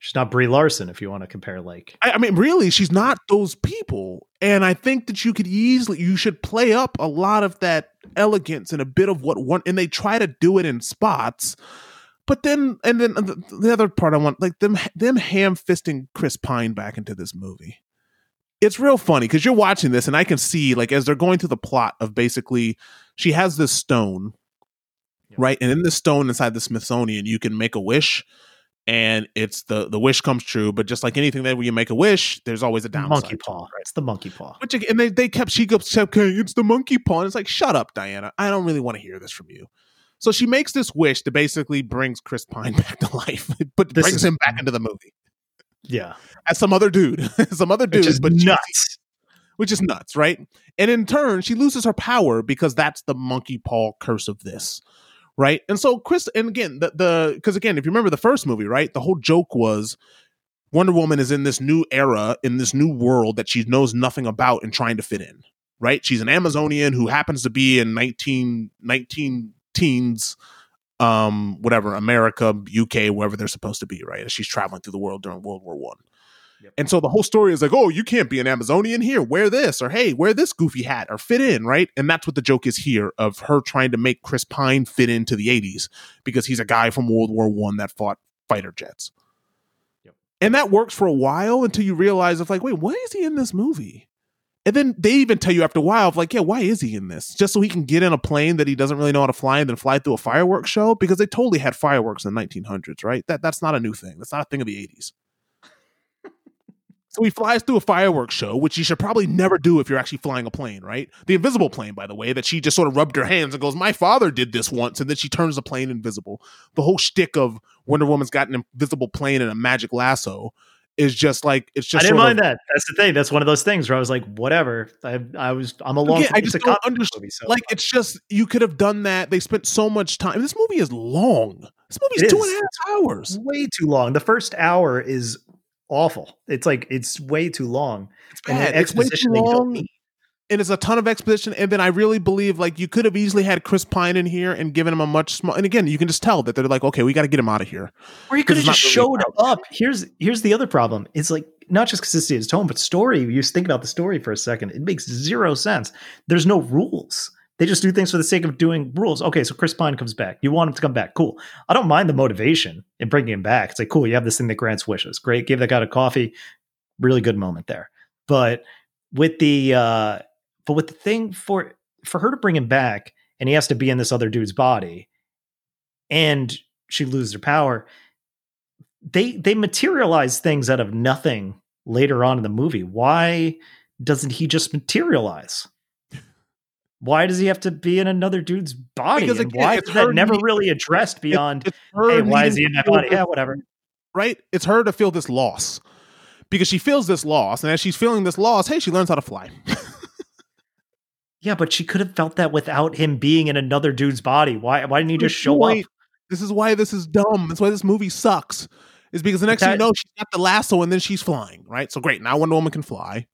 She's not Brie Larson, if you want to compare, like. I, I mean, really, she's not those people. And I think that you could easily, you should play up a lot of that elegance and a bit of what one, and they try to do it in spots but then, and then the, other part I want, like them, them ham fisting Chris Pine back into this movie. It's real funny because you're watching this, and I can see, like, as they're going through the plot of basically, she has this stone, yeah. right? And in the stone inside the Smithsonian, you can make a wish, and it's the the wish comes true. But just like anything that when you make a wish, there's always a downside. Monkey paw. Right? It's the monkey paw. Which and they they kept she kept saying, "Okay, it's the monkey paw." And it's like, shut up, Diana. I don't really want to hear this from you. So she makes this wish to basically brings Chris Pine [LAUGHS] back to life, but this brings him back into the movie. Yeah, as some other dude, [LAUGHS] some other dude, but nuts. which is nuts, right? And in turn, she loses her power because that's the monkey paw curse of this, right? And so Chris, and again, the the because again, if you remember the first movie, right, the whole joke was Wonder Woman is in this new era, in this new world that she knows nothing about and trying to fit in, right? She's an Amazonian who happens to be in 19, 19 teens um whatever america uk wherever they're supposed to be right she's traveling through the world during world war one yep. and so the whole story is like oh you can't be an amazonian here wear this or hey wear this goofy hat or fit in right and that's what the joke is here of her trying to make chris pine fit into the 80s because he's a guy from world war one that fought fighter jets yep. and that works for a while until you realize it's like wait why is he in this movie and then they even tell you after a while of like, yeah, why is he in this? Just so he can get in a plane that he doesn't really know how to fly and then fly through a fireworks show? Because they totally had fireworks in the 1900s, right? That that's not a new thing. That's not a thing of the 80s. So he flies through a fireworks show, which you should probably never do if you're actually flying a plane, right? The invisible plane, by the way, that she just sort of rubbed her hands and goes, "My father did this once," and then she turns the plane invisible. The whole shtick of Wonder Woman's got an invisible plane and a magic lasso is just like it's just. I didn't mind of, that. That's the thing. That's one of those things where I was like, whatever. I I was I'm along. Again, I just don't understand. Movie, so like it's just you could have done that. They spent so much time. This movie is long. This movie is two and a half hours. Way too long. The first hour is awful. It's like it's way too long. It's bad. It's way too long and it's a ton of exposition. And then I really believe like you could have easily had Chris Pine in here and given him a much small. And again, you can just tell that they're like, okay, we got to get him out of here. Or he could have just really showed up. Here's here's the other problem. It's like not just consistency of his tone, but story. You just think about the story for a second. It makes zero sense. There's no rules. They just do things for the sake of doing rules. Okay, so Chris Pine comes back. You want him to come back. Cool. I don't mind the motivation in bringing him back. It's like, cool, you have this thing that grants wishes. Great. Give that guy a coffee. Really good moment there. But with the uh but with the thing for for her to bring him back and he has to be in this other dude's body and she loses her power, they they materialize things out of nothing later on in the movie. Why doesn't he just materialize? Why does he have to be in another dude's body? Because again, why is that never really addressed beyond? It's, it's hey, why is he in that body? Yeah, whatever. Right? It's her to feel this loss because she feels this loss, and as she's feeling this loss, hey, she learns how to fly. Yeah, but she could have felt that without him being in another dude's body. Why? Why didn't he just show up? This is why this is dumb. That's why this movie sucks. Is because the next that, thing you know, she's got the lasso and then she's flying. Right. So great. Now Wonder Woman can fly,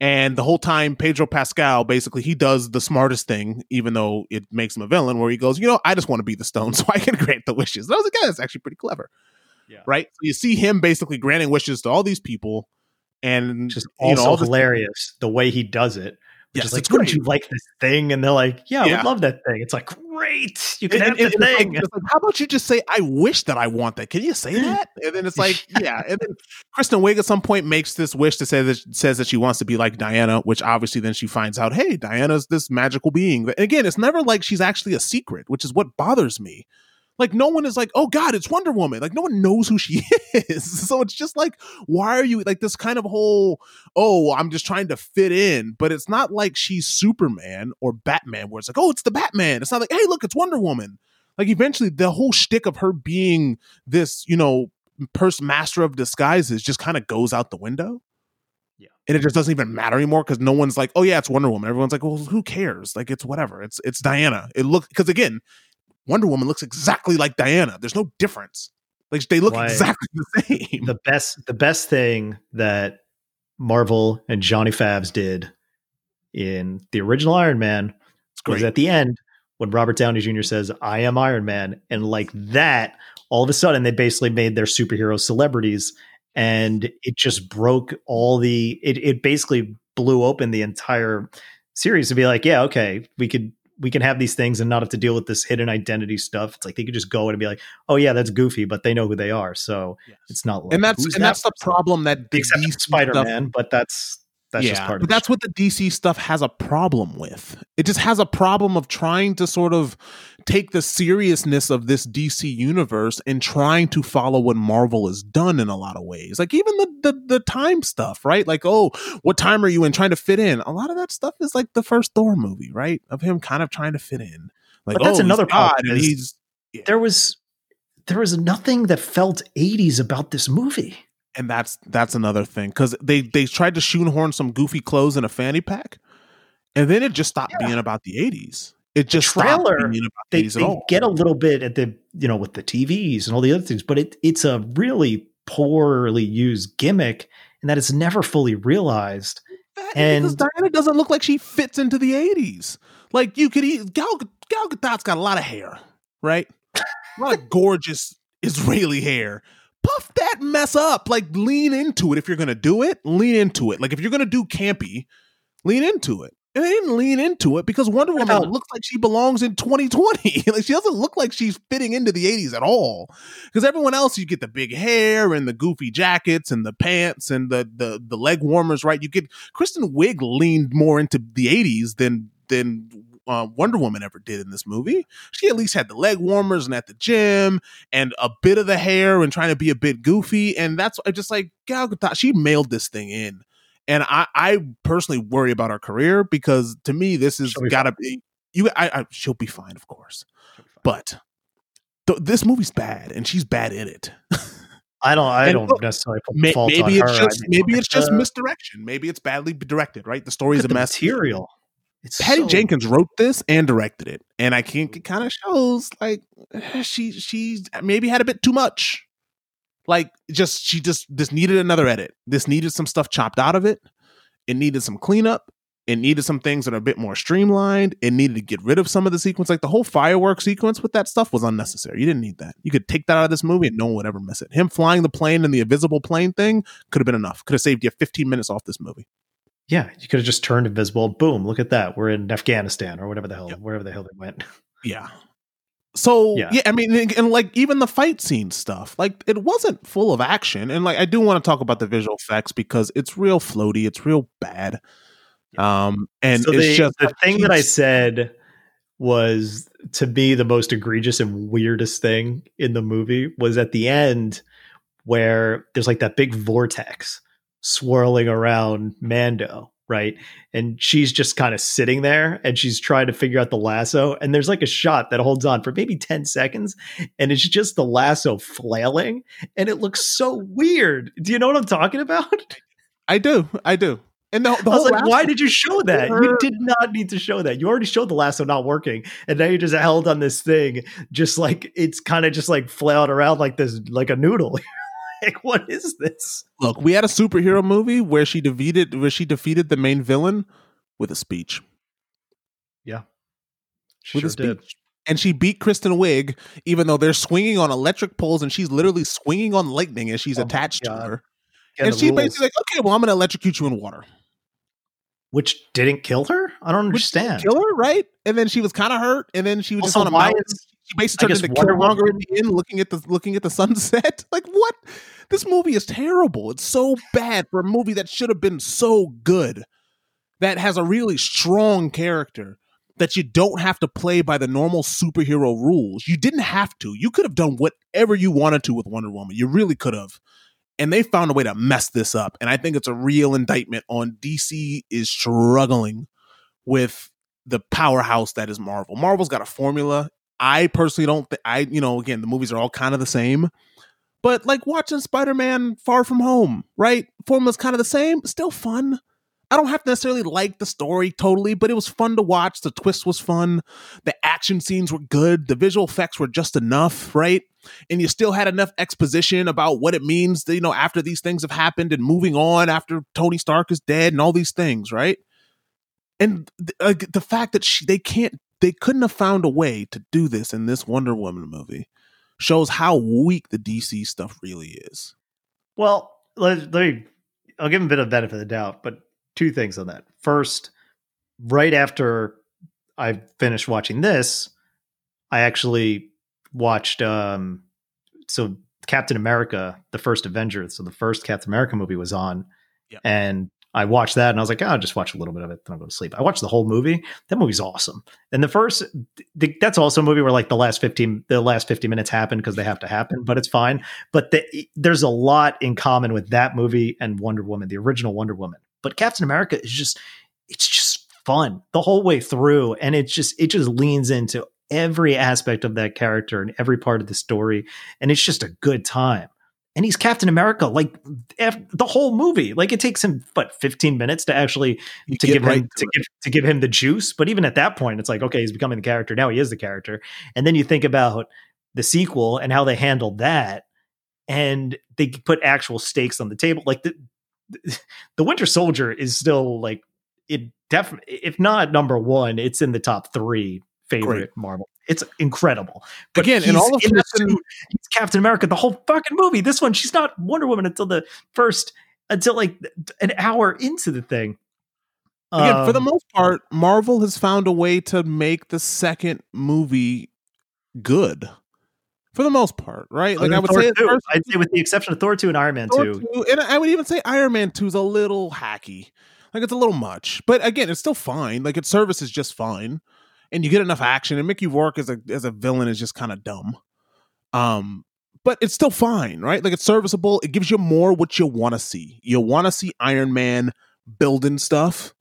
And the whole time, Pedro Pascal basically he does the smartest thing, even though it makes him a villain, where he goes, you know, I just want to be the stone [LAUGHS] so I can grant the wishes. And I was like, yeah, that's actually pretty clever. Yeah. Right. So you see him basically granting wishes to all these people, and just also know, hilarious the way he does it. Yes, is like, wouldn't you like this thing? And they're like, yeah, yeah. I would love that thing. It's like, great, you can and, have and, the thing. Like, like, how about you just say, I wish that I want that? Can you say mm. that? And then it's [LAUGHS] like, yeah. And then Kristen Wiig at some point makes this wish to say that says that she wants to be like Diana, which obviously then she finds out, hey, Diana's this magical being. And again, it's never like she's actually a secret, which is what bothers me. Like no one is like, oh God, it's Wonder Woman. Like no one knows who she [LAUGHS] is. so it's just like, why are you like this kind of whole, oh, I'm just trying to fit in. But it's not like she's Superman or Batman, where it's like, oh, it's the Batman. It's not like, hey, look, it's Wonder Woman. Like eventually the whole shtick of her being this, you know, purse master of disguises just kind of goes out the window. Yeah. And it just doesn't even matter anymore because no one's like, oh yeah, it's Wonder Woman. Everyone's like, well, who cares? Like it's whatever. It's it's Diana. It look because again, Wonder Woman looks exactly like Diana. There's no difference. Like they look exactly the same. The best the best thing that Marvel and Johnny Favs did in the original Iron Man was at the end when Robert Downey Jr. says, I am Iron Man. And like that, all of a sudden they basically made their superhero celebrities and it just broke all the it it basically blew open the entire series to be like, yeah, okay, we could we can have these things and not have to deal with this hidden identity stuff. It's like they could just go in and be like, "Oh yeah, that's Goofy," but they know who they are, so yes. it's not. Like, and that's and that that's the problem that except Spider Man, but that's that's yeah, just part but that's what the DC stuff has a problem with. It just has a problem of trying to sort of take the seriousness of this DC universe and trying to follow what Marvel has done in a lot of ways. Like even the the, the time stuff, right? Like, oh, what time are you in? Trying to fit in. A lot of that stuff is like the first Thor movie, right? Of him kind of trying to fit in. Like, but that's oh, another problem. And he's yeah. there was there was nothing that felt 80s about this movie and that's that's another thing because they they tried to shoehorn some goofy clothes in a fanny pack, and then it just stopped yeah. being about the '80s. It just the trailer, stopped being about they, the they get a little bit at the you know with the TVs and all the other things, but it it's a really poorly used gimmick, and that it's never fully realized. and because Diana doesn't look like she fits into the '80s. Like you could eat Gal, Gal Gadot's got a lot of hair, right? A lot of gorgeous Israeli hair puff that mess up. Like lean into it if you're gonna do it. Lean into it. Like if you're gonna do campy, lean into it. And they didn't lean into it because Wonder Woman looks like she belongs in 2020. [LAUGHS] like she doesn't look like she's fitting into the 80s at all. Because everyone else, you get the big hair and the goofy jackets and the pants and the the the leg warmers, right? You get Kristen Wiig leaned more into the 80s than than uh, Wonder Woman ever did in this movie. She at least had the leg warmers and at the gym and a bit of the hair and trying to be a bit goofy. And that's I just like Gal Gadot. She mailed this thing in. And I, I personally worry about her career because to me this has got to be you. I, I, she'll be fine, of course, but th- this movie's bad and she's bad in it. I don't. I and don't look, necessarily put may, maybe it's her. just maybe it's just uh, misdirection. Maybe it's badly directed. Right, the story's a mess. Material. It's Patty so- Jenkins wrote this and directed it, and I think it kind of shows like eh, she she maybe had a bit too much. Like just she just this needed another edit. This needed some stuff chopped out of it. It needed some cleanup. It needed some things that are a bit more streamlined. It needed to get rid of some of the sequence. Like the whole fireworks sequence with that stuff was unnecessary. You didn't need that. You could take that out of this movie and no one would ever miss it. Him flying the plane and the invisible plane thing could have been enough. Could have saved you 15 minutes off this movie. Yeah, you could have just turned invisible. Boom! Look at that. We're in Afghanistan or whatever the hell, yep. wherever the hell they went. [LAUGHS] Yeah. So yeah. yeah, I mean, and like even the fight scene stuff, like it wasn't full of action. And like I do want to talk about the visual effects because it's real floaty, it's real bad. Um, and so it's just the thing that I said was to be the most egregious and weirdest thing in the movie was at the end where there's like that big vortex swirling around Mando, right? And she's just kind of sitting there and she's trying to figure out the lasso. And there's like a shot that holds on for maybe 10 seconds and it's just the lasso flailing and it looks so weird. Do you know what I'm talking about? [LAUGHS] I do. I do. And the, the I was like, why did you show that? You did not need to show that. You already showed the lasso not working, and now you're just held on this thing, just like it's kind of just like flailed around like this, like a noodle. [LAUGHS] [LAUGHS] like, what is this? Look, we had a superhero movie where she defeated where she defeated the main villain with a speech. Yeah, with sure a speech. Did. And she beat Kristen Wiig, even though they're swinging on electric poles, and she's literally swinging on lightning as she's oh attached to her. and she rules. basically like, okay, well, I'm going to electrocute you in water which didn't kill her. I don't understand. Kill her, right? And then she was kind of hurt, and then she was also, just on a mountain. Is, she basically turned into Killmonger in the end, looking at the looking at the [LAUGHS] sunset. like what? This movie is terrible. It's so bad for a movie that should have been so good. That has a really strong character that you don't have to play by the normal superhero rules. You didn't have to. You could have done whatever you wanted to with Wonder Woman. You really could have and they found a way to mess this up. And I think it's a real indictment on DC is struggling with the powerhouse that is Marvel. Marvel's got a formula. I personally don't. Th- I you know again the movies are all kind of the same, but like watching Spider Man Far From Home, right? Formula's kind of the same, still fun. I don't have to necessarily like the story totally, but it was fun to watch. The twist was fun. The action scenes were good. The visual effects were just enough, right? And you still had enough exposition about what it means, to, you know, after these things have happened and moving on after Tony Stark is dead and all these things, right? And uh, the fact that she, they can't, they couldn't have found a way to do this in this Wonder Woman movie shows how weak the DC stuff really is. Well, let, let me, I'll give him a bit of benefit of the doubt, but two things on that. First, right after I finished watching this, I actually watched um so Captain America, the first Avenger, so the first Captain America movie was on. Yep. And I watched that and I was like, oh, I'll just watch a little bit of it, then I'll go to sleep. I watched the whole movie. That movie's awesome. And the first, the, that's also a movie where like the last 15, the last 50 minutes happen because they have to happen, but it's fine. But the, there's a lot in common with that movie and Wonder Woman, the original Wonder Woman. But Captain America is just it's just fun the whole way through and it just it just leans into every aspect of that character and every part of the story and it's just a good time and he's Captain America like the whole movie. Like it takes him but 15 minutes to actually you to give right him to, to give, to give him the juice. But even at that point, it's like okay, he's becoming the character now. He is the character. And then you think about the sequel and how they handled that, and they put actual stakes on the table. Like the [LAUGHS] the Winter Soldier is still like it definitely if not number one, it's in the top three favorite Great. Marvel. It's incredible. But Again, in all of in suit, he's Captain America the whole fucking movie. This one, she's not Wonder Woman until the first until like an hour into the thing. Again, um, for the um, most part, Marvel has found a way to make the second movie good for the most part, right? Like I would Thor say, first, I'd say with the exception of Thor two and Iron Man Thor 2. 2, and I would even say Iron Man two is a little hacky, like it's a little much. But again, it's still fine. Like its service is just fine, and you get enough action. And Mickey Rourke as a as a villain is just kind of dumb. Um, but it's still fine, right? Like it's serviceable. It gives you more what you want to see. You want to see Iron Man building stuff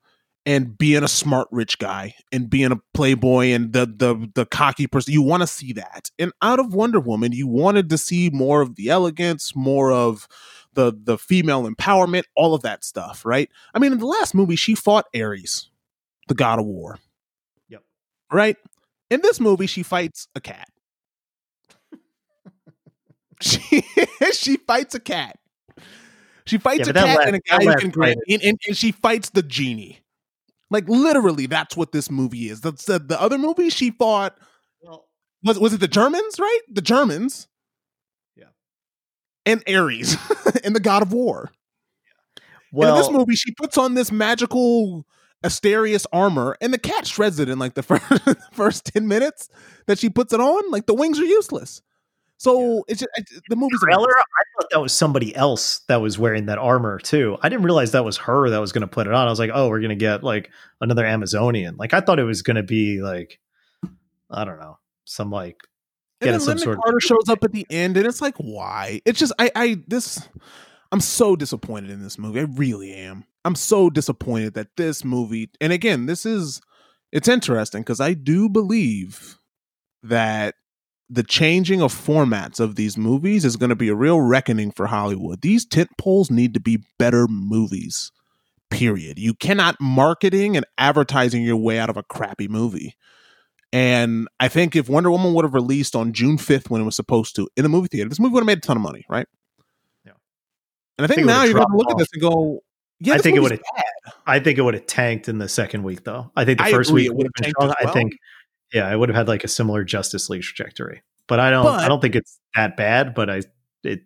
and being a smart rich guy and being a playboy and the the the cocky person you want to see that and out of wonder woman you wanted to see more of the elegance more of the the female empowerment all of that stuff right i mean in the last movie she fought ares the god of war right in this movie she fights a cat [LAUGHS] she [LAUGHS] she fights a cat she fights yeah, a cat last, and a guy who can and, and, and she fights the genie like literally, that's what this movie is. That's the, the other movie she fought. Well, was was it the Germans? Right, the Germans. Yeah, and Ares [LAUGHS] and the God of War. Yeah. Well, and in this movie, she puts on this magical Asteria's armor, and the cat shreds it in like the [LAUGHS] first, first ten minutes that she puts it on. Like the wings are useless. So yeah. it's just, it's, the movie's trailer. I thought that was somebody else that was wearing that armor too. I didn't realize that was her that was going to put it on. I was like, oh, we're going to get like another Amazonian. Like I thought it was going to be like, I don't know, some like. And then some sort Carter of- shows up at the end, and it's like, why? It's just I I this. I'm so disappointed in this movie. I really am. I'm so disappointed that this movie, and again, this is it's interesting because I do believe that the changing of formats of these movies is going to be a real reckoning for Hollywood. These tent poles need to be better movies. Period. You cannot marketing and advertising your way out of a crappy movie. And I think if Wonder Woman would have released on June 5th when it was supposed to in the movie theater, this movie would have made a ton of money, right? Yeah. And I think, think now you're going to look off. at this and go, yeah, I think it would have. I think it would have tanked in the second week, though. I think the I first week would have been strong. Well. I think, yeah, I would have had like a similar Justice League trajectory. But I don't. But, I don't think it's that bad. But I, it,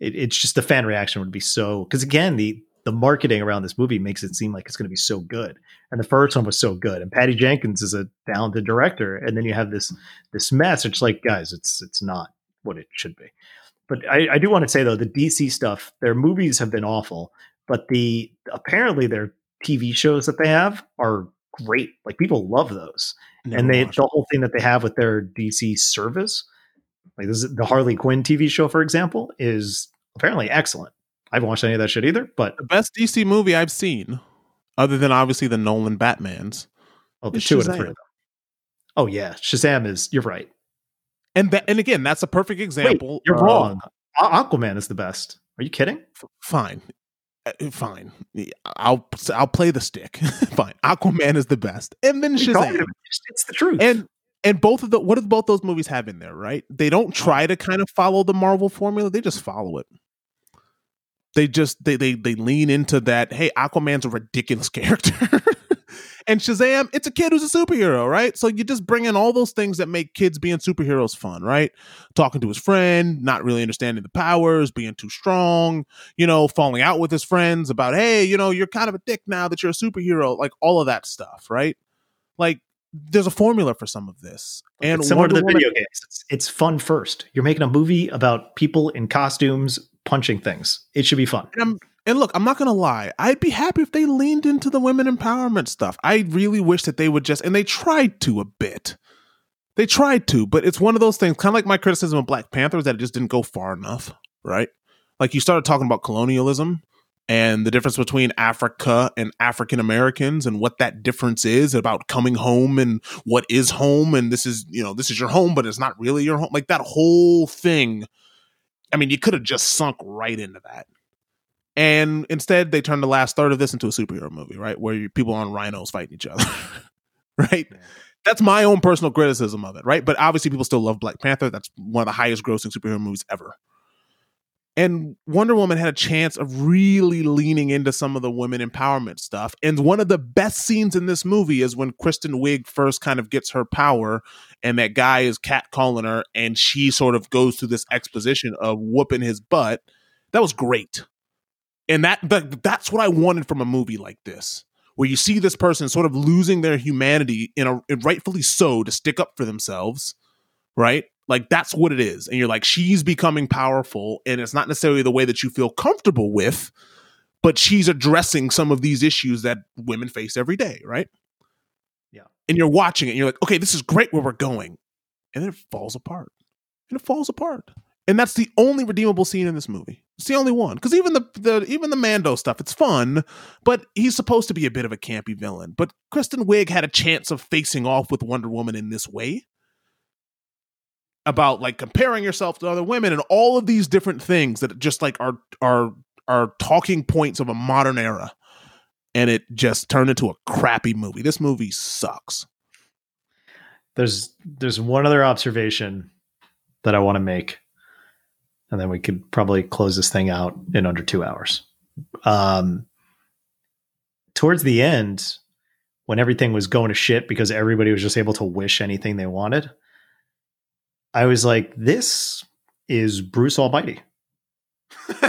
it, it's just the fan reaction would be so because again the the marketing around this movie makes it seem like it's going to be so good. And the first one was so good. And Patty Jenkins is a talented director. And then you have this this mess. It's like, guys, it's it's not what it should be. But I, I do want to say though, the DC stuff, their movies have been awful, but the apparently their TV shows that they have are great. Like people love those. Never and they the whole thing that they have with their DC service, like this is the Harley Quinn TV show, for example, is apparently excellent. I haven't watched any of that shit either. But the best DC movie I've seen, other than obviously the Nolan Batman's, oh, the two Shazam. of three. Oh yeah, Shazam is. You're right. And that, and again, that's a perfect example. Wait, you're wrong. Aquaman is the best. Are you kidding? Fine, Uh, fine. I'll I'll play the stick. [LAUGHS] fine. Aquaman is the best, and then Shazam. It's the truth. And and both of the what do both those movies have in there? Right? They don't oh. try to kind of follow the Marvel formula. They just follow it they just they they they lean into that. Hey, Aquaman's a ridiculous [LAUGHS] character. And Shazam, it's a kid who's a superhero, right? So you just bring in all those things that make kids being superheroes fun, right? Talking to his friend, not really understanding the powers, being too strong, you know, falling out with his friends about, hey, you know, you're kind of a dick now that you're a superhero, like all of that stuff, right? Like there's a formula for some of this. And it's similar Wonder to the Woman, video games. It's, it's fun first. You're making a movie about people in costumes punching things. It should be fun. And, and, look, I'm not gonna lie. I'd be happy if they leaned into the women empowerment stuff. I really wish that they would just, and they tried to a bit. They tried to, but it's one of those things, kind of like my criticism of Black Panthers, that it just didn't go far enough, right? Like you started talking about colonialism and the difference between Africa and African Americans and what that difference is about coming home and what is home and this is you know this is your home but it's not really your home like that whole thing I mean, you could have just sunk right into that. And instead, they turned the last third of this into a superhero movie, right? Where people on rhinos fighting each other, [LAUGHS] right? Yeah. That's my own personal criticism of it, right? But obviously, people still love Black Panther. That's one of the highest grossing superhero movies ever. And Wonder Woman had a chance of really leaning into some of the women empowerment stuff. And one of the best scenes in this movie is when Kristen Wiig first kind of gets her power, and that guy is catcalling her, and she sort of goes through this exposition of whooping his butt. That was great. And that, that that's what I wanted from a movie like this, where you see this person sort of losing their humanity in a rightfully so to stick up for themselves, right? Like that's what it is. And you're like, she's becoming powerful, and it's not necessarily the way that you feel comfortable with, but she's addressing some of these issues that women face every day, right? Yeah. And you're watching it, and you're like, okay, this is great where we're going. And then it falls apart. And it falls apart. And that's the only redeemable scene in this movie. It's the only one. Because even the, the even the Mando stuff, it's fun, but he's supposed to be a bit of a campy villain. But Kristen Wiig had a chance of facing off with Wonder Woman in this way. About like comparing yourself to other women and all of these different things that just like are are are talking points of a modern era. And it just turned into a crappy movie. This movie sucks. There's there's one other observation that i want to make and then we could probably close this thing out in under two hours um towards the end when everything was going to shit because everybody was just able to wish anything they wanted I was like, this is Bruce Almighty. [LAUGHS]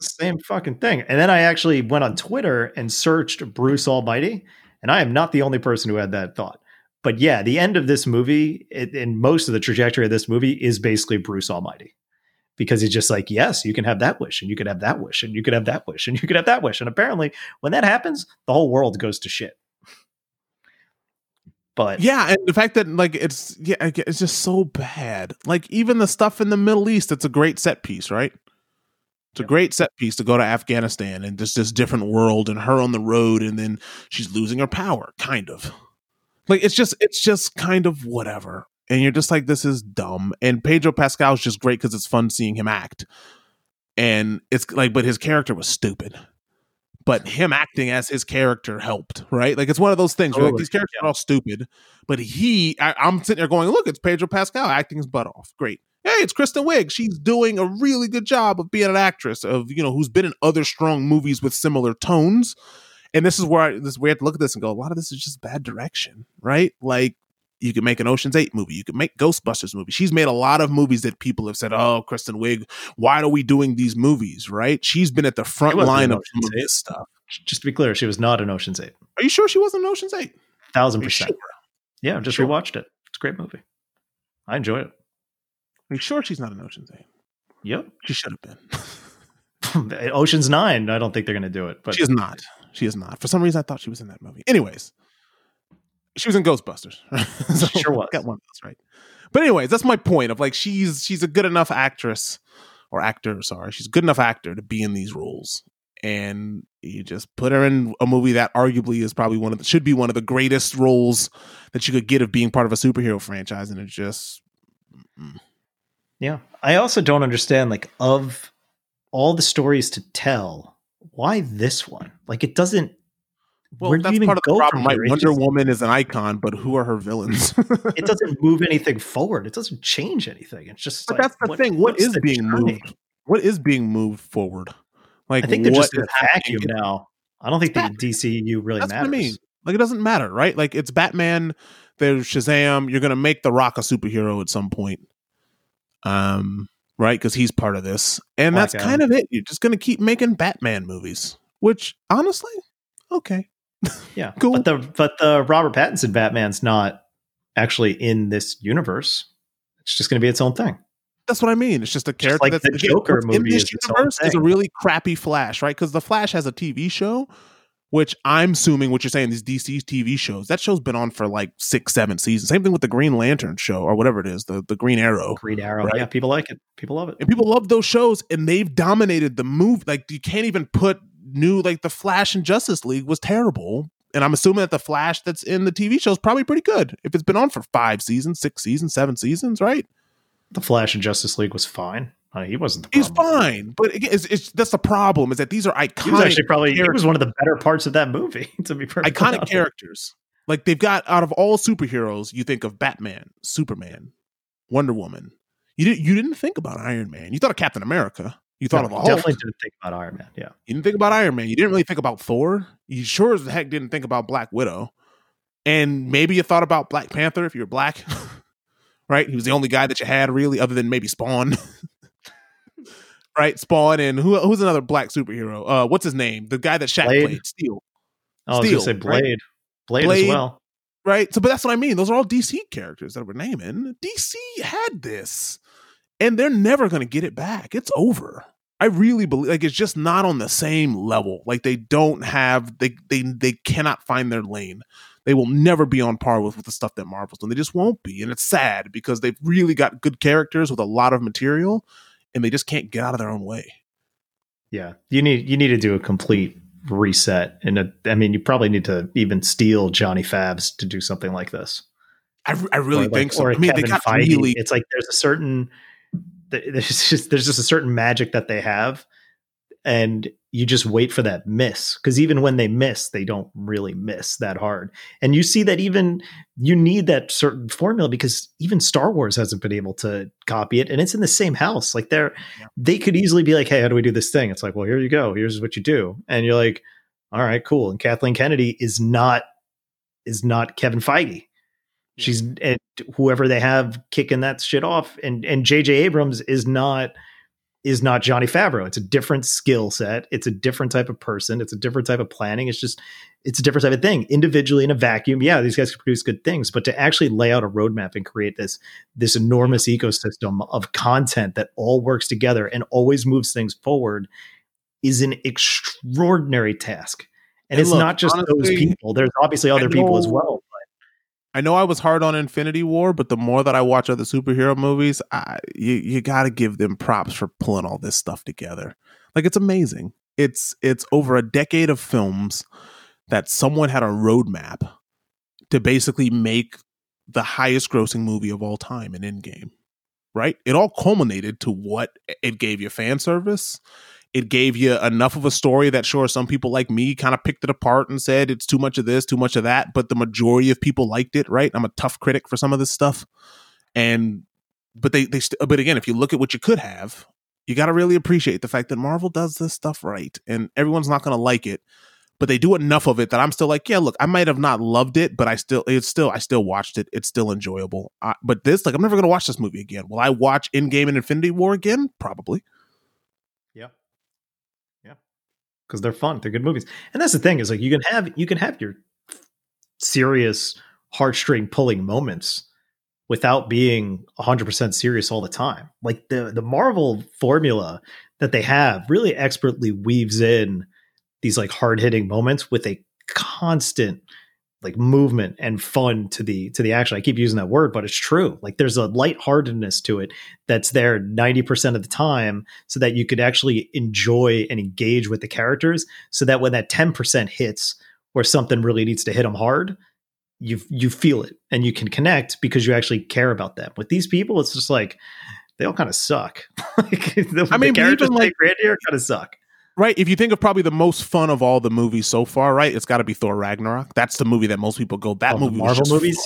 Same fucking thing. And then I actually went on Twitter and searched Bruce Almighty, and I am not the only person who had that thought. But yeah, the end of this movie, it, and most of the trajectory of this movie is basically Bruce Almighty. Because he's just like, yes, you can have that wish, and you can have that wish, and you can have that wish, and you could have that wish. And apparently, when that happens, the whole world goes to shit. But yeah, and the fact that like it's yeah, it's just so bad. Like even the stuff in the Middle East, it's a great set piece, right? It's a great set piece to go to Afghanistan and just this different world and her on the road and then she's losing her power, kind of. Like it's just it's just kind of whatever. And you're just like, this is dumb. And Pedro Pascal is just great because it's fun seeing him act. And it's like, but his character was stupid but him acting as his character helped, right? Like it's one of those things totally. where like these characters are all stupid, but he, I, am sitting there going, look, it's Pedro Pascal acting his butt off. Great. hey, it's Kristen Wiig. She's doing a really good job of being an actress of you know who's been in other strong movies with similar tones. And this is where I, this we have to look at this and go. A lot of this is just bad direction, right? Like you could make an Ocean's Eight movie. You could make Ghostbusters movie. She's made a lot of movies that people have said, "Oh, Kristen Wiig, why are we doing these movies?" Right? She's been at the front line of this stuff. Just to be clear, she was not in Ocean's Eight. Are you sure she wasn't in Ocean's Eight? Thousand percent. Sure? Yeah, I just sure? rewatched it. It's a great movie. I enjoy it. Are you sure she's not in Ocean's Eight? Yep, she should have been. [LAUGHS] [LAUGHS] Ocean's Nine. I don't think they're going to do it, but she's not. She is not. For some reason, I thought she was in that movie. Anyways, she was in Ghostbusters. [LAUGHS] so sure was. Got one of those right. But anyways, that's my point of like she's she's a good enough actress or actor, sorry, she's a good enough actor to be in these roles. And you just put her in a movie that arguably is probably one of the should be one of the greatest roles that you could get of being part of a superhero franchise, and it just mm. Yeah. I also don't understand like of all the stories to tell, why this one? Like it doesn't well, Where that's part of the problem, right? Wonder just, Woman is an icon, but who are her villains? [LAUGHS] it doesn't move [LAUGHS] anything forward. It doesn't change anything. It's just. But like, that's the what, thing. What is being journey? moved? What is being moved forward? Like I think they're just in a vacuum now. I don't think the DCU really that's matters. What I mean. Like it doesn't matter, right? Like it's Batman. There's Shazam. You're gonna make The Rock a superhero at some point, um, right? Because he's part of this, and Black that's kind of it. You're just gonna keep making Batman movies, which honestly, okay. Yeah, [LAUGHS] cool. But the but the Robert Pattinson Batman's not actually in this universe. It's just going to be its own thing. That's what I mean. It's just a character like that's the Joker movie in this universe is a really crappy Flash, right? Because the Flash has a TV show, which I'm assuming what you're saying these DC TV shows. That show's been on for like six, seven seasons. Same thing with the Green Lantern show or whatever it is, the the Green Arrow. Green Arrow, right? yeah, people like it. People love it, and people love those shows, and they've dominated the move. Like you can't even put new like the Flash and Justice League was terrible, and I'm assuming that the Flash that's in the TV show is probably pretty good if it's been on for five seasons, six seasons, seven seasons, right? The Flash and Justice League was fine. Uh, he wasn't. He's fine, but it's, it's, that's the problem is that these are iconic. He was actually probably characters. he was one of the better parts of that movie. [LAUGHS] To be perfect, iconic honest. characters. Like they've got out of all superheroes, you think of Batman, Superman, Wonder Woman. You didn't you didn't think about Iron Man. You thought of Captain America. You thought no, of the Hulk. Definitely didn't think about Iron Man. Yeah. You didn't think about Iron Man. You didn't really think about Thor. You sure as heck didn't think about Black Widow. And maybe you thought about Black Panther if you're black. [LAUGHS] right? He was the only guy that you had really, other than maybe Spawn. [LAUGHS] right? Spawn and who who's another black superhero? Uh what's his name? The guy that Shaq Blade. played. Steel. Oh, Steel, I was gonna say Blade. Right? Blade. Blade as well. Right. So but that's what I mean. Those are all DC characters that we're naming. DC had this and they're never going to get it back. It's over. I really believe like it's just not on the same level. Like they don't have they they they cannot find their lane. They will never be on par with, with the stuff that Marvel's done. They just won't be, and it's sad because they've really got good characters with a lot of material, and they just can't get out of their own way. Yeah, you need you need to do a complete reset, and a, I mean, you probably need to even steal Johnny Fabs to do something like this. I, I really like, think so. I mean, Kevin they got Feige. really. It's like there's a certain there's just there's just a certain magic that they have and you just wait for that miss because even when they miss they don't really miss that hard. And you see that even you need that certain formula because even star wars hasn't been able to copy it and it's in the same house. Like they're yeah. they could easily be like hey how do we do this thing? It's like well here you go. Here's what you do. And you're like all right cool. And kathleen kennedy is not is not kevin feige. She's and whoever they have kicking that shit off, and and J.J. Abrams is not is not Johnny Favreau. It's a different skill set. It's a different type of person. It's a different type of planning. It's just it's a different type of thing. Individually in a vacuum, yeah, these guys can produce good things, but to actually lay out a roadmap and create this this enormous ecosystem of content that all works together and always moves things forward is an extraordinary task. And, and it's look, not just honestly, those people. There's obviously other people as well. I know I was hard on Infinity War, but the more that I watch other superhero movies, I, you you got to give them props for pulling all this stuff together. Like it's amazing. It's it's over a decade of films that someone had a roadmap to basically make the highest grossing movie of all time in Endgame. Right? It all culminated to what it gave you fan service it gave you enough of a story that sure some people like me kind of picked it apart and said it's too much of this too much of that but the majority of people liked it right i'm a tough critic for some of this stuff and but they they st- but again, if you look at what you could have, you got to really appreciate the fact that Marvel does this stuff right, and everyone's not going to like it, but they do enough of it that I'm still like, yeah, look, I might have not loved it, but I still it's still I still watched it. It's still enjoyable. Uh, but this, like, I'm never going to watch this movie again. Will I watch Endgame and Infinity War again? Probably. Yeah, yeah, because they're fun. They're good movies, and that's the thing is like you can have you can have your serious heartstring pulling moments without being 100% serious all the time. Like the the Marvel formula that they have really expertly weaves in these like hard-hitting moments with a constant like movement and fun to the to the action. I keep using that word, but it's true. Like there's a lightheartedness to it that's there 90% of the time so that you could actually enjoy and engage with the characters so that when that 10% hits where something really needs to hit them hard, you you feel it and you can connect because you actually care about them. With these people, it's just like they all kind of suck. [LAUGHS] like, the, I mean, the characters even, like- like here kind of suck. Right. If you think of probably the most fun of all the movies so far, right? It's got to be Thor Ragnarok. That's the movie that most people go. That Oh, movie, was Marvel movies? fun.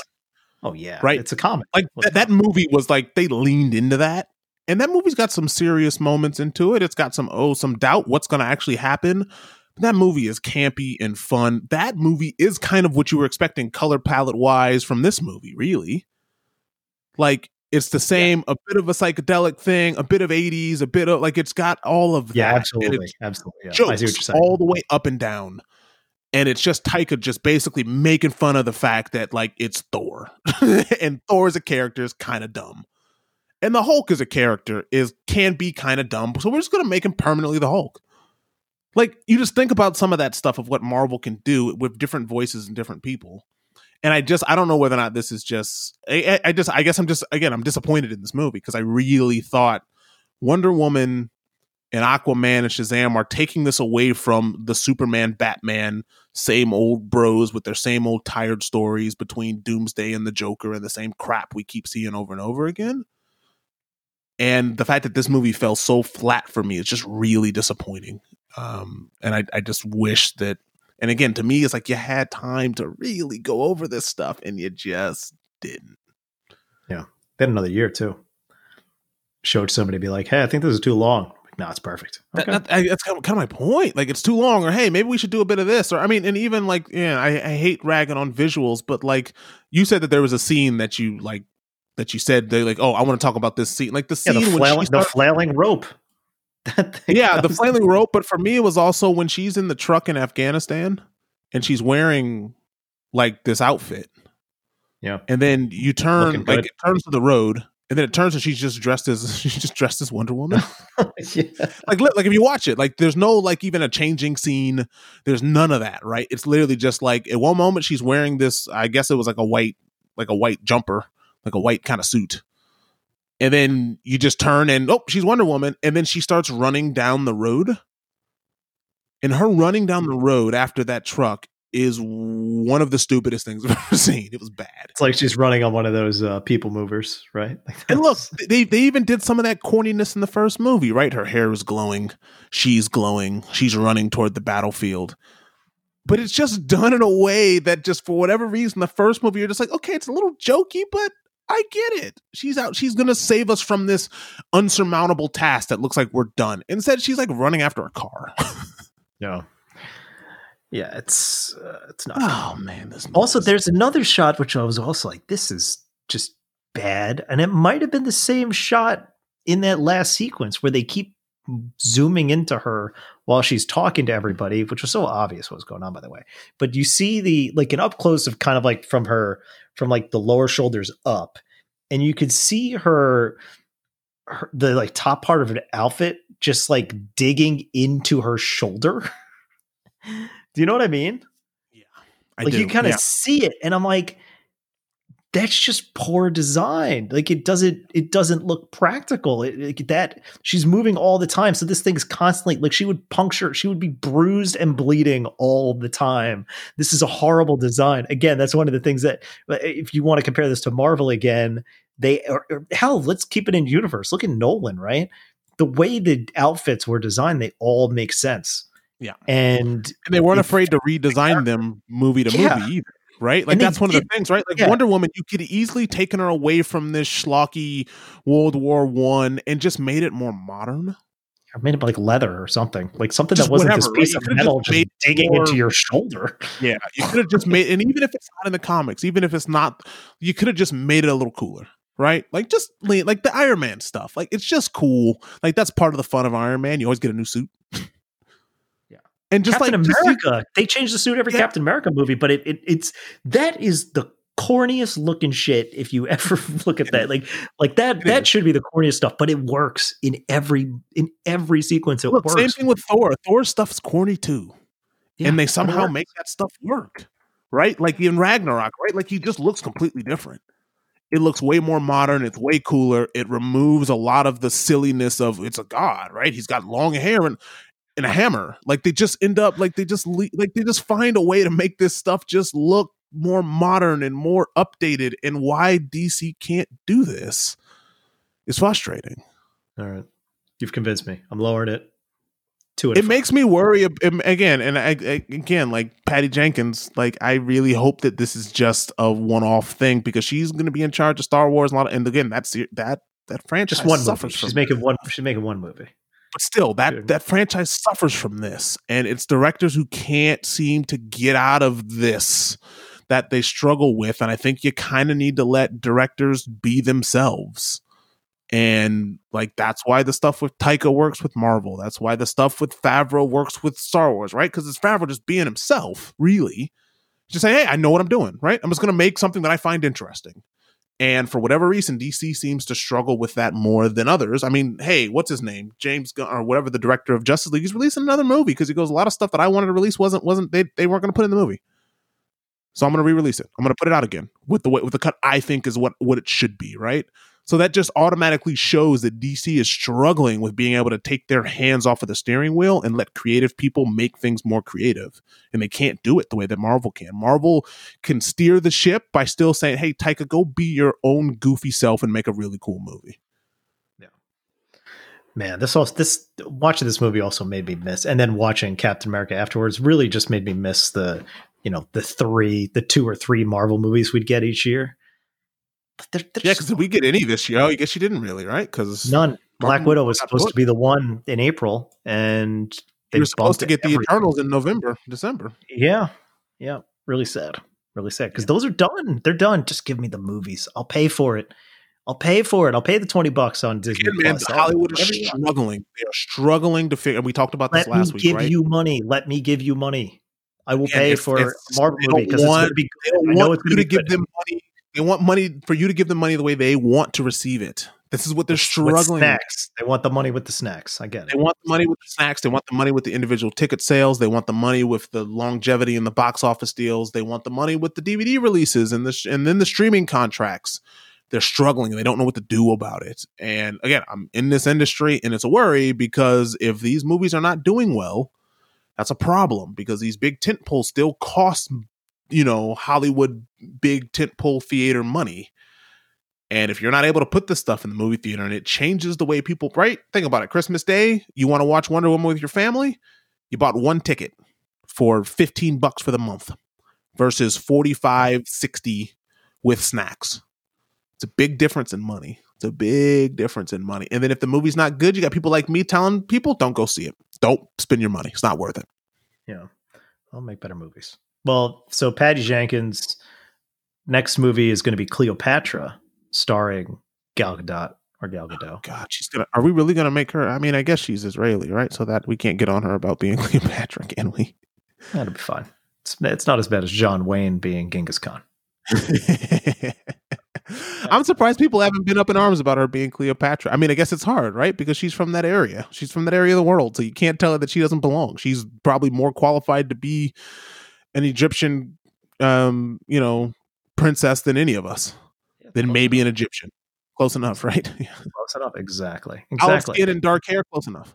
Oh yeah, Right. It's a comic. Like that, that movie was like they leaned into that, and that movie's got some serious moments into it. It's got some oh some doubt what's going to actually happen. That movie is campy and fun. That movie is kind of what you were expecting color palette wise from this movie, really. Like it's the same, a bit of a psychedelic thing, a bit of 80s, a bit of like it's got all of yeah, that. absolutely, absolutely. Yeah. I jokes see what you're saying. all the way up and down. And it's just Taika just basically making fun of the fact that like it's Thor. [LAUGHS] and Thor as a character is kind of dumb. And the Hulk as a character is can be kind of dumb. So we're just gonna make him permanently the Hulk. Like you just think about some of that stuff of what Marvel can do with different voices and different people. And I just I don't know whether or not this is just I, I just I guess I'm just again I'm disappointed in this movie because I really thought Wonder Woman and Aquaman and Shazam are taking this away from the Superman, Batman, same old bros with their same old tired stories between Doomsday and the Joker and the same crap we keep seeing over and over again. And the fact that this movie fell so flat for me is just really disappointing. Um, and I, I just wish that, and again, to me, it's like you had time to really go over this stuff and you just didn't. They had another year too. Showed somebody be like, "Hey, I think this is too long." Like, no, it's perfect. Okay. that- I- that's kind of, kind of my point. Like it's too long, or hey, maybe we should do a bit of this, or I mean, and even like, yeah, I, I hate ragging on visuals, but like you said that there was a scene that you like that you said they like, oh, I want to talk about this scene, like the yeah, scene the when flailing, the flailing rope. That thing yeah, the comes- flailing rope. But for me, it was also when she's in the truck in Afghanistan and she's wearing like this outfit, Yeah, and then you turn like it turns to the road. And then it turns and she's just dressed as [LAUGHS] she's just dressed as Wonder Woman. [LAUGHS] yeah. like like if you watch it like there's no like even a changing scene there's none of that right it's literally just like at one moment she's wearing this i guess it was like a white like a white jumper like a white kind of suit and then you just turn and oh she's wonder woman and then she starts running down the road and her running down the road after that truck is one of the stupidest things i've [LAUGHS] ever seen it was bad It's like she's running on one of those uh, people movers, right? [LAUGHS] Like And look, they they even did some of that corniness in the first movie, right? Her hair is glowing, she's glowing, she's running toward the battlefield. But it's just done in a way that just for whatever reason, the first movie you're just like, okay, it's a little jokey, but I get it. She's out, she's gonna save us from this unsurmountable task that looks like we're done. Instead, she's like running after a car. [LAUGHS] yeah, yeah. It's uh, it's not. oh man, this Also, movie's- there's another shot which I was also like, this is just bad. And it might have been the same shot in that last sequence where they keep zooming into her while she's talking to everybody, which was so obvious what was going on, by the way. But you see the like an up close of kind of like from her from like the lower shoulders up, and you could see her, her the like top part of an outfit just like digging into her shoulder. [LAUGHS] Do you know what I mean? Yeah, I like do, you kind of yeah. see it and i'm like that's just poor design. Like it doesn't it doesn't look practical. It, it- that she's moving all the time. So this thing's constantly like she would puncture she would be bruised and bleeding all the time. This is a horrible design. Again that's one of the things that if you want to compare this to marvel again they or, er, or hell let's keep it in universe. Look at nolan right? The way the outfits were designed they all make sense. Yeah. and and they weren't afraid to redesign them movie to Yeah. movie either. Right? Like that's one did, of the things, right? Like yeah. Wonder Woman, you could easily taken her away from this schlocky World War One and just made it more modern. I made it like leather or something, like something just that wasn't whatever, this piece right? of metal just, just digging more, into your shoulder. [LAUGHS] Yeah, you could have just made, and even if it's not in the comics, even if it's not, you could have just made it a little cooler right? Like just like the Iron Man stuff. Like it's just cool. Like that's part of the fun of Iron Man. You always get a new suit. [LAUGHS] And just Captain like America, just, they change the suit every yeah. Captain America movie, but it, it it's that is the corniest looking shit if you [LAUGHS] ever look at that. Like like that that should be the corniest stuff, but it works in every in every sequence. It Look, works. Same thing with Thor. Thor stuff's corny too. Yeah, and they somehow uh-huh. make that stuff work. Right? Like in Ragnarok, right? Like he just looks completely different it looks way more modern. It's way cooler. It removes a lot of the silliness of it's a god, right? He's got long hair and and a hammer. Like they just end up like they just le- like they just find a way to make this stuff just look more modern and more updated. And why DC can't do this is frustrating. All right, you've convinced me. I'm lowering it to it. It makes me worry again, and I, I, again, like Patty Jenkins, like I really hope that this is just a one-off thing because she's going to be in charge of Star Wars. A lot, of, and again, that's that that franchise just one suffers. Movie. She's making one. She's making one movie. But still, that that franchise suffers from this, and it's directors who can't seem to get out of this that they struggle with. And I think you kind of need to let directors be themselves and like that's why the stuff with Taika works with Marvel. That's why the stuff with Favreau works with Star Wars, right? Because it's Favreau just being himself, really. Just say, hey, I know what I'm doing, right? I'm just going to make something that I find interesting. And for whatever reason, DC seems to struggle with that more than others. I mean, hey, what's his name? James Gunn or whatever the director of Justice League. He's releasing another movie because he goes, a lot of stuff that I wanted to release wasn't wasn't they they weren't going to put in the movie. So I'm going to re-release it. I'm going to put it out again with the with the cut I think is what what it should be, right? So that just automatically shows that DC is struggling with being able to take their hands off of the steering wheel and let creative people make things more creative. And they can't do it the way that Marvel can. Marvel can steer the ship by still saying, hey, Taika, go be your own goofy self and make a really cool movie. Yeah. Man, this also this watching this movie also made me miss and then watching Captain America afterwards really just made me miss the you know the three the two or three Marvel movies we'd get each year they're, they're yeah, because did we get any this year? Oh, I guess you didn't really, right? Because none. Black Widow was supposed to be the one in April, and they were supposed to get the Eternals in November, December. Yeah, yeah, really sad, really sad because yeah. those are done. They're done. Just give me the movies. I'll pay for it. I'll pay for it. I'll pay the twenty bucks on Disney. Again, man, Hollywood is struggling. They are struggling to figure. We talked about this last week. Give right? you money. Let me give you money. I will pay if, for if Marvel movie because it's going to be. Good. They don't want you to give them money they want money for you to give them money the way they want to receive it. This is what they're struggling. snacks. They want the money with the snacks. I get it. They want the money with the snacks. They want the money with the individual ticket sales. They want the money with the longevity and the box office deals. They want the money with the DVD releases and the and then the streaming contracts. They're struggling and they don't know what to do about it. And again, I'm in this industry and it's a worry because if these movies are not doing well, that's a problem because these big tent poles still cost you know Hollywood big tentpole theater money. And if you're not able to put this stuff in the movie theater and it changes the way people right, think about it. Christmas Day, you want to watch Wonder Woman with your family, you bought one ticket for 15 bucks for the month versus 45 60 with snacks. It's a big difference in money. It's a big difference in money. And then if the movie's not good, you got people like me telling people don't go see it. Don't spend your money. It's not worth it. Yeah. I'll make better movies. Well, so Patty Jenkins' next movie is going to be Cleopatra, starring Gal Gadot or Gal Gadot. Oh, God, she's gonna. Are we really gonna make her? I mean, I guess she's Israeli, right? So that we can't get on her about being [LAUGHS] Cleopatra, can we? That'll be fine. It's, it's not as bad as John Wayne being Genghis Khan. [LAUGHS] I'm surprised people haven't been up in arms about her being Cleopatra. I mean, I guess it's hard, right? Because she's from that area. She's from that area of the world, so you can't tell her that she doesn't belong. She's probably more qualified to be an Egyptian, um, you know, princess than any of us. Yeah, than maybe enough. an Egyptian. Close enough, [LAUGHS] right? close enough. Exactly. Exactly. Olive skin and dark hair. Close enough.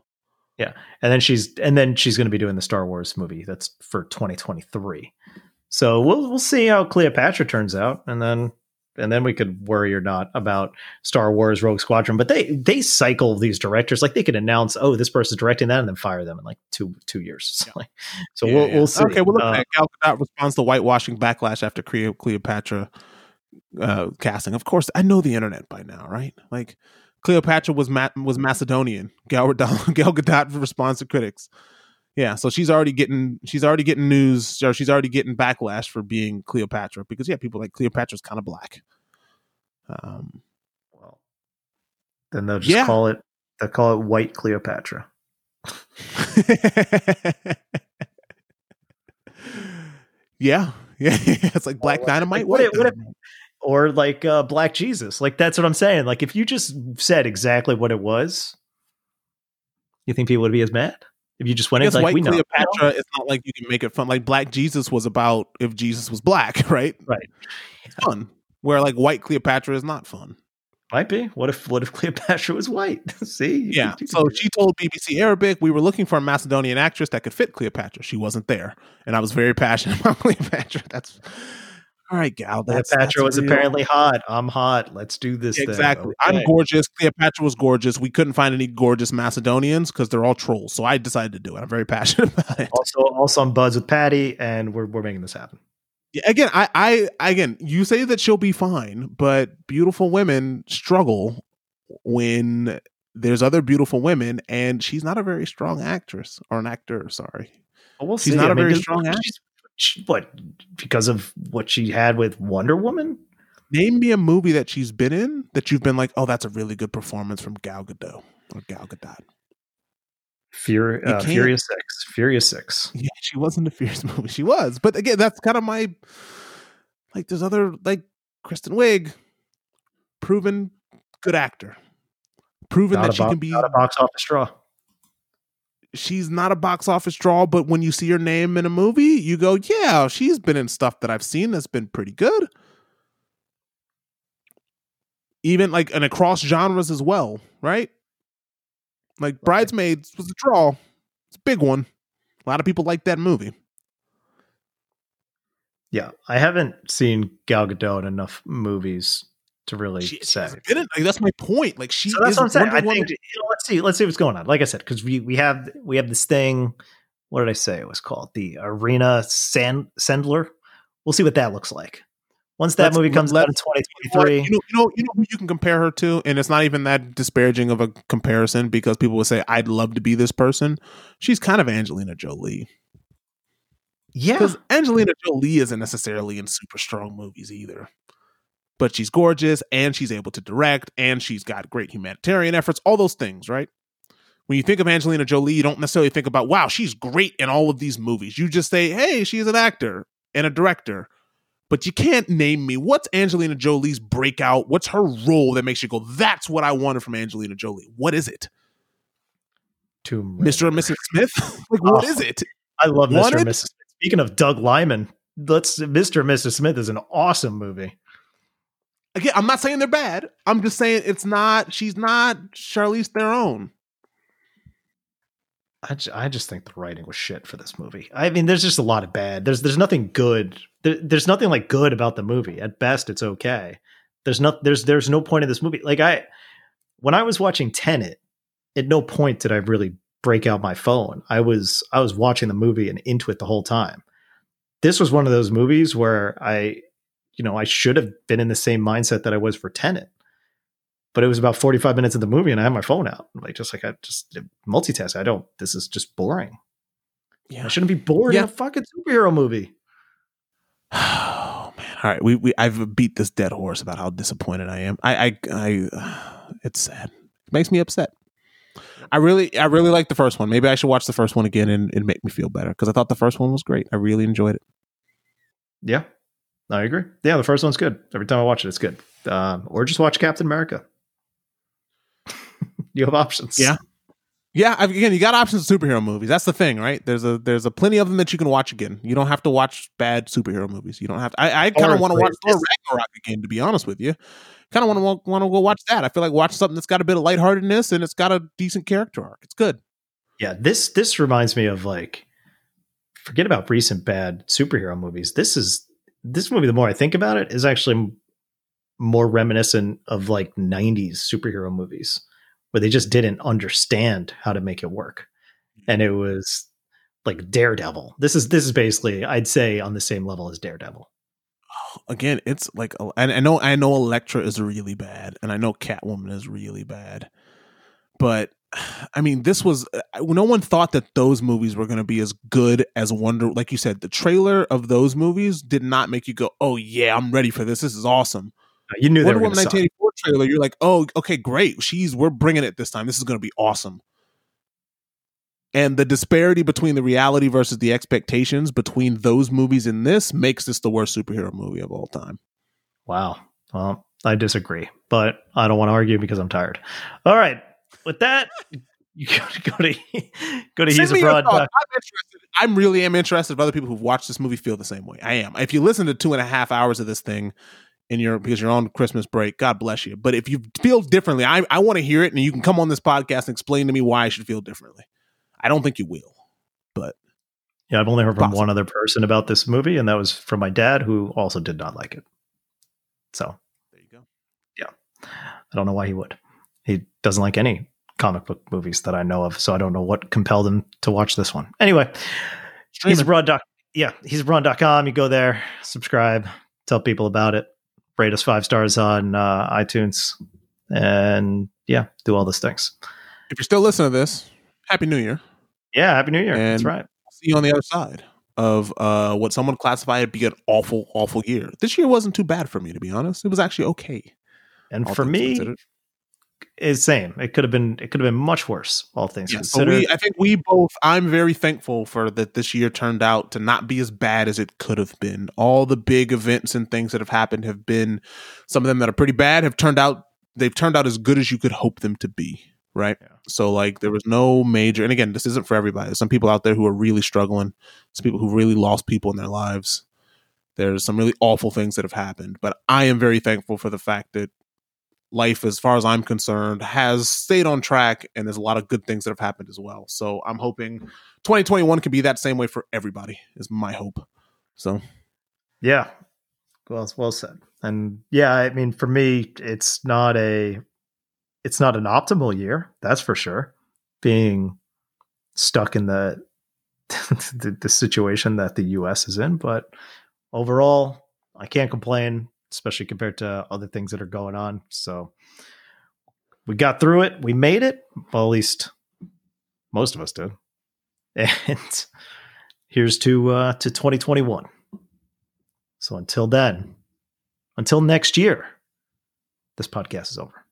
Yeah, and then she's and then she's going to be doing the Star Wars movie that's for 2023. So we'll we'll see how Cleopatra turns out, and then and then we could worry or not about Star Wars Rogue Squadron. But they they cycle these directors like they could announce, oh, this person's directing that, and then fire them in like two two years. [LAUGHS] Yeah. so yeah, we'll yeah. we'll see. Okay, well, look, uh, Gal Gadot responds to whitewashing backlash after Cleopatra uh, casting. Of course, I know the internet by now, right? Like Cleopatra was Ma- was Macedonian. Gal Gadot, [LAUGHS] Gal Gadot responds to critics. Yeah, so she's already getting she's already getting news or she's already getting backlash for being Cleopatra because yeah, people like Cleopatra's kind of black. Um, well, then they'll just yeah. call it they'll call it White Cleopatra. [LAUGHS] yeah, yeah, [LAUGHS] it's like Black Dynamite. What, what, what, or like uh, Black Jesus. Like that's what I'm saying. Like if you just said exactly what it was, you think people would be as mad? If you just went in like white Cleopatra, it's not like you can make it fun. Like Black Jesus was about if Jesus was black, [LAUGHS] right? Right. It's fun. Where like white Cleopatra is not fun. Might be. What if what if [LAUGHS] Cleopatra was white? [LAUGHS] See? Yeah. So she told BBC Arabic we were looking for a Macedonian actress that could fit Cleopatra. She wasn't there. And I was very passionate about Cleopatra. That's all right, gal. That's, Cleopatra that's was real. apparently hot. I'm hot. Let's do this. Exactly. Okay. I'm gorgeous. Cleopatra was gorgeous. We couldn't find any gorgeous Macedonians because they're all trolls. So I decided to do it. I'm very [LAUGHS] passionate about it. Also, also I'm buds with Patty, and we're we're making this happen. Yeah, again, I, I again, you say that she'll be fine, but beautiful women struggle when there's other beautiful women, and she's not a very strong actress or an actor. Sorry, well, we'll she's see. not I a mean, very strong actress what because of what she had with Wonder Woman? Name me a movie that she's been in that you've been like, oh, that's a really good performance from Gal Gadot or Gal Gadot. Fear, uh, Furious Six, Furious Six. [LAUGHS] Yeah, she wasn't a Furious [LAUGHS] movie. She was, but again, that's kind of my like. There's other like Kristen Wiig, proven good actor, proven not that she bo- can be not a box office draw she's not a box office draw, but when you see her name in a movie, you go, yeah, she's been in stuff that I've seen that's been pretty good. Even like and across genres as well, right? Like Bridesmaids was a draw. It's a big one. A lot of people like that movie. Yeah, I haven't seen Gal Gadot in enough movies to really she, say. Like, that's my point. Like she. So that's what I'm saying. I think you know, let's see. Let's see what's going on. Like I said, because we we have we have this thing. What did I say it was called? The Irena Sand Sendler. We'll see what that looks like. Once that let's, movie comes out in 2023, you know, you know, you know who you can compare her to, and it's not even that disparaging of a comparison because people would say, "I'd love to be this person." She's kind of Angelina Jolie. Yeah, because Angelina Jolie isn't necessarily in super strong movies either but she's gorgeous and she's able to direct and she's got great humanitarian efforts, all those things, right? When you think of Angelina Jolie, you don't necessarily think about, wow, she's great in all of these movies. You just say, hey, she's an actor and a director. But you can't name me what's Angelina Jolie's breakout? What's her role that makes you go, that's what I wanted from Angelina Jolie? What is it? Tomb Mr. and Mrs. Smith? [LAUGHS] like, what oh, is it? I love Mr. and Mrs. Smith. Speaking of Doug Liman, let's Mr. and Mrs. Smith is an awesome movie again, I'm not saying they're bad. I'm just saying it's not. She's not Charlize Theron. I just, I just think the writing was shit for this movie. I mean, there's just a lot of bad. There's there's nothing good. There, there's nothing like good about the movie. At best, it's okay. There's not there's there's no point in this movie. Like I, when I was watching Tenet, at no point did I really break out my phone. I was I was watching the movie and into it the whole time. This was one of those movies where I you know, I should have been in the same mindset that I was for Tenet. But it was about 45 minutes of the movie and I had my phone out. Like just like I just multitask. I don't this is just boring. Yeah. I shouldn't be bored yeah. in a fucking superhero movie. [SIGHS] Oh man. All right. We we I've beat this dead horse about how disappointed I am. I I I uh, [SIGHS] it's sad. It makes me upset. I really I really like the first one. Maybe I should watch the first one again and, and make me feel better because I thought the first one was great. I really enjoyed it. Yeah, I agree. Yeah, the first one's good. Every time I watch it, it's good. Um, or just watch Captain America. [LAUGHS] you have options. Yeah. Yeah, again, you got options of superhero movies. That's the thing, right? There's a there's a plenty of them that you can watch again. You don't have to watch bad superhero movies. You don't have to. I, I kind of want to watch Thor Ragnarok again, to be honest with you. Kind of want to want to go watch that. I feel like watch something that's got a bit of lightheartedness and it's got a decent character arc. It's good. Yeah, this this reminds me of like forget about recent bad superhero movies. This is this movie, the more I think about it, is actually more reminiscent of like 90s superhero movies where they just didn't understand how to make it work. And it was like Daredevil. This is this is basically I'd say on the same level as Daredevil. [SIGHS] Again, it's like and I know I know Elektra is really bad and I know Catwoman is really bad. But [SIGHS] I mean, this was uh, no one thought that those movies were going to be as good as Wonder. Like you said, the trailer of those movies did not make you go, "Oh yeah, I'm ready for this. This is awesome." You knew Wonder Woman 1984 trailer. You're like, "Oh, okay, great. She's we're bringing it this time. This is going to be awesome." And the disparity between the reality versus the expectations between those movies and this makes this the worst superhero movie of all time. Wow. Well, I disagree, but I don't want to argue because I'm tired. All right with that, you [LAUGHS] go to go to, go to He's Abroad. I'm interested. I'm really am interested if other people who've watched this movie feel the same way. I am. If you listen to two and a half hours of this thing in your because you're on Christmas break, God bless you. But if you feel differently, I, I want to hear it and you can come on this podcast and explain to me why I should feel differently. I don't think you will, but yeah, I've only heard from one other person about this movie, and that was from my dad, who also did not like it. So there you go. Yeah, I don't know why he would. He doesn't like any comic book movies that I know of, so I don't know what compelled him to watch this one. Anyway, he's abroad. Doc, yeah, he's abroad.com. You go there, subscribe, tell people about it, rate us five stars on uh, iTunes, and yeah, do all those things. If you're still listening to this, Happy New Year. Yeah, Happy New Year. And That's right. See you on the other side of uh, what someone classified to be an awful, awful year. This year wasn't too bad for me, to be honest. It was actually okay. And for me, considered is same. It could have been it could have been much worse, all things yeah, considered. So we, I think we both. I'm very thankful for that. This year turned out to not be as bad as it could have been. All the big events and things that have happened have been some of them that are pretty bad have turned out. They've turned out as good as you could hope them to be. Right. Yeah. So like there was no major. And again, this isn't for everybody. There's some people out there who are really struggling. Some people who really lost people in their lives. There's some really awful things that have happened, but I am very thankful for the fact that life, as far as I'm concerned, has stayed on track, and there's a lot of good things that have happened as well. So I'm hoping 2021 can be that same way for everybody. Is my hope. So, yeah, well, well said. And yeah, I mean, for me, it's not a, it's not an optimal year. That's for sure. Being stuck in the [LAUGHS] the, the situation that the U.S. is in, but overall, I can't complain especially compared to other things that are going on. So we got through it. We made it. Well, at least most of us did. [LAUGHS] And here's to uh, to 2021. So until then, until next year, this podcast is over.